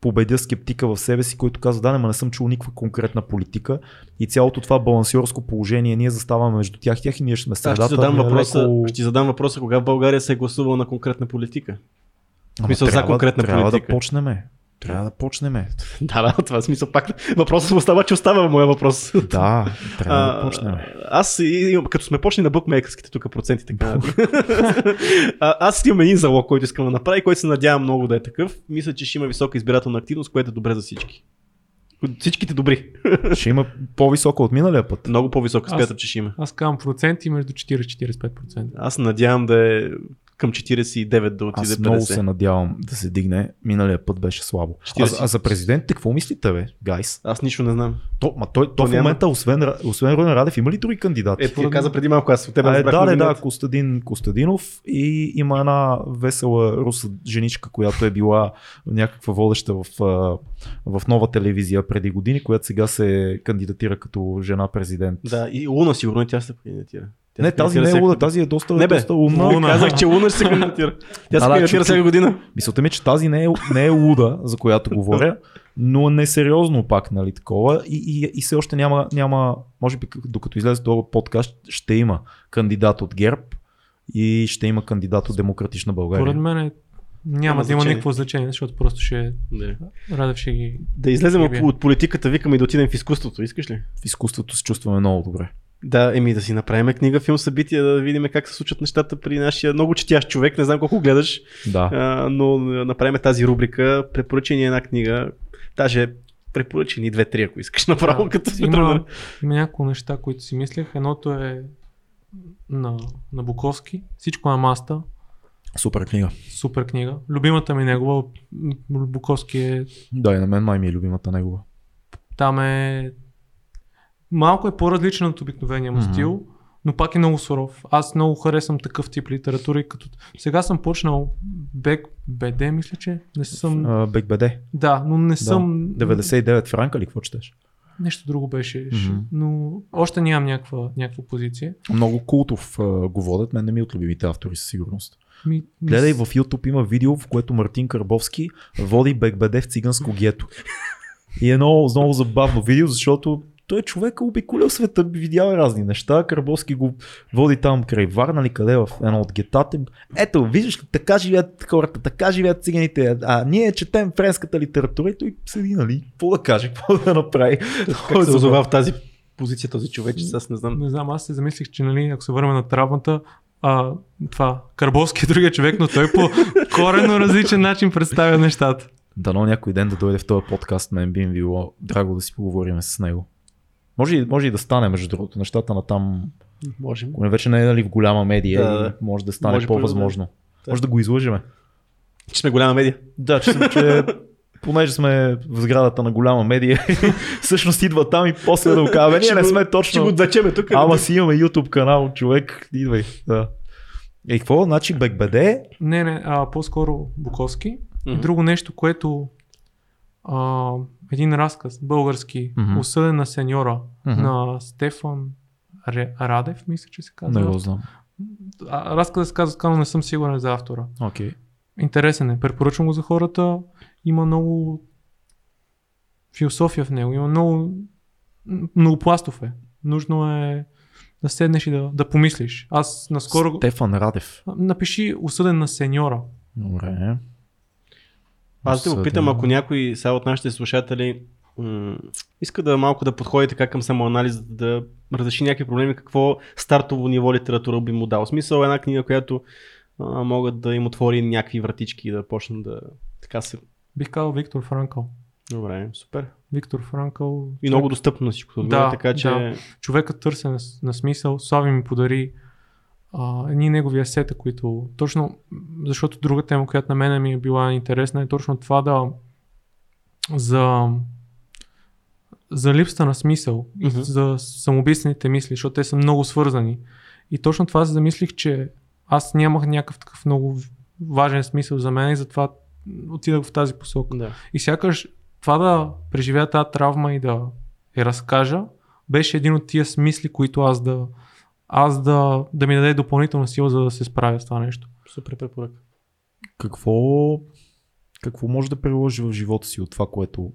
Speaker 1: победя скептика в себе си, който казва, да, не, ма не съм чул никаква конкретна политика и цялото това балансиорско положение, ние заставаме между тях, тях и ние ще сме
Speaker 2: Аз
Speaker 1: средата.
Speaker 2: ще задам, въпроса,
Speaker 1: леко-
Speaker 2: ще ти задам въпроса, кога в България се е гласувал на конкретна политика.
Speaker 1: Ама
Speaker 2: мисъл, за конкретна
Speaker 1: трябва
Speaker 2: политика.
Speaker 1: да почнеме. Трябва да почнеме.
Speaker 2: Да, да, това е смисъл пак. Въпросът остава, че остава моя въпрос.
Speaker 1: Да, трябва да
Speaker 2: А,
Speaker 1: почнем.
Speaker 2: Аз, като сме почнали на букмейкърските тук проценти, така. аз имам един залог, който искам да направя, и който се надявам много да е такъв. Мисля, че ще има висока избирателна активност, което е добре за всички. Всичките добри.
Speaker 1: Ще има по-висока от миналия път.
Speaker 2: Много по-висока смятам, че ще има.
Speaker 3: Аз казвам проценти между 40-45%.
Speaker 2: Аз надявам да е към 49 да отиде
Speaker 1: Аз
Speaker 2: 50.
Speaker 1: много се надявам да се дигне. Миналия път беше слабо. А,
Speaker 2: 40.
Speaker 1: а за президентите какво мислите, бе, гайс?
Speaker 2: Аз нищо не знам.
Speaker 1: То, ма той, то, в
Speaker 2: няма.
Speaker 1: момента, освен, освен Руен Радев, има ли други кандидати?
Speaker 2: Е, ти каза преди малко, аз от тебе
Speaker 1: а, е, да, да, да. Костадин Костадинов и има една весела руса женичка, която е била някаква водеща в, а, в нова телевизия преди години, която сега се кандидатира като жена президент.
Speaker 2: Да, и Луна сигурно и тя се кандидатира. Тя
Speaker 1: не, тази не е луда, тази е доста,
Speaker 2: Не бе,
Speaker 1: доста умна.
Speaker 3: Луна.
Speaker 2: Казах, че Луна ще се кандидатира. Тя се
Speaker 1: Да, да,
Speaker 2: кандидатира всяка година.
Speaker 1: Мисълта ми, е, че тази не е, не е луда, за която говоря, но несериозно пак, нали, такова. И, и, и все още няма, няма, може би докато излезе този подкаст, ще има кандидат от ГЕРБ и ще има кандидат от Демократична България.
Speaker 3: Поред мен е, няма,
Speaker 2: Няма
Speaker 3: да има никакво значение, защото просто ще
Speaker 2: Да.
Speaker 3: Радев ще ги...
Speaker 2: да излезем от политиката, викаме и да отидем в изкуството. Искаш ли?
Speaker 1: В изкуството се чувстваме много добре.
Speaker 2: Да, еми да си направим книга, филм, събития, да видим как се случват нещата при нашия много четящ човек. Не знам колко гледаш,
Speaker 1: Да.
Speaker 2: а, но направим тази рубрика. Препоръчени една книга. Даже препоръчени две-три, ако искаш направо,
Speaker 3: Да,
Speaker 2: като
Speaker 3: има,
Speaker 2: тръгнали.
Speaker 3: има няколко неща, които си мислех. Едното е на, на Буковски. Всичко на маста.
Speaker 1: Супер книга.
Speaker 3: Супер книга. Любимата ми негова. Буковски е
Speaker 1: Да, и на мен май ми е любимата негова.
Speaker 3: Там е... Малко е по-различен от обикновения му стил, но пак е много суров. Аз много харесвам такъв тип литература и като... Сега съм почнал Бек БД, мисля, че не съм...
Speaker 1: Бек БД.
Speaker 3: Да, но не съм...
Speaker 1: 99 франка ли какво четеш?
Speaker 3: Нещо друго беше,
Speaker 1: Мгм.
Speaker 3: но още нямам някаква, някаква позиция.
Speaker 1: Много култов а, го водят, мен не ми е от любимите автори със сигурност.
Speaker 3: Ми,
Speaker 1: Гледай, в YouTube има видео, в което Мартин Карбовски води Бекбеде в циганско гето. И е много, много забавно видео, защото той човек е обиколял света, видял е разни неща. Карбовски го води там край Варна ли къде в едно от гетата. Ето, виждаш, ли, така живеят хората, така живеят циганите. А ние четем френската литература и той седи, нали? Какво да каже, какво да направи.
Speaker 2: Как се озова в тази позиция този човек, че аз не знам.
Speaker 3: Не знам, аз се замислих, че нали, ако се върнем на травмата, а, това, Карбовски е другия човек, но той по корено различен начин представя нещата.
Speaker 1: Дано някой ден да дойде в този подкаст, мен би им било драго да си поговорим с него. Може, и- може и да стане, между другото, нещата на там,
Speaker 2: Можем.
Speaker 1: ако вече не е нали, в голяма медия
Speaker 2: Да, да.
Speaker 1: може да стане
Speaker 2: Може
Speaker 1: по-възможно. Може да го излъжеме.
Speaker 2: Че сме голяма медия.
Speaker 1: Да, че, че понеже сме в сградата на голяма медия, всъщност идва там и после да го казваме, ние не сме
Speaker 2: Ще
Speaker 1: точно.
Speaker 2: го дъчеме тук.
Speaker 1: Ама си имаме YouTube канал, човек, идвай. Да. И какво? Значи БГБД,
Speaker 3: Не, не, а, по-скоро Буковски. И
Speaker 2: Мгм.
Speaker 3: друго нещо, което а, един разказ, български,
Speaker 1: Мгм.
Speaker 3: осъден на сеньора,
Speaker 1: Мгм.
Speaker 3: на Стефан Ре, Радев, мисля, че се казва.
Speaker 1: не го знам.
Speaker 3: Разказът се казва, но не съм сигурен за автора.
Speaker 1: Окей.
Speaker 3: Интересен е. Препоръчвам го за хората. Има много философия в него. Има много многопластов е. Нужно е да седнеш и да, да помислиш. Аз наскоро...
Speaker 1: Стефан Радев.
Speaker 3: Напиши осъден на сеньора.
Speaker 1: Добре.
Speaker 2: Аз да го питам, ако някой сега от нашите слушатели м- иска да малко да подходи така към самоанализ, да разреши някакви проблеми, какво стартово ниво литература би му дал. Смисъл една книга, която а, могат да им отвори някакви вратички и да почнат да така се...
Speaker 3: Бих казал Виктор Франкъл.
Speaker 2: Добре, супер.
Speaker 3: Виктор Франкъл.
Speaker 2: И много достъпно всичко.
Speaker 3: Да,
Speaker 2: Да, така че...
Speaker 3: да. човекът търсен на, на смисъл. Слави ми подари едни негови асета, които точно, защото друга тема, която на мен ми е била интересна е точно това да за за липсата на смисъл и
Speaker 2: Мгм.
Speaker 3: за самоубийствените мисли, защото те са много свързани. И точно това се замислих, че аз нямах някакъв такъв много важен смисъл за мен и затова отидах в тази посока.
Speaker 2: Да.
Speaker 3: И сякаш това да преживея тази травма и да я разкажа, беше един от тия смисли, които аз да, аз да, да ми даде допълнителна сила, за да се справя с това нещо.
Speaker 2: Супер препоръка.
Speaker 1: Какво, какво може да приложи в живота си от това, което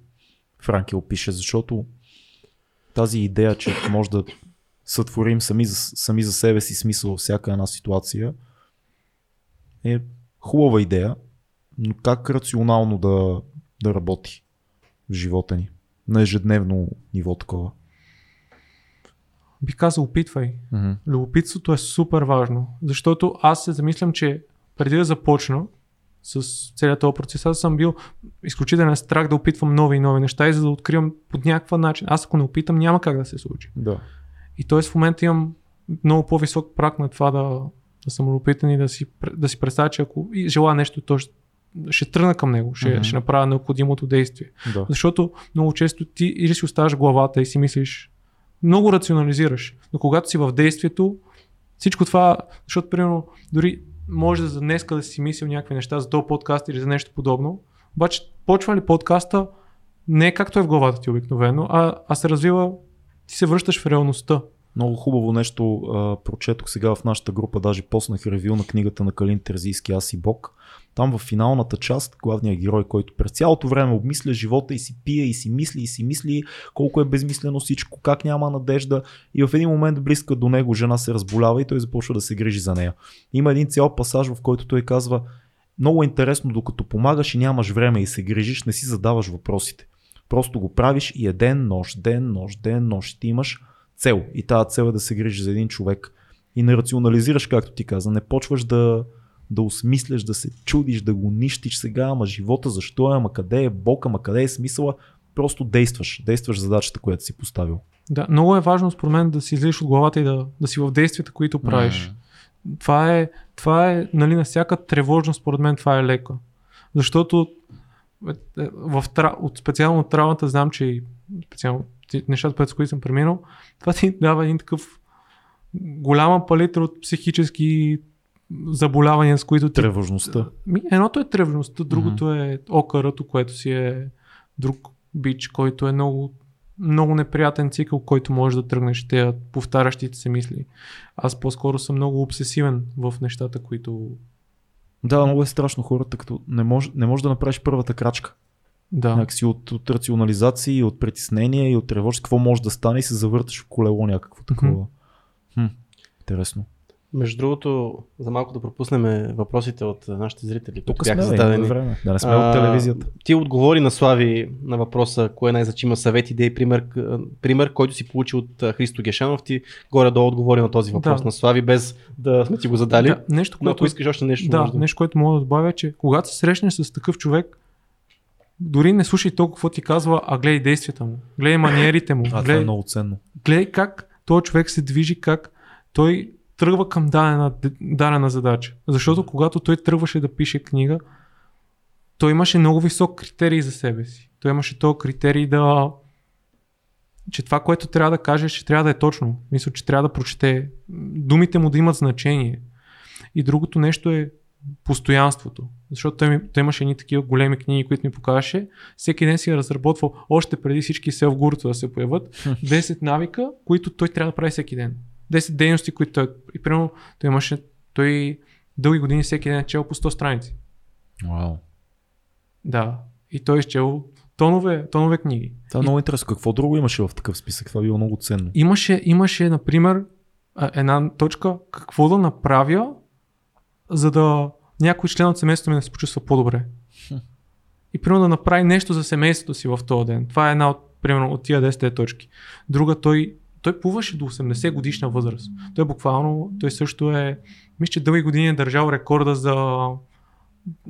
Speaker 1: Франкел пише, защото тази идея, че може да сътворим сами за, сами за себе си смисъл във всяка една ситуация е хубава идея, но как рационално да, да работи в живота ни на ежедневно ниво такова.
Speaker 3: Би казал, опитвай.
Speaker 1: Mm-hmm.
Speaker 3: Любопитството е супер важно, защото аз се замислям, че преди да започна с целият този процес, аз съм бил изключителен страх да опитвам нови и нови неща и за да откривам по някакъв начин. Аз ако не опитам, няма как да се случи.
Speaker 1: Да.
Speaker 3: И т.е. в момента имам много по-висок прак на това да, да съм любопитен и да си, да си представя, че ако и желая нещо, то ще, ще тръгна към него, ще,
Speaker 1: Мгм.
Speaker 3: ще направя необходимото действие.
Speaker 1: да.
Speaker 3: Защото много често ти или си оставаш главата и си мислиш, много рационализираш, но когато си в действието, всичко това, защото примерно дори може за днеска да си мислил някакви неща за този подкаст или за нещо подобно, обаче почва ли подкаста не е както е в главата ти обикновено, а, а се развива, ти се връщаш в реалността.
Speaker 1: Много хубаво нещо а, прочетох сега в нашата група, даже поснах ревю на книгата на Калин Терзийски Аз и Бог. Там в финалната част, главният герой, който през цялото време обмисля живота и си пие и си мисли и си мисли колко е безмислено всичко, как няма надежда и в един момент близка до него жена се разболява и той започва да се грижи за нея. Има един цял пасаж, в който той казва много е интересно, докато помагаш и нямаш време и се грижиш, не си задаваш въпросите. Просто го правиш и е ден, нощ, ден, нощ, ден, нощ. Ти имаш цел. И тази цел е да се грижиш за един човек. И не рационализираш, както ти каза. Не почваш да, да осмисляш, да се чудиш, да го нищиш сега, ама живота защо е, ама къде е Бог, ама къде е смисъла. Просто действаш. Действаш задачата, която си поставил.
Speaker 3: Да, много е важно според мен да си излизаш от главата и да, да си в действията, които правиш. Това е, това е нали, на всяка тревожност, според мен това е лека. Защото е, е, в, тра- от специално от травмата знам, че специално нещата, пред които съм преминал, това ти дава един такъв голяма палитра от психически заболявания, с които ти...
Speaker 1: Тревожността.
Speaker 3: Ми, едното е тревожността, другото е окърато, което си е друг бич, който е много, много неприятен цикъл, който може да тръгнеш тези повтарящите се мисли. Аз по-скоро съм много обсесивен в нещата, които...
Speaker 1: Да, много е страшно хората, като не можеш не може да направиш първата крачка.
Speaker 3: Да.
Speaker 1: Някакси от, от рационализации, от притеснение и от тревожност, какво може да стане и се завърташ в колело някакво такова. Хм, интересно.
Speaker 2: Между другото, за малко да пропуснем въпросите от а, нашите зрители, които
Speaker 1: Тук
Speaker 2: бяха зададени.
Speaker 1: време. Да не сме от телевизията.
Speaker 2: Ти отговори на Слави на въпроса, кое е най-значима съвет, идея и пример, пример, който си получи от а, Христо Гешанов. Ти горе-долу отговори на този въпрос
Speaker 3: Да.
Speaker 2: на Слави, без да сме ти го задали.
Speaker 3: Да, нещо,
Speaker 2: Но ако
Speaker 3: което,
Speaker 2: искаш още нещо,
Speaker 3: да,
Speaker 2: може да...
Speaker 3: нещо, което мога да добавя, е, че когато се срещнеш с такъв човек, дори не слушай толкова какво ти казва, а гледай действията му, гледай маниерите му,
Speaker 1: А, е
Speaker 3: гледай,
Speaker 1: много ценно.
Speaker 3: гледай как този човек се движи, как той тръгва към дадена, дадена задача. Защото когато той тръгваше да пише книга, той имаше много висок критерий за себе си. Той имаше този критерий да че това, което трябва да каже, че трябва да е точно. Мисля, че трябва да прочете. Думите му да имат значение. И другото нещо е постоянството. Защото той, той имаше едни такива големи книги, които ми покажеше. Всеки ден си е разработвал, още преди всички селф да се появят, 10 навика, които той трябва да прави всеки ден. 10 дейности, които той... И примерно той имаше... Той дълги години всеки ден е чел по 100 страници.
Speaker 1: Вау.
Speaker 3: Да. И той е изчел тонове, тонове книги.
Speaker 1: Това е много интересно. Какво друго имаше в такъв списък? Това било много ценно.
Speaker 3: Имаше, имаше, например, една точка какво да направя, за да някой член от семейството ми да се почувства по-добре. И примерно да направи нещо за семейството си в този ден. Това е една от, примерно, от тия 10 точки. Друга, той, той плуваше до 80 годишна възраст. Той буквално, той също е, мисля, че дълги години е държал рекорда за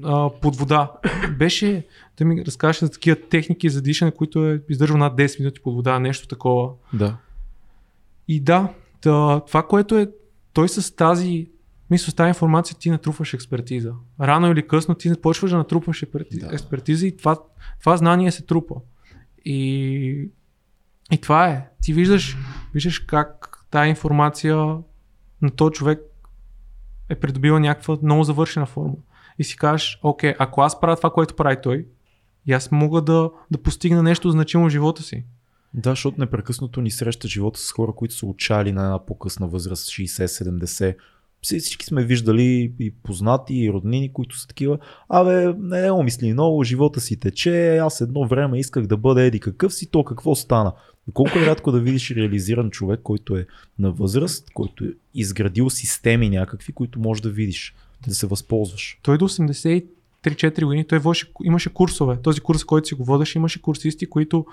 Speaker 3: а, под вода. Беше, той ми разказваше за такива техники за дишане, които е издържал над 10 минути под вода, нещо такова.
Speaker 1: Да.
Speaker 3: И да, това, което е, той с тази мисля, с тази информация ти натрупваш експертиза. Рано или късно ти почваш да натрупваш експертиза и това, това знание се трупа. И, и това е. Ти виждаш, виждаш как тази информация на този човек е придобила някаква много завършена форма. И си кажеш, окей, ако аз правя това, което прави той, и аз мога да, да постигна нещо значимо в живота си.
Speaker 1: Да, защото непрекъснато ни среща живота с хора, които са учали на една по-късна възраст, 60-70, всички сме виждали и познати, и роднини, които са такива. Абе, не е мисли много, живота си тече, аз едно време исках да бъда еди какъв си, то какво стана. Колко е рядко да видиш реализиран човек, който е на възраст, който е изградил системи някакви, които можеш да видиш, да се възползваш.
Speaker 3: Той до 83-4 години, той водеше, имаше курсове. Този курс, който си го водеше, имаше курсисти, които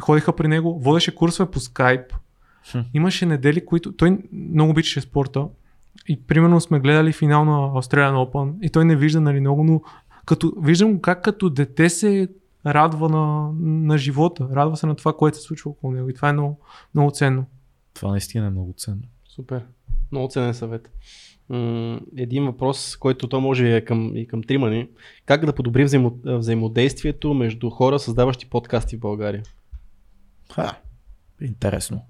Speaker 3: ходиха при него, водеше курсове по скайп. Хм. Имаше недели, които той много обичаше спорта и примерно сме гледали финал на Australian Open и той не вижда нали много, но като, виждам как като дете се радва на, на живота, радва се на това, което се случва около него и това е много, много ценно.
Speaker 1: Това наистина е много ценно.
Speaker 2: Супер. Много ценен съвет. един въпрос, който то може е към, и към трима ни. Как да подобрим взаимо, взаимодействието между хора, създаващи подкасти в България?
Speaker 1: Ха, интересно.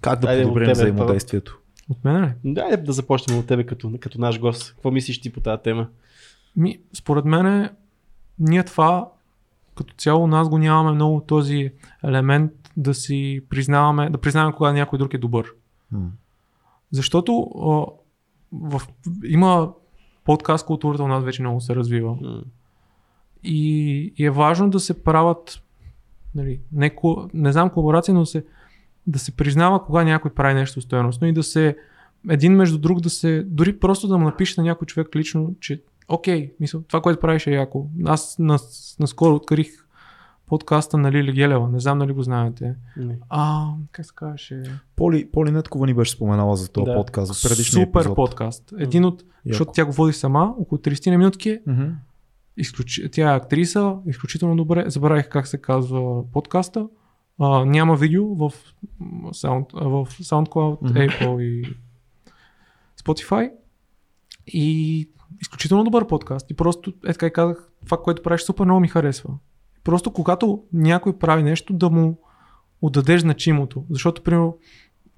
Speaker 1: Как да Айде, подобрим взаимодействието?
Speaker 3: От мен ли?
Speaker 2: Да, да започнем от тебе като, като наш гост. Какво мислиш ти по тази тема?
Speaker 3: Ми, според мен ние това като цяло нас го нямаме много този елемент да си признаваме, да признаваме кога някой друг е добър. Hmm. Защото а, в, има подкаст културата у нас вече много се развива. Hmm. И, и е важно да се правят нали, не, не знам колаборация, но се да се признава кога някой прави нещо стоеностно и да се един между друг да се, дори просто да му напише на някой човек лично, че окей, мисъл, това, което правиш е яко. Аз нас, наскоро открих подкаста на Лили Гелева, не знам дали го знаете. Не. А, как се казваше?
Speaker 1: Поли, Поли Неткова ни беше споменала за този да. подкаст, за
Speaker 3: Супер епизод. подкаст. Един от, Яко. защото тя го води сама, около 30 на минутки. Mm-hmm. Изключ... Тя е актриса, изключително добре. Забравих как се казва подкаста. А, няма видео в, Sound, в SoundCloud, mm-hmm. Apple и Spotify. И изключително добър подкаст. И просто, е така и казах, това, което правиш, супер много ми харесва. Просто когато някой прави нещо, да му отдадеш значимото. Защото, примерно,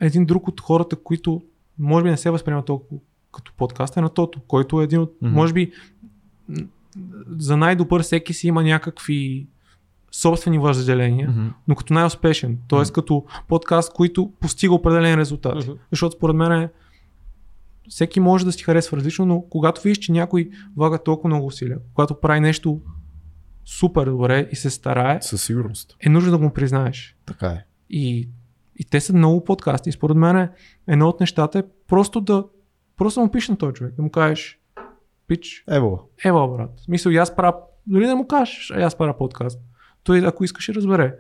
Speaker 3: един друг от хората, които може би не се възприема толкова като подкаст е на Тото, който е един от, mm-hmm. може би, за най-добър всеки си има някакви собствени въжделения, mm-hmm. но като най-успешен. Т.е. Mm-hmm. като подкаст, който постига определен резултат. Mm-hmm. Защото според мен е, всеки може да си харесва различно, но когато видиш, че някой влага толкова много усилия, когато прави нещо супер добре и се старае,
Speaker 1: със сигурност.
Speaker 3: Е нужно да го признаеш.
Speaker 1: Така е.
Speaker 3: И, и те са много подкасти. Според мен е, едно от нещата е просто да просто му пишеш на този човек, да му кажеш пич.
Speaker 1: Ево.
Speaker 3: Ево, брат. Мисля, аз правя, дори да му кажеш, а аз правя подкаст той ако искаше разбере.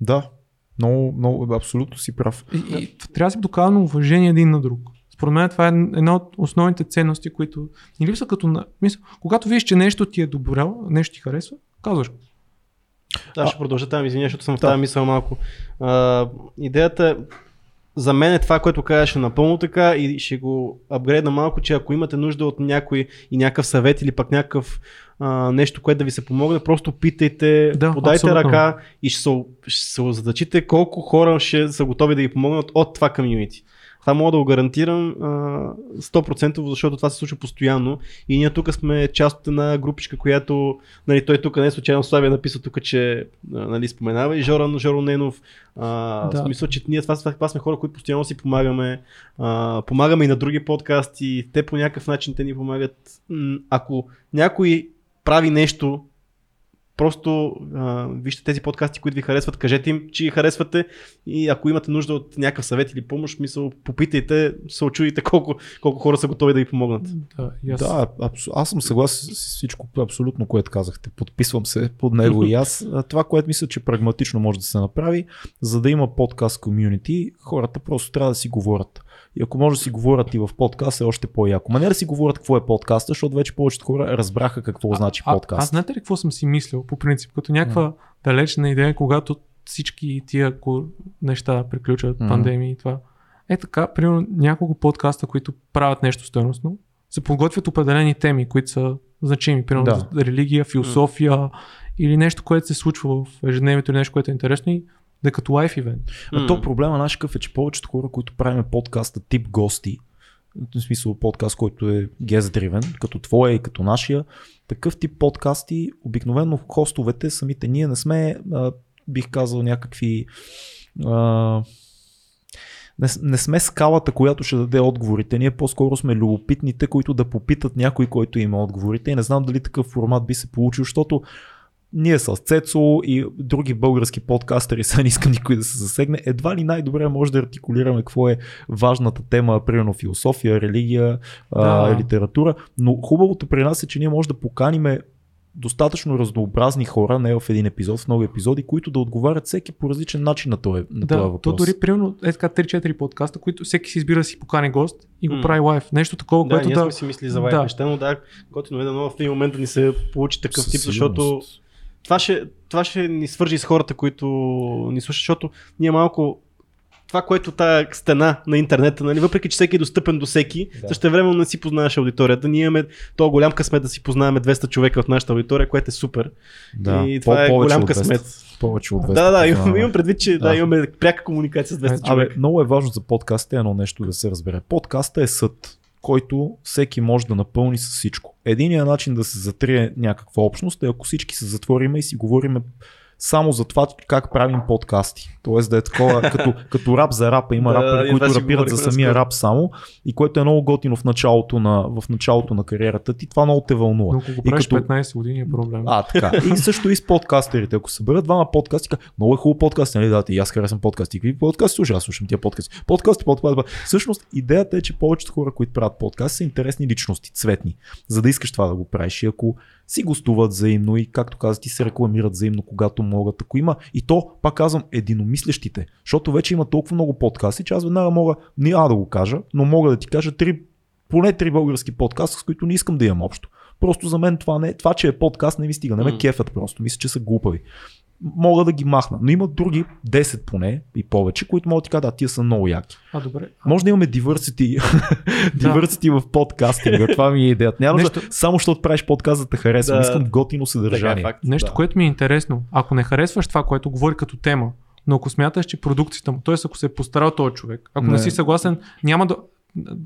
Speaker 1: Да, много, много, абсолютно си прав.
Speaker 3: И, и трябва да си доказано уважение един на друг. Според мен това е една от основните ценности, които ни липсва като на... Мисъл, когато виж, че нещо ти е добро, нещо ти харесва, казваш го.
Speaker 2: Да, ще продължа там, извиня, защото съм в тази мисъл малко. А, идеята е, за мен е това, което казваш е напълно така и ще го апгрейдна малко, че ако имате нужда от някой и някакъв съвет или пък някакъв а, нещо, което да ви се помогне, просто питайте,
Speaker 3: Да,
Speaker 2: подайте
Speaker 3: абсолютно.
Speaker 2: ръка и ще се, ще се задачите колко хора ще са готови да ви помогнат от това комьюнити. Това мога да го гарантирам а, 100%, защото това се случва постоянно и ние тук сме част от една групичка, която нали, той тук не е случайно Славия написа тук, че нали, споменава и Жоран Жоро Ненов. А,
Speaker 3: Да.
Speaker 2: В смисъл, че ние това, това, сме хора, които постоянно си помагаме. А, помагаме и на други подкасти. Те по някакъв начин те ни помагат. Ако някой прави нещо, просто а, вижте тези подкасти, които ви харесват, кажете им, че ги харесвате и ако имате нужда от някакъв съвет или помощ, мисъл, попитайте, се очудите колко, колко хора са готови да ви помогнат.
Speaker 3: Да, аз,
Speaker 1: Да, абс... аз съм съгласен с всичко абсолютно, което казахте. Подписвам се под него и аз. А, Това, което мисля, че прагматично може да се направи, за да има подкаст комьюнити, хората просто трябва да си говорят. И ако може да си говорят и в подкаст е още по-яко. Ма не да си говорят какво е подкаста, защото вече повечето хора разбраха какво значи
Speaker 3: а,
Speaker 1: подкаст.
Speaker 3: Аз знаете ли какво съм си мислил по принцип? Като някаква далечна идея, когато всички тия неща приключват,
Speaker 1: Мгм.
Speaker 3: пандемии и това. Е така, примерно няколко подкаста, които правят нещо стоеностно, се подготвят определени теми, които са значими. Примерно
Speaker 1: Да.
Speaker 3: за религия, философия или нещо, което се случва в ежедневието или нещо, което е интересно и да е като лайф ивент.
Speaker 1: А то проблема наш какъв е, че повечето хора, които правим подкаста тип гости, в смисъл подкаст, който е guest-driven, като твоя и като нашия, такъв тип подкасти, обикновено хостовете, самите ние не сме, а, бих казал, някакви а, не, не сме скалата, която ще даде отговорите. Ние по-скоро сме любопитните, които да попитат някой, който има отговорите. И не знам дали такъв формат би се получил, защото ние с Цецо и други български подкастери, сега не искам никой да се засегне, едва ли най-добре може да артикулираме какво е важната тема, примерно философия, религия, а,
Speaker 3: Да.
Speaker 1: литература, но хубавото при нас е, че ние може да поканиме достатъчно разнообразни хора, не в един епизод, в много епизоди, които да отговарят всеки по различен начин на този, на този
Speaker 3: Да,
Speaker 1: въпрос.
Speaker 3: то дори примерно е така 3-4 подкаста, които всеки си избира си покани гост и го
Speaker 2: М.
Speaker 3: прави лайф. Нещо такова,
Speaker 2: Да,
Speaker 3: което
Speaker 2: ние
Speaker 3: да...
Speaker 2: сме си мислили за лайф
Speaker 3: Да.
Speaker 2: неща, но да, готино е да в един момент да ни се получи такъв
Speaker 1: Със
Speaker 2: тип, защото
Speaker 1: сигурност.
Speaker 2: Това ще, това ще ни свържи с хората, които ни слушат, защото ние малко това, което тая стена на интернета, нали, въпреки че всеки е достъпен до всеки,
Speaker 1: Да.
Speaker 2: също време не си познаваш аудиторията. Ние имаме то голям късмет да си познаваме 200 човека от нашата аудитория, което е супер.
Speaker 1: Да,
Speaker 2: и това е
Speaker 1: по-
Speaker 2: голям
Speaker 1: от 200.
Speaker 2: късмет.
Speaker 1: Повече от 200.
Speaker 2: Да, да, имам, имам предвид, че да.
Speaker 1: Да.
Speaker 2: имаме пряка комуникация с 200
Speaker 1: Абе,
Speaker 2: човека.
Speaker 1: много е важно за подкаста едно нещо да се разбере. Подкаста е съд, който всеки може да напълни с всичко. Единият начин да се затрие някаква общност е ако всички се затвориме и си говориме само за това как правим подкасти. Тоест да е такова, като, като рап за рапа. Има
Speaker 2: Да,
Speaker 1: рапъри, които
Speaker 2: си
Speaker 1: рапират за самия рап само и което е много готино в началото на, в началото на кариерата ти. Това много те вълнува.
Speaker 3: Но ако го
Speaker 1: И
Speaker 3: правиш
Speaker 1: като-
Speaker 3: 15 години е проблем.
Speaker 1: А, така. И също и с подкастерите. Ако съберат двама подкасти, много е хубаво подкаст, нали? Да, и аз харесвам подкасти. Какви подкасти слушаш? Аз слушам тия подкасти. Подкасти, подкасти. подкасти. Всъщност, идеята е, че повечето хора, които правят подкасти, са интересни личности, цветни, за да искаш това да го правиш. И ако си гостуват взаимно и, както каза, ти се рекламират взаимно, когато могат, ако има. И то, пак казвам, единомислещите. Защото вече има толкова много подкасти, че аз веднага мога, няма да го кажа, но мога да ти кажа три, поне три български подкаста, с които не искам да имам общо. Просто за мен това, не, това че е подкаст, не ми стига. Не ме
Speaker 2: М.
Speaker 1: кефът просто. Мисля, че са глупави. Мога да ги махна. Но има други 10 поне и повече, които могат да ти кажат, да, тия са много яки.
Speaker 3: А, добре. А,
Speaker 1: Може да имаме diversity, diversity в подкастинга. Това ми е идеята. Няма
Speaker 3: Нещо-
Speaker 1: да, само защото правиш подкаст да те харесвам.
Speaker 2: Да.
Speaker 1: Искам готино
Speaker 2: Така е
Speaker 1: съдържание.
Speaker 2: факт.
Speaker 3: Нещо,
Speaker 2: да.
Speaker 3: което ми е интересно. Ако не харесваш това, което говори като тема, но ако смяташ, че продукцията му, т.е. ако се е постарал този човек, ако не,
Speaker 1: Не.
Speaker 3: си съгласен, няма да,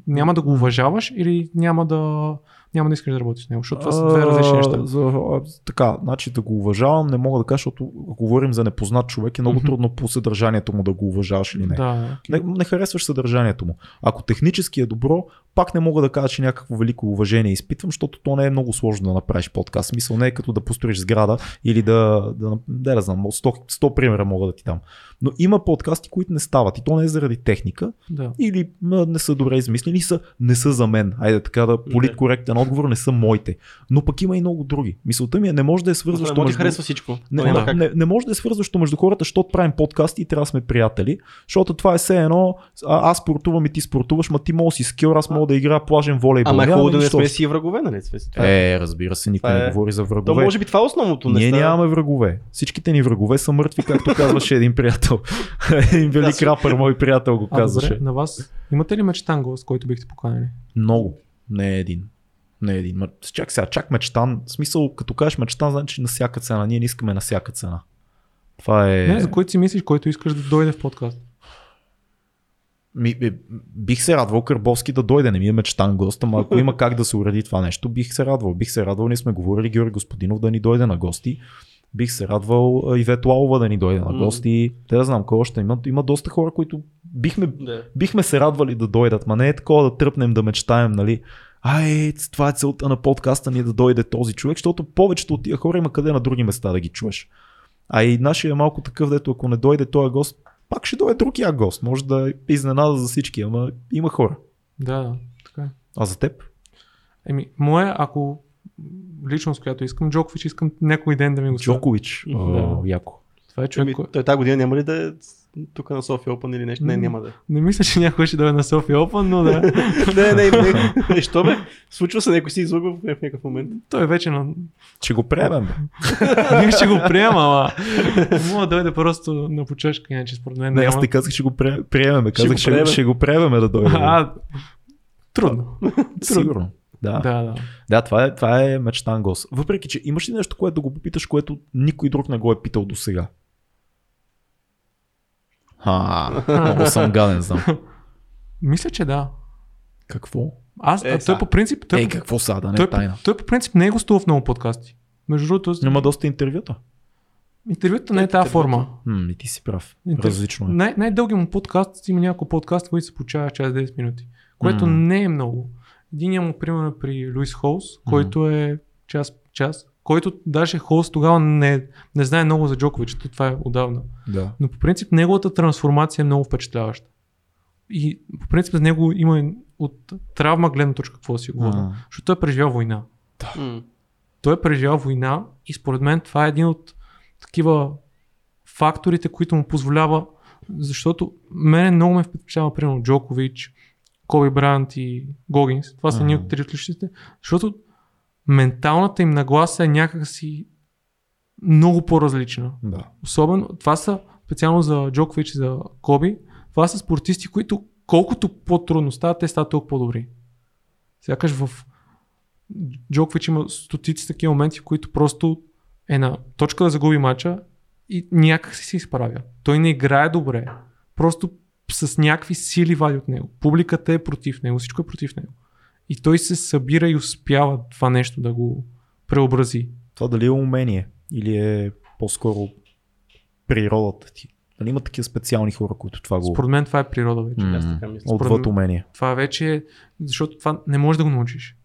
Speaker 3: няма да го уважаваш или няма да, няма да искаш да работиш с него, защото това са две различни неща.
Speaker 1: За, а, така, значи да го уважавам, не мога да кажа, защото ако говорим за непознат човек, е много трудно по съдържанието му да го уважаваш или не.
Speaker 3: Да.
Speaker 1: Не, не харесваш съдържанието му. Ако технически е добро, пак не мога да кажа, че някакво велико уважение изпитвам, защото то не е много сложно да направиш подкаст. Смисъл не е като да построиш сграда или да, да, да, да знам, 100, 100 примера мога да ти дам. Но има подкасти, които не стават и то не е заради техника,
Speaker 3: да.
Speaker 1: или м, не са добре измислени, са, не са за мен. Айде така да политкоректен на отговор не са моите. Но пък има и много други. Мисълта ми е, не може да е
Speaker 2: Не
Speaker 1: свързващо
Speaker 2: може да
Speaker 1: между...
Speaker 2: харесва всичко.
Speaker 1: Не, не, не, не може да е свързващо между хората, защото правим подкасти и трябва да сме приятели. Защото това е все едно, а, аз спортувам и ти спортуваш, ма ти мога си скил, аз мога да играя плажен волейбол.
Speaker 2: Ама е хубаво да не сме си врагове, нали? Е-
Speaker 1: Е, разбира се, никой не
Speaker 2: е-
Speaker 1: говори за
Speaker 2: То
Speaker 1: врагове.
Speaker 2: може би това е основното. не
Speaker 1: Ние нямаме врагове. Всичките ни врагове са мъртви, както казваше един приятел. един велик рапър, мой приятел го
Speaker 3: А,
Speaker 1: казваше.
Speaker 3: добре, на вас имате ли мечтан гост, който бихте поканили?
Speaker 1: Много. Не е един. Не е един. Чак сега, чак мечтан. В смисъл, като кажеш мечтан, значи на всяка цена. Ние не искаме на всяка цена. Това е...
Speaker 3: Не, за който си мислиш, който искаш да дойде в подкаст.
Speaker 1: Ми, би- бих се радвал Кърбовски да дойде, не ми е мечтан гост, ама ако има как да се уреди това нещо, бих се радвал. Бих се радвал, ние сме говорили Георги Господинов да ни дойде на гости. Бих се радвал а, Ивет Лалова да ни дойде на гости. Те да знам кой още има. Има доста хора, които бихме, бихме се радвали да дойдат, ма не е такова да тръпнем да мечтаем, нали? Ай, това е целта на подкаста ни да дойде този човек, защото повечето от тия хора има къде на други места да ги чуеш. А и нашия е малко такъв, дето ако не дойде този гост, пак ще дойде другия гост. Може да е изненада за всички, ама има хора.
Speaker 3: Да, да, така е.
Speaker 1: А за теб?
Speaker 3: Еми, моя, ако личност, която искам, Джокович, искам някой ден да ми го.
Speaker 1: Джокович.
Speaker 2: Да.
Speaker 1: Яко.
Speaker 3: Това е човек, кой...
Speaker 2: той тази година няма ли да е тук на София Open или нещо? Не, няма да.
Speaker 3: Не мисля, че някой ще дойде на София Open, но да.
Speaker 2: не, не, не. Е, Що бе? Случва се, някой си излъгва в някакъв момент.
Speaker 3: Той вече на...
Speaker 1: Ще го приемем.
Speaker 3: Ние ще го приема, ама мога да дойде просто на почешка, иначе според мен
Speaker 1: Не, аз не казах, че го пре- приемем. Казах, ще, ще го приемем да дойде.
Speaker 3: А, трудно.
Speaker 1: Сигурно. Да.
Speaker 3: Да, да.
Speaker 1: Да, това е, това е мечтан гост. Въпреки, че имаш ли нещо, което да го попиташ, което никой друг не го е питал до сега? Ха, много съм гаден, знам.
Speaker 3: Мисля, че да.
Speaker 1: Какво?
Speaker 3: Аз,
Speaker 2: Е,
Speaker 3: а, той
Speaker 2: са.
Speaker 3: по принцип, той,
Speaker 1: Ей, какво са, да не
Speaker 3: той,
Speaker 1: е тайна.
Speaker 3: той по принцип не е гостувал в много подкасти. Между другото,
Speaker 1: Има доста интервюта.
Speaker 3: интервюта не е тази
Speaker 2: Интервюта.
Speaker 3: форма.
Speaker 1: Хм, и ти си прав.
Speaker 3: Интер-
Speaker 1: Различно е.
Speaker 3: Най- най-дългият му подкаст има няколко подкаста, които се получава час 10 минути, което
Speaker 1: М.
Speaker 3: не е много. Единият му, примерно, е при Луис Холс, който е час, час, който даже Холс тогава не, не знае много за Джокович, то това е отдавна.
Speaker 1: Да.
Speaker 3: Но по принцип неговата трансформация е много впечатляваща. И по принцип за него има и от травма гледна точка какво да си говоря.
Speaker 1: А.
Speaker 3: Защото той е преживял война.
Speaker 2: М.
Speaker 3: Той е преживял война и според мен това е един от такива факторите, които му позволява, защото мене много ме впечатлява, примерно, Джокович, Коби Брант и Гогинс. Това са ние от три отличниците, защото менталната им нагласа е някакси много по-различна.
Speaker 1: Да.
Speaker 3: Особено, това са специално за Джокович и за Коби, това са спортисти, които колкото по-трудно стават, те стават толкова по-добри. Сякаш в Джокович има стотици такива моменти, в които просто е на точка да загуби мача и някак си се изправя. Той не играе добре. Просто с някакви сили вади от него. Публиката е против него, всичко е против него. И той се събира и успява това нещо да го преобрази.
Speaker 1: Това дали е умение или е по-скоро природата ти. Дали има такива специални хора, които това го...
Speaker 3: Според мен това е природа вече.
Speaker 2: Аз така мисля.
Speaker 1: Отвъд
Speaker 3: Според
Speaker 1: умение.
Speaker 3: Това вече е, защото това не можеш да го научиш.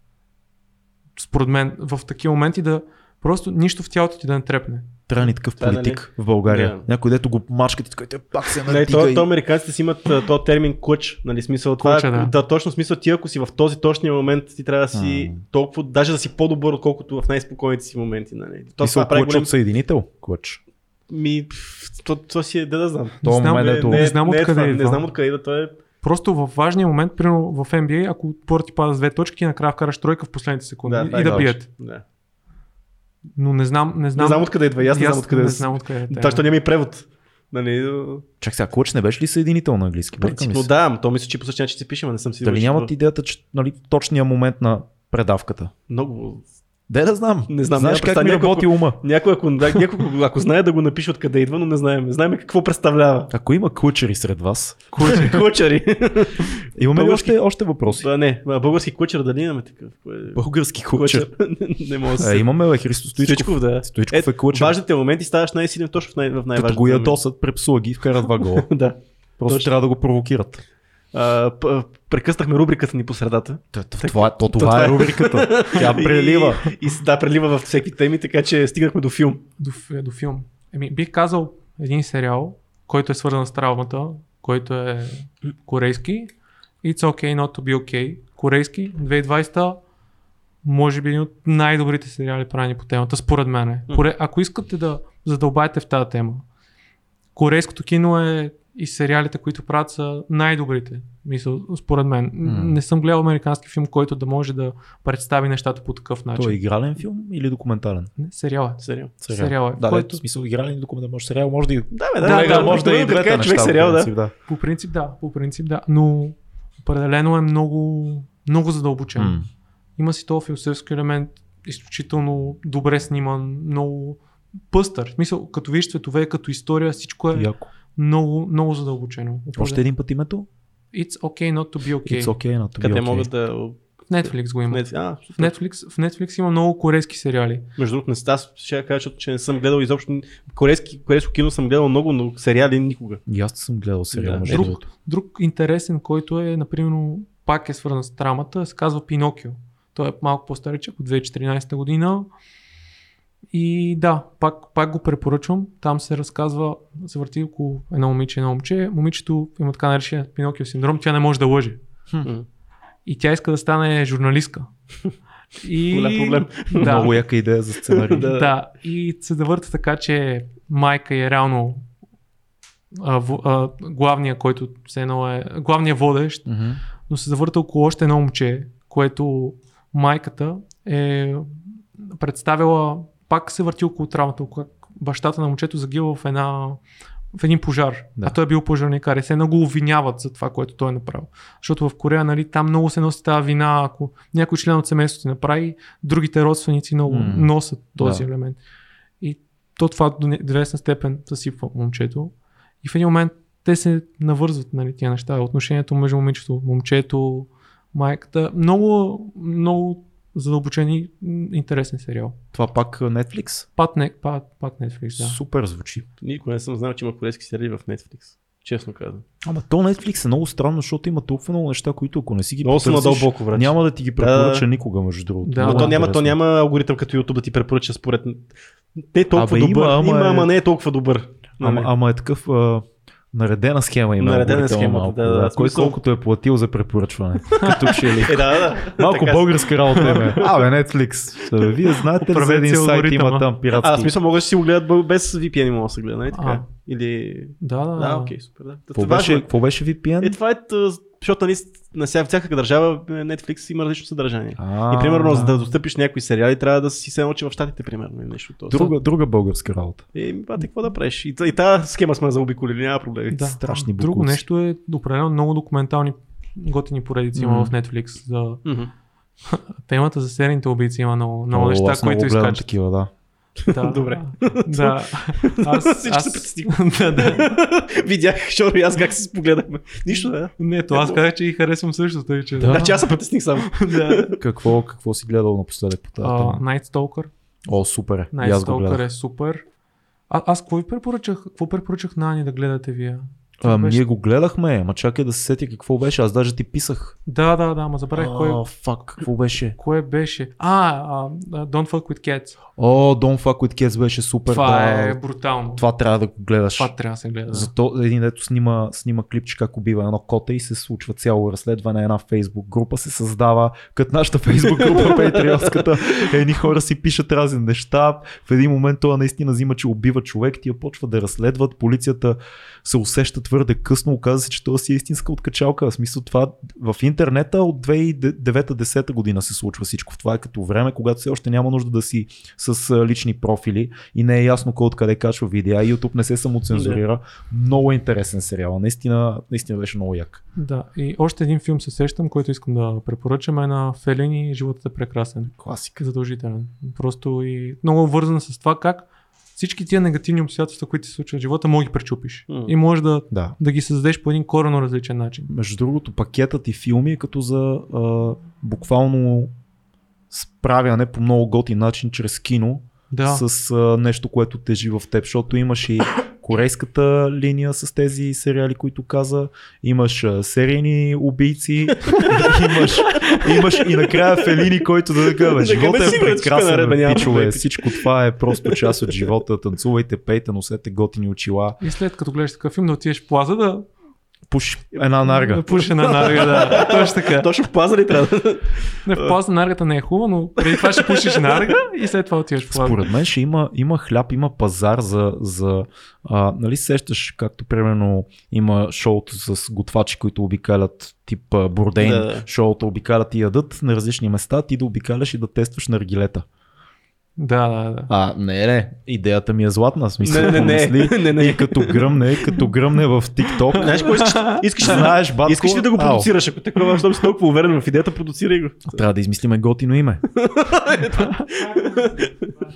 Speaker 3: Според мен, в такива моменти да просто нищо в тялото ти да не трепне.
Speaker 1: Трябва ни такъв
Speaker 2: Това, нали?
Speaker 1: политик в България.
Speaker 2: Да.
Speaker 1: Някой дето го мачкат и така, те пак се
Speaker 2: Не,
Speaker 1: надига
Speaker 2: то,
Speaker 1: и...
Speaker 2: то американците си имат а, то термин клъч, нали, смисъл това,
Speaker 3: Клъча, да.
Speaker 2: да. точно смисъл ти ако си в този точния момент, ти трябва да си
Speaker 1: М.
Speaker 2: толкова, даже да си по-добър, отколкото в най-спокойните си моменти, нали. То това прави
Speaker 1: клъч
Speaker 2: голям...
Speaker 1: от съединител? Клъч.
Speaker 2: Ми, то, то си е, да да знам.
Speaker 1: То
Speaker 3: знам,
Speaker 1: момент,
Speaker 3: не-
Speaker 1: ето...
Speaker 3: не знам
Speaker 2: е
Speaker 3: откъде
Speaker 2: това,
Speaker 3: идва.
Speaker 2: Не знам откъде идва, то е...
Speaker 3: Просто в важния момент, примерно в NBA, ако отборът ти пада с две точки, накрая вкараш тройка в последните секунди
Speaker 2: Да,
Speaker 3: и,
Speaker 2: това е
Speaker 3: да бият.
Speaker 2: Да.
Speaker 3: Но не знам, не знам.
Speaker 2: Не знам откъде идва, и аз не знам откъде
Speaker 3: не
Speaker 2: е.
Speaker 3: знам откъде е.
Speaker 2: Та, що няма и превод. Нали,
Speaker 1: Чак сега, клъч не беше ли съединител на английски?
Speaker 2: Принципно да, ама то мисля, че по същия начин се пише, но не съм сигурен.
Speaker 1: Дали нямат идеята, че нали, точния момент на предавката?
Speaker 2: Много.
Speaker 1: Де да знам.
Speaker 2: Не знам,
Speaker 1: Знаеш как ми
Speaker 2: Някой,
Speaker 1: работи ума.
Speaker 2: Някой, ако, някой, ако знае да го напише откъде идва, но не знаем. Знаем какво представлява.
Speaker 1: Ако има клъчери сред вас,
Speaker 2: Кучери.
Speaker 1: имаме ли
Speaker 2: Български-
Speaker 1: още, още въпроси?
Speaker 2: Да, не, български кучер дали имаме такъв? Е?
Speaker 1: Български клъчер.
Speaker 2: не мога да
Speaker 1: Е,
Speaker 2: се.
Speaker 1: имаме бе, Христо Стоичков.
Speaker 2: Стоичков, да.
Speaker 1: Стоичков е клъчер.
Speaker 2: Важните моменти ставаш най-силен точно в, най- в
Speaker 1: Като
Speaker 2: най-важните
Speaker 1: го ядосат, препсува ги и вкара два гола.
Speaker 2: да.
Speaker 1: Просто
Speaker 2: Точно.
Speaker 1: трябва да го провокират.
Speaker 2: А, прекъснахме рубриката ни по средата.
Speaker 1: Това, то, това
Speaker 2: това
Speaker 1: е
Speaker 2: е.
Speaker 1: рубриката. Тя прелива.
Speaker 2: И, и да, прелива в всеки теми, така че стигнахме до филм.
Speaker 3: До, до филм. Еми, бих казал един сериал, който е свързан с травмата, който е корейски. It's okay not to be okay. Корейски, 2020 може би един от най-добрите сериали правени по темата, според мен. е. Ако искате да задълбаете в тази тема, корейското кино е и сериалите, които правят са най-добрите. Мисъл, според мен.
Speaker 1: М.
Speaker 3: Не съм гледал американски филм, който да може да представи нещата по такъв начин.
Speaker 1: Той е игрален филм или документален?
Speaker 3: Не, сериал е.
Speaker 2: Сериал.
Speaker 3: Сериал е,
Speaker 1: Да,
Speaker 3: който-
Speaker 1: в смисъл игрален документален. Може сериал, може да и
Speaker 2: Да, бе,
Speaker 3: Да,
Speaker 2: да,
Speaker 3: да,
Speaker 1: може да и
Speaker 2: да
Speaker 1: двете
Speaker 2: кажа,
Speaker 1: неща.
Speaker 2: сериал, да.
Speaker 1: да.
Speaker 3: По принцип да, по принцип да. Но определено е много, много задълбочен.
Speaker 1: М.
Speaker 3: Има си този философски елемент, изключително добре сниман, много пъстър. В смисъл, като видиш цветове, като история, всичко е
Speaker 1: Яко.
Speaker 3: Много, много задълбочено.
Speaker 1: Още един път името?
Speaker 3: It's okay not to be okay.
Speaker 1: It's okay, not to be
Speaker 2: Къде
Speaker 1: okay.
Speaker 2: могат да...
Speaker 3: В Netflix го има.
Speaker 2: А,
Speaker 3: В Netflix, в Netflix има много корейски сериали.
Speaker 2: Между другото, не, аз ще я кажа, че не съм гледал изобщо корейски, корейско кино съм гледал много, но сериали никога.
Speaker 1: И аз съм гледал сериал,
Speaker 2: Да.
Speaker 3: Друг, друг интересен, който е, например, пак е свързан с трамата, се казва Пинокио. Той е малко по-старичък, от 2014 година. И да, пак, пак го препоръчвам. Там се разказва, се върти около едно момиче и едно момче. Момичето има така наречен Пинокио синдром, тя не може да лъже. И тя иска да стане журналистка. И...
Speaker 2: Голям проблем.
Speaker 3: Да.
Speaker 1: Много яка идея за сценарий.
Speaker 2: Да.
Speaker 3: Да, и се завърта така, че майка е реално а, в, а, главния, който все едно е главният водещ, но се завърта около още едно момче, което майката е представила, пак се върти около травмата, как бащата на момчето загива в една в един пожар,
Speaker 1: Да.
Speaker 3: а той е бил пожарникар и се едно го обвиняват за това, което той е направил. Защото в Корея, нали, там много се носи тази вина, ако някой член от семейството си направи, другите родственици много
Speaker 1: М.
Speaker 3: носят този
Speaker 1: Да.
Speaker 3: елемент. И то това до известна степен съсипва момчето. И в един момент те се навързват нали, тия неща. Отношението между момичето, момчето, майката. Много, много задълбочен интересен сериал.
Speaker 1: Това пак Netflix?
Speaker 3: Пак, не, пак, пак Netflix, да.
Speaker 1: Супер звучи.
Speaker 2: Никога не съм знал, че има корейски сериали в Netflix. Честно казвам.
Speaker 1: Ама то Netflix е много странно, защото има толкова много неща, които ако не си ги потърсиш, няма да ти ги препоръча никога, между другото.
Speaker 3: Да,
Speaker 2: Но то няма, то няма алгоритъм като YouTube да ти препоръча според... Не е толкова
Speaker 1: Абе, има,
Speaker 2: добър.
Speaker 1: ама
Speaker 2: Има,
Speaker 1: е-
Speaker 2: ама не е толкова добър.
Speaker 1: Ама,
Speaker 2: Нали?
Speaker 1: ама е такъв а, наредена схема има.
Speaker 2: Наредена схема,
Speaker 1: малко,
Speaker 2: да, да, да.
Speaker 1: Кой
Speaker 2: Смисъл-
Speaker 1: колкото е платил за препоръчване. Като че ли.
Speaker 2: Е, да, да.
Speaker 1: Малко
Speaker 2: Така
Speaker 1: българска работа е. Абе, Netflix. Вие знаете ли за един сайт има там пиратски?
Speaker 2: А, в смисъл могат да си го гледат без VPN, мога да се гледа, нали така? Или...
Speaker 3: Да, да,
Speaker 2: Да, окей, супер, да.
Speaker 1: Какво беше,
Speaker 2: е-
Speaker 1: какво беше VPN?
Speaker 2: Е, това е, защото нали, на вся, всяка държава е, Netflix има различно съдържание.
Speaker 1: А,
Speaker 2: И примерно, за да достъпиш някои сериали, трябва да си се научи в щатите, примерно, или нещо. този
Speaker 1: Друга, друга българска работа.
Speaker 2: Е, бате, какво да правиш? И, и тази схема сме заобиколили, няма проблеми.
Speaker 3: Да.
Speaker 1: Страшни
Speaker 3: Друго
Speaker 1: букуци.
Speaker 3: нещо е определено много документални готини поредици има
Speaker 1: Мгм.
Speaker 3: в Netflix. За
Speaker 2: Мгм.
Speaker 3: темата за серийните убийци има много, много
Speaker 1: О,
Speaker 3: неща, които изкачат.
Speaker 1: такива, да.
Speaker 3: Да,
Speaker 2: Добре.
Speaker 3: Да. Аз,
Speaker 2: Всички се
Speaker 3: аз...
Speaker 2: притесних.
Speaker 3: да, да.
Speaker 2: Видях, Шоро и аз как се спогледахме. Нищо, да.
Speaker 3: Не, то аз казах, че и харесвам също, тъй че...
Speaker 1: Да.
Speaker 2: Значи аз се притесних само.
Speaker 3: да.
Speaker 1: Какво, какво си гледал напоследък по тази тема?
Speaker 3: Night Stalker.
Speaker 1: О, супер е.
Speaker 3: Night Stalker е супер. А, аз какво ви препоръчах? Какво препоръчах на Ани да гледате вие?
Speaker 1: А,
Speaker 3: беше-
Speaker 1: ние го гледахме, ама чакай да се сетя какво беше. Аз даже ти писах.
Speaker 3: Да, да, да, ама забравих кое,
Speaker 1: О, фак, какво беше?
Speaker 3: кое беше. А, а, а, Don't Fuck With Cats.
Speaker 1: О, Don't Fuck With Cats беше супер.
Speaker 3: Това
Speaker 1: да.
Speaker 3: е брутално.
Speaker 1: Това трябва да го гледаш.
Speaker 3: Това трябва да се гледа.
Speaker 1: Зато един дето снима, снима клипче как убива едно коте и се случва цяло разследване. Една фейсбук група се създава, като нашата фейсбук група Патреонската. Едни хора си пишат разни неща. В един момент това наистина взима, че убива човек, тия почва да разследват. Полицията се усеща твърде късно. Оказва се, че това си е истинска откачалка. В смисъл това в интернета от 2009-10 година се случва всичко. Това е като време, когато все още няма нужда да си с лични профили и не е ясно кой откъде качва видеа. YouTube не се самоцензурира. Много интересен сериал. Наистина, наистина беше много як.
Speaker 3: Да, и още един филм се сещам, който искам да препоръчам е на Фелини Животът е прекрасен.
Speaker 1: Класика.
Speaker 3: Задължителен. Просто и много вързан с това как всички тия негативни обстоятелства, които се случват в живота, може да ги пречупиш.
Speaker 2: М.
Speaker 3: И можеш да,
Speaker 1: Да.
Speaker 3: да ги създадеш по един корено различен начин.
Speaker 1: Между другото, пакетът и филми е като за а, буквално справяне по много готин начин чрез кино
Speaker 3: Да,
Speaker 1: с а, нещо, което тежи в теб, защото имаш и корейската линия с тези сериали, които каза, имаш а, серийни убийци, имаш, имаш и накрая Фелини, който да кажа,
Speaker 2: Да,
Speaker 1: живота е прекрасен,
Speaker 2: бе,
Speaker 1: пичове, всичко това е просто част от живота, танцувайте, пейте, носете готини очила.
Speaker 3: и след като гледаш такъв филм да отидеш в плаза да
Speaker 1: Пуш една нарга.
Speaker 3: Да пуша на нарга, да. Точно така.
Speaker 2: Точно в плаза ли трябва.
Speaker 3: Не, в плаза наргата не е хубаво, но преди това ще пушиш нарга и след това отиваш в плаза.
Speaker 1: Според мен ще има, има хляб, има пазар за, за а, нали се сещаш, както примерно има шоуто с готвачи, които обикалят тип
Speaker 2: Да, да.
Speaker 1: шоуто обикалят и ядат на различни места, ти да обикаляш и да тестваш наргилета.
Speaker 3: Да, да, да.
Speaker 1: А, не, не, идеята ми е златна, смисъл,
Speaker 2: Не, не, не,
Speaker 1: помисли,
Speaker 2: не, не.
Speaker 1: и като гръмне, като гръмне в TikTok,
Speaker 2: Знаеш какво искаш? Искаш, ли-
Speaker 1: Знаеш, батко,
Speaker 2: искаш ли да го продуцираш? Ако такова, щом си толкова уверен в идеята, продуцирай го.
Speaker 1: трябва да измислиме готино име.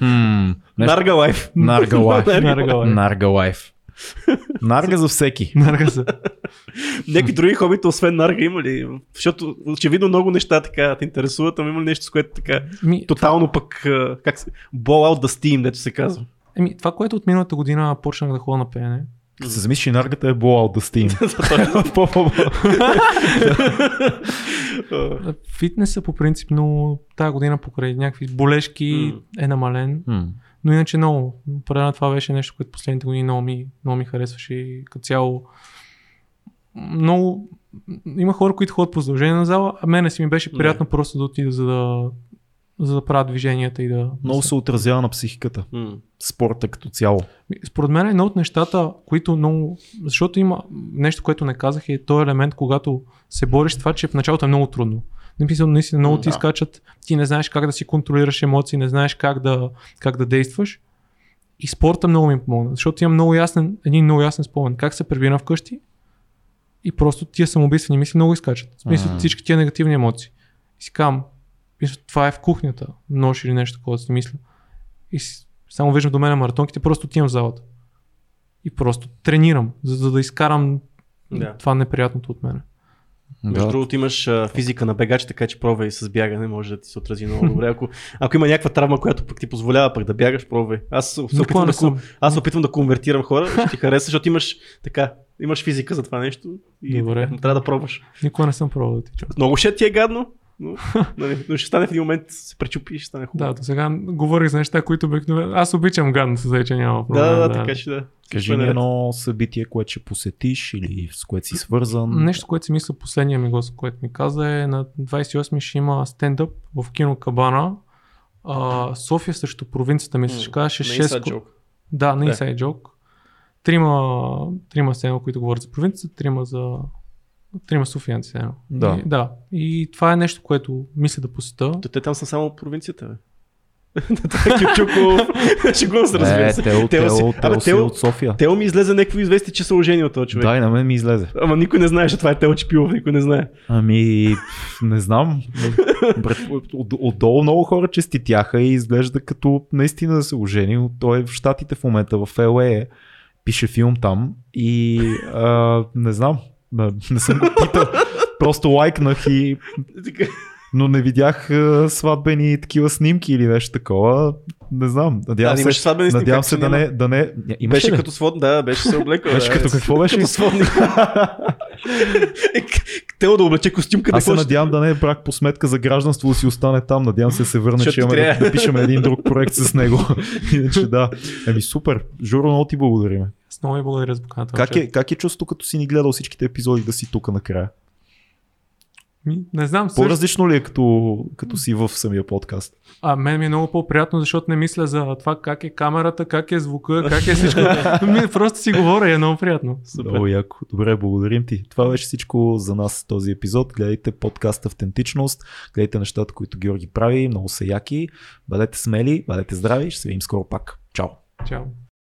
Speaker 1: Нещо-
Speaker 2: Нарга лайф.
Speaker 1: Нарга лайф.
Speaker 3: Нарга лайф.
Speaker 1: Нарга за всеки.
Speaker 3: Нарга се.
Speaker 2: Някакви други хобита, освен нарга, има ли? Защото очевидно много неща така те интересуват, ама има ли нещо, с което така
Speaker 3: Ми,
Speaker 2: тотално пък, как се, blow out the steam, дето се казва.
Speaker 3: еми, това, което от миналата година почнах да ходя на пеене,
Speaker 1: Като се замислиш, че наргата е blowout да steam.
Speaker 3: фитнеса по принцип, но тази година покрай някакви болешки е намален. Но иначе много. Определено това беше нещо, което последните години много ми, много ми харесваше и като цяло много има хора, които ходят по задължение на зала, а мене си ми беше
Speaker 2: Не.
Speaker 3: приятно просто да отида, за да, за да правя движенията и да...
Speaker 1: Много се отразява на психиката.
Speaker 2: М.
Speaker 1: Спорта като цяло.
Speaker 3: Според мен е едно от нещата, които много... Защото има нещо, което не казах, е този елемент, когато се бориш с това, че в началото е много трудно. Написано, наистина много
Speaker 2: М,
Speaker 3: ти
Speaker 2: да.
Speaker 3: скачат, ти не знаеш как да си контролираш емоции, не знаеш как да, как да действаш. И спорта много ми помогна, защото имам много ясен, един много ясен спомен. Как се прибирам вкъщи и просто тия самоубийствени мисли много изкачат. В смисъл всички тия негативни емоции. И си казвам, мисля, това е в кухнята, нож или нещо такова да си мисля. И само виждам до мен маратонките, просто отивам в залата. И просто тренирам, за, за да изкарам
Speaker 2: Да.
Speaker 3: това неприятното от мене.
Speaker 2: Между
Speaker 1: Да.
Speaker 2: другото имаш а, физика на бегач, така че пробвай с бягане, може да ти се отрази много добре. Ако, ако има някаква травма, която пък ти позволява пък да бягаш, пробвай. Аз се опитвам, да,
Speaker 3: съм.
Speaker 2: аз опитвам да конвертирам хора, ще ти хареса, защото имаш така, имаш физика за това нещо и
Speaker 3: Добре.
Speaker 2: така, трябва да пробваш.
Speaker 3: Никога не съм пробвал да ти чуя.
Speaker 2: Много ще ти е гадно, но, нали, но ще стане в един момент, се пречупи и ще стане
Speaker 3: Да,
Speaker 2: хубаво.
Speaker 3: до сега говорих за неща, които обикновено... Аз обичам гадно се че няма
Speaker 2: да,
Speaker 3: проблем.
Speaker 2: да, да, така че да.
Speaker 1: Кажи
Speaker 2: е наред.
Speaker 1: едно събитие, което ще посетиш или с което си свързан.
Speaker 3: Нещо, което си мисля последния ми гост, което ми каза е на 28 ще има стендъп в кино Кабана. А, София срещу провинцията, мисля, ще кажа, ще
Speaker 2: Не
Speaker 3: 6...
Speaker 2: inside
Speaker 3: ко-. Да, на
Speaker 2: Да.
Speaker 3: Inside Joke. Трима, трима сцена, които говорят за провинцията, трима за трима софиянци. едно.
Speaker 1: Да.
Speaker 3: И, да. И това е нещо, което мисля да посета.
Speaker 2: Те там са само провинцията, бе. Кючуков. Шегувам се, разбира се.
Speaker 1: Тео,
Speaker 2: Тео си-
Speaker 1: Тео,
Speaker 2: Абе,
Speaker 1: Тео си е
Speaker 2: Тео-
Speaker 1: от София.
Speaker 2: Тео ми излезе някакво известие, че са ожени от този човек.
Speaker 1: Да, и на мен ми излезе.
Speaker 2: Ама никой не знае, че това е Тео Чипилов, никой не знае.
Speaker 1: Ами, не знам. Отдолу много хора честитяха и изглежда като наистина да се ожени. Той е в Штатите в момента, в е. Пише филм там и а, не знам. Не, не съм го питал. Просто лайкнах и но не видях а, сватбени такива снимки или нещо такова. Не знам. Надявам
Speaker 2: Да,
Speaker 1: се,
Speaker 2: сватбени снимки,
Speaker 1: надявам се да не, да не... Имаше
Speaker 2: Беше
Speaker 1: ли?
Speaker 2: като свод, да, беше се облекал.
Speaker 1: Беше
Speaker 2: да,
Speaker 1: като
Speaker 2: е,
Speaker 1: какво беше?
Speaker 2: Като сводник. Е, Тео да облече костюм, къде
Speaker 1: Аз се надявам да не е брак по сметка за гражданство да си остане там. Надявам се да се върне, че имаме да, да пишем един друг проект с него. Иначе да. Еми супер. Журо, много ти благодарим.
Speaker 3: С много ви благодаря за поканата.
Speaker 1: Как е, как е чувството, като си ни гледал всичките епизоди да си тук накрая?
Speaker 3: Не знам, също,
Speaker 1: По-различно ли е като, като си в самия подкаст?
Speaker 3: а мен ми е много по-приятно, защото не мисля за това как е камерата, как е звука, как е всичко. ми, просто си говоря и е много приятно.
Speaker 2: Супер.
Speaker 1: Много яко. Добре, благодарим ти. Това беше всичко за нас този епизод. Гледайте подкаст Автентичност, гледайте нещата, които Георги прави, много са яки. Бъдете смели, бъдете здрави, ще се видим скоро пак. Чао!
Speaker 3: Чао.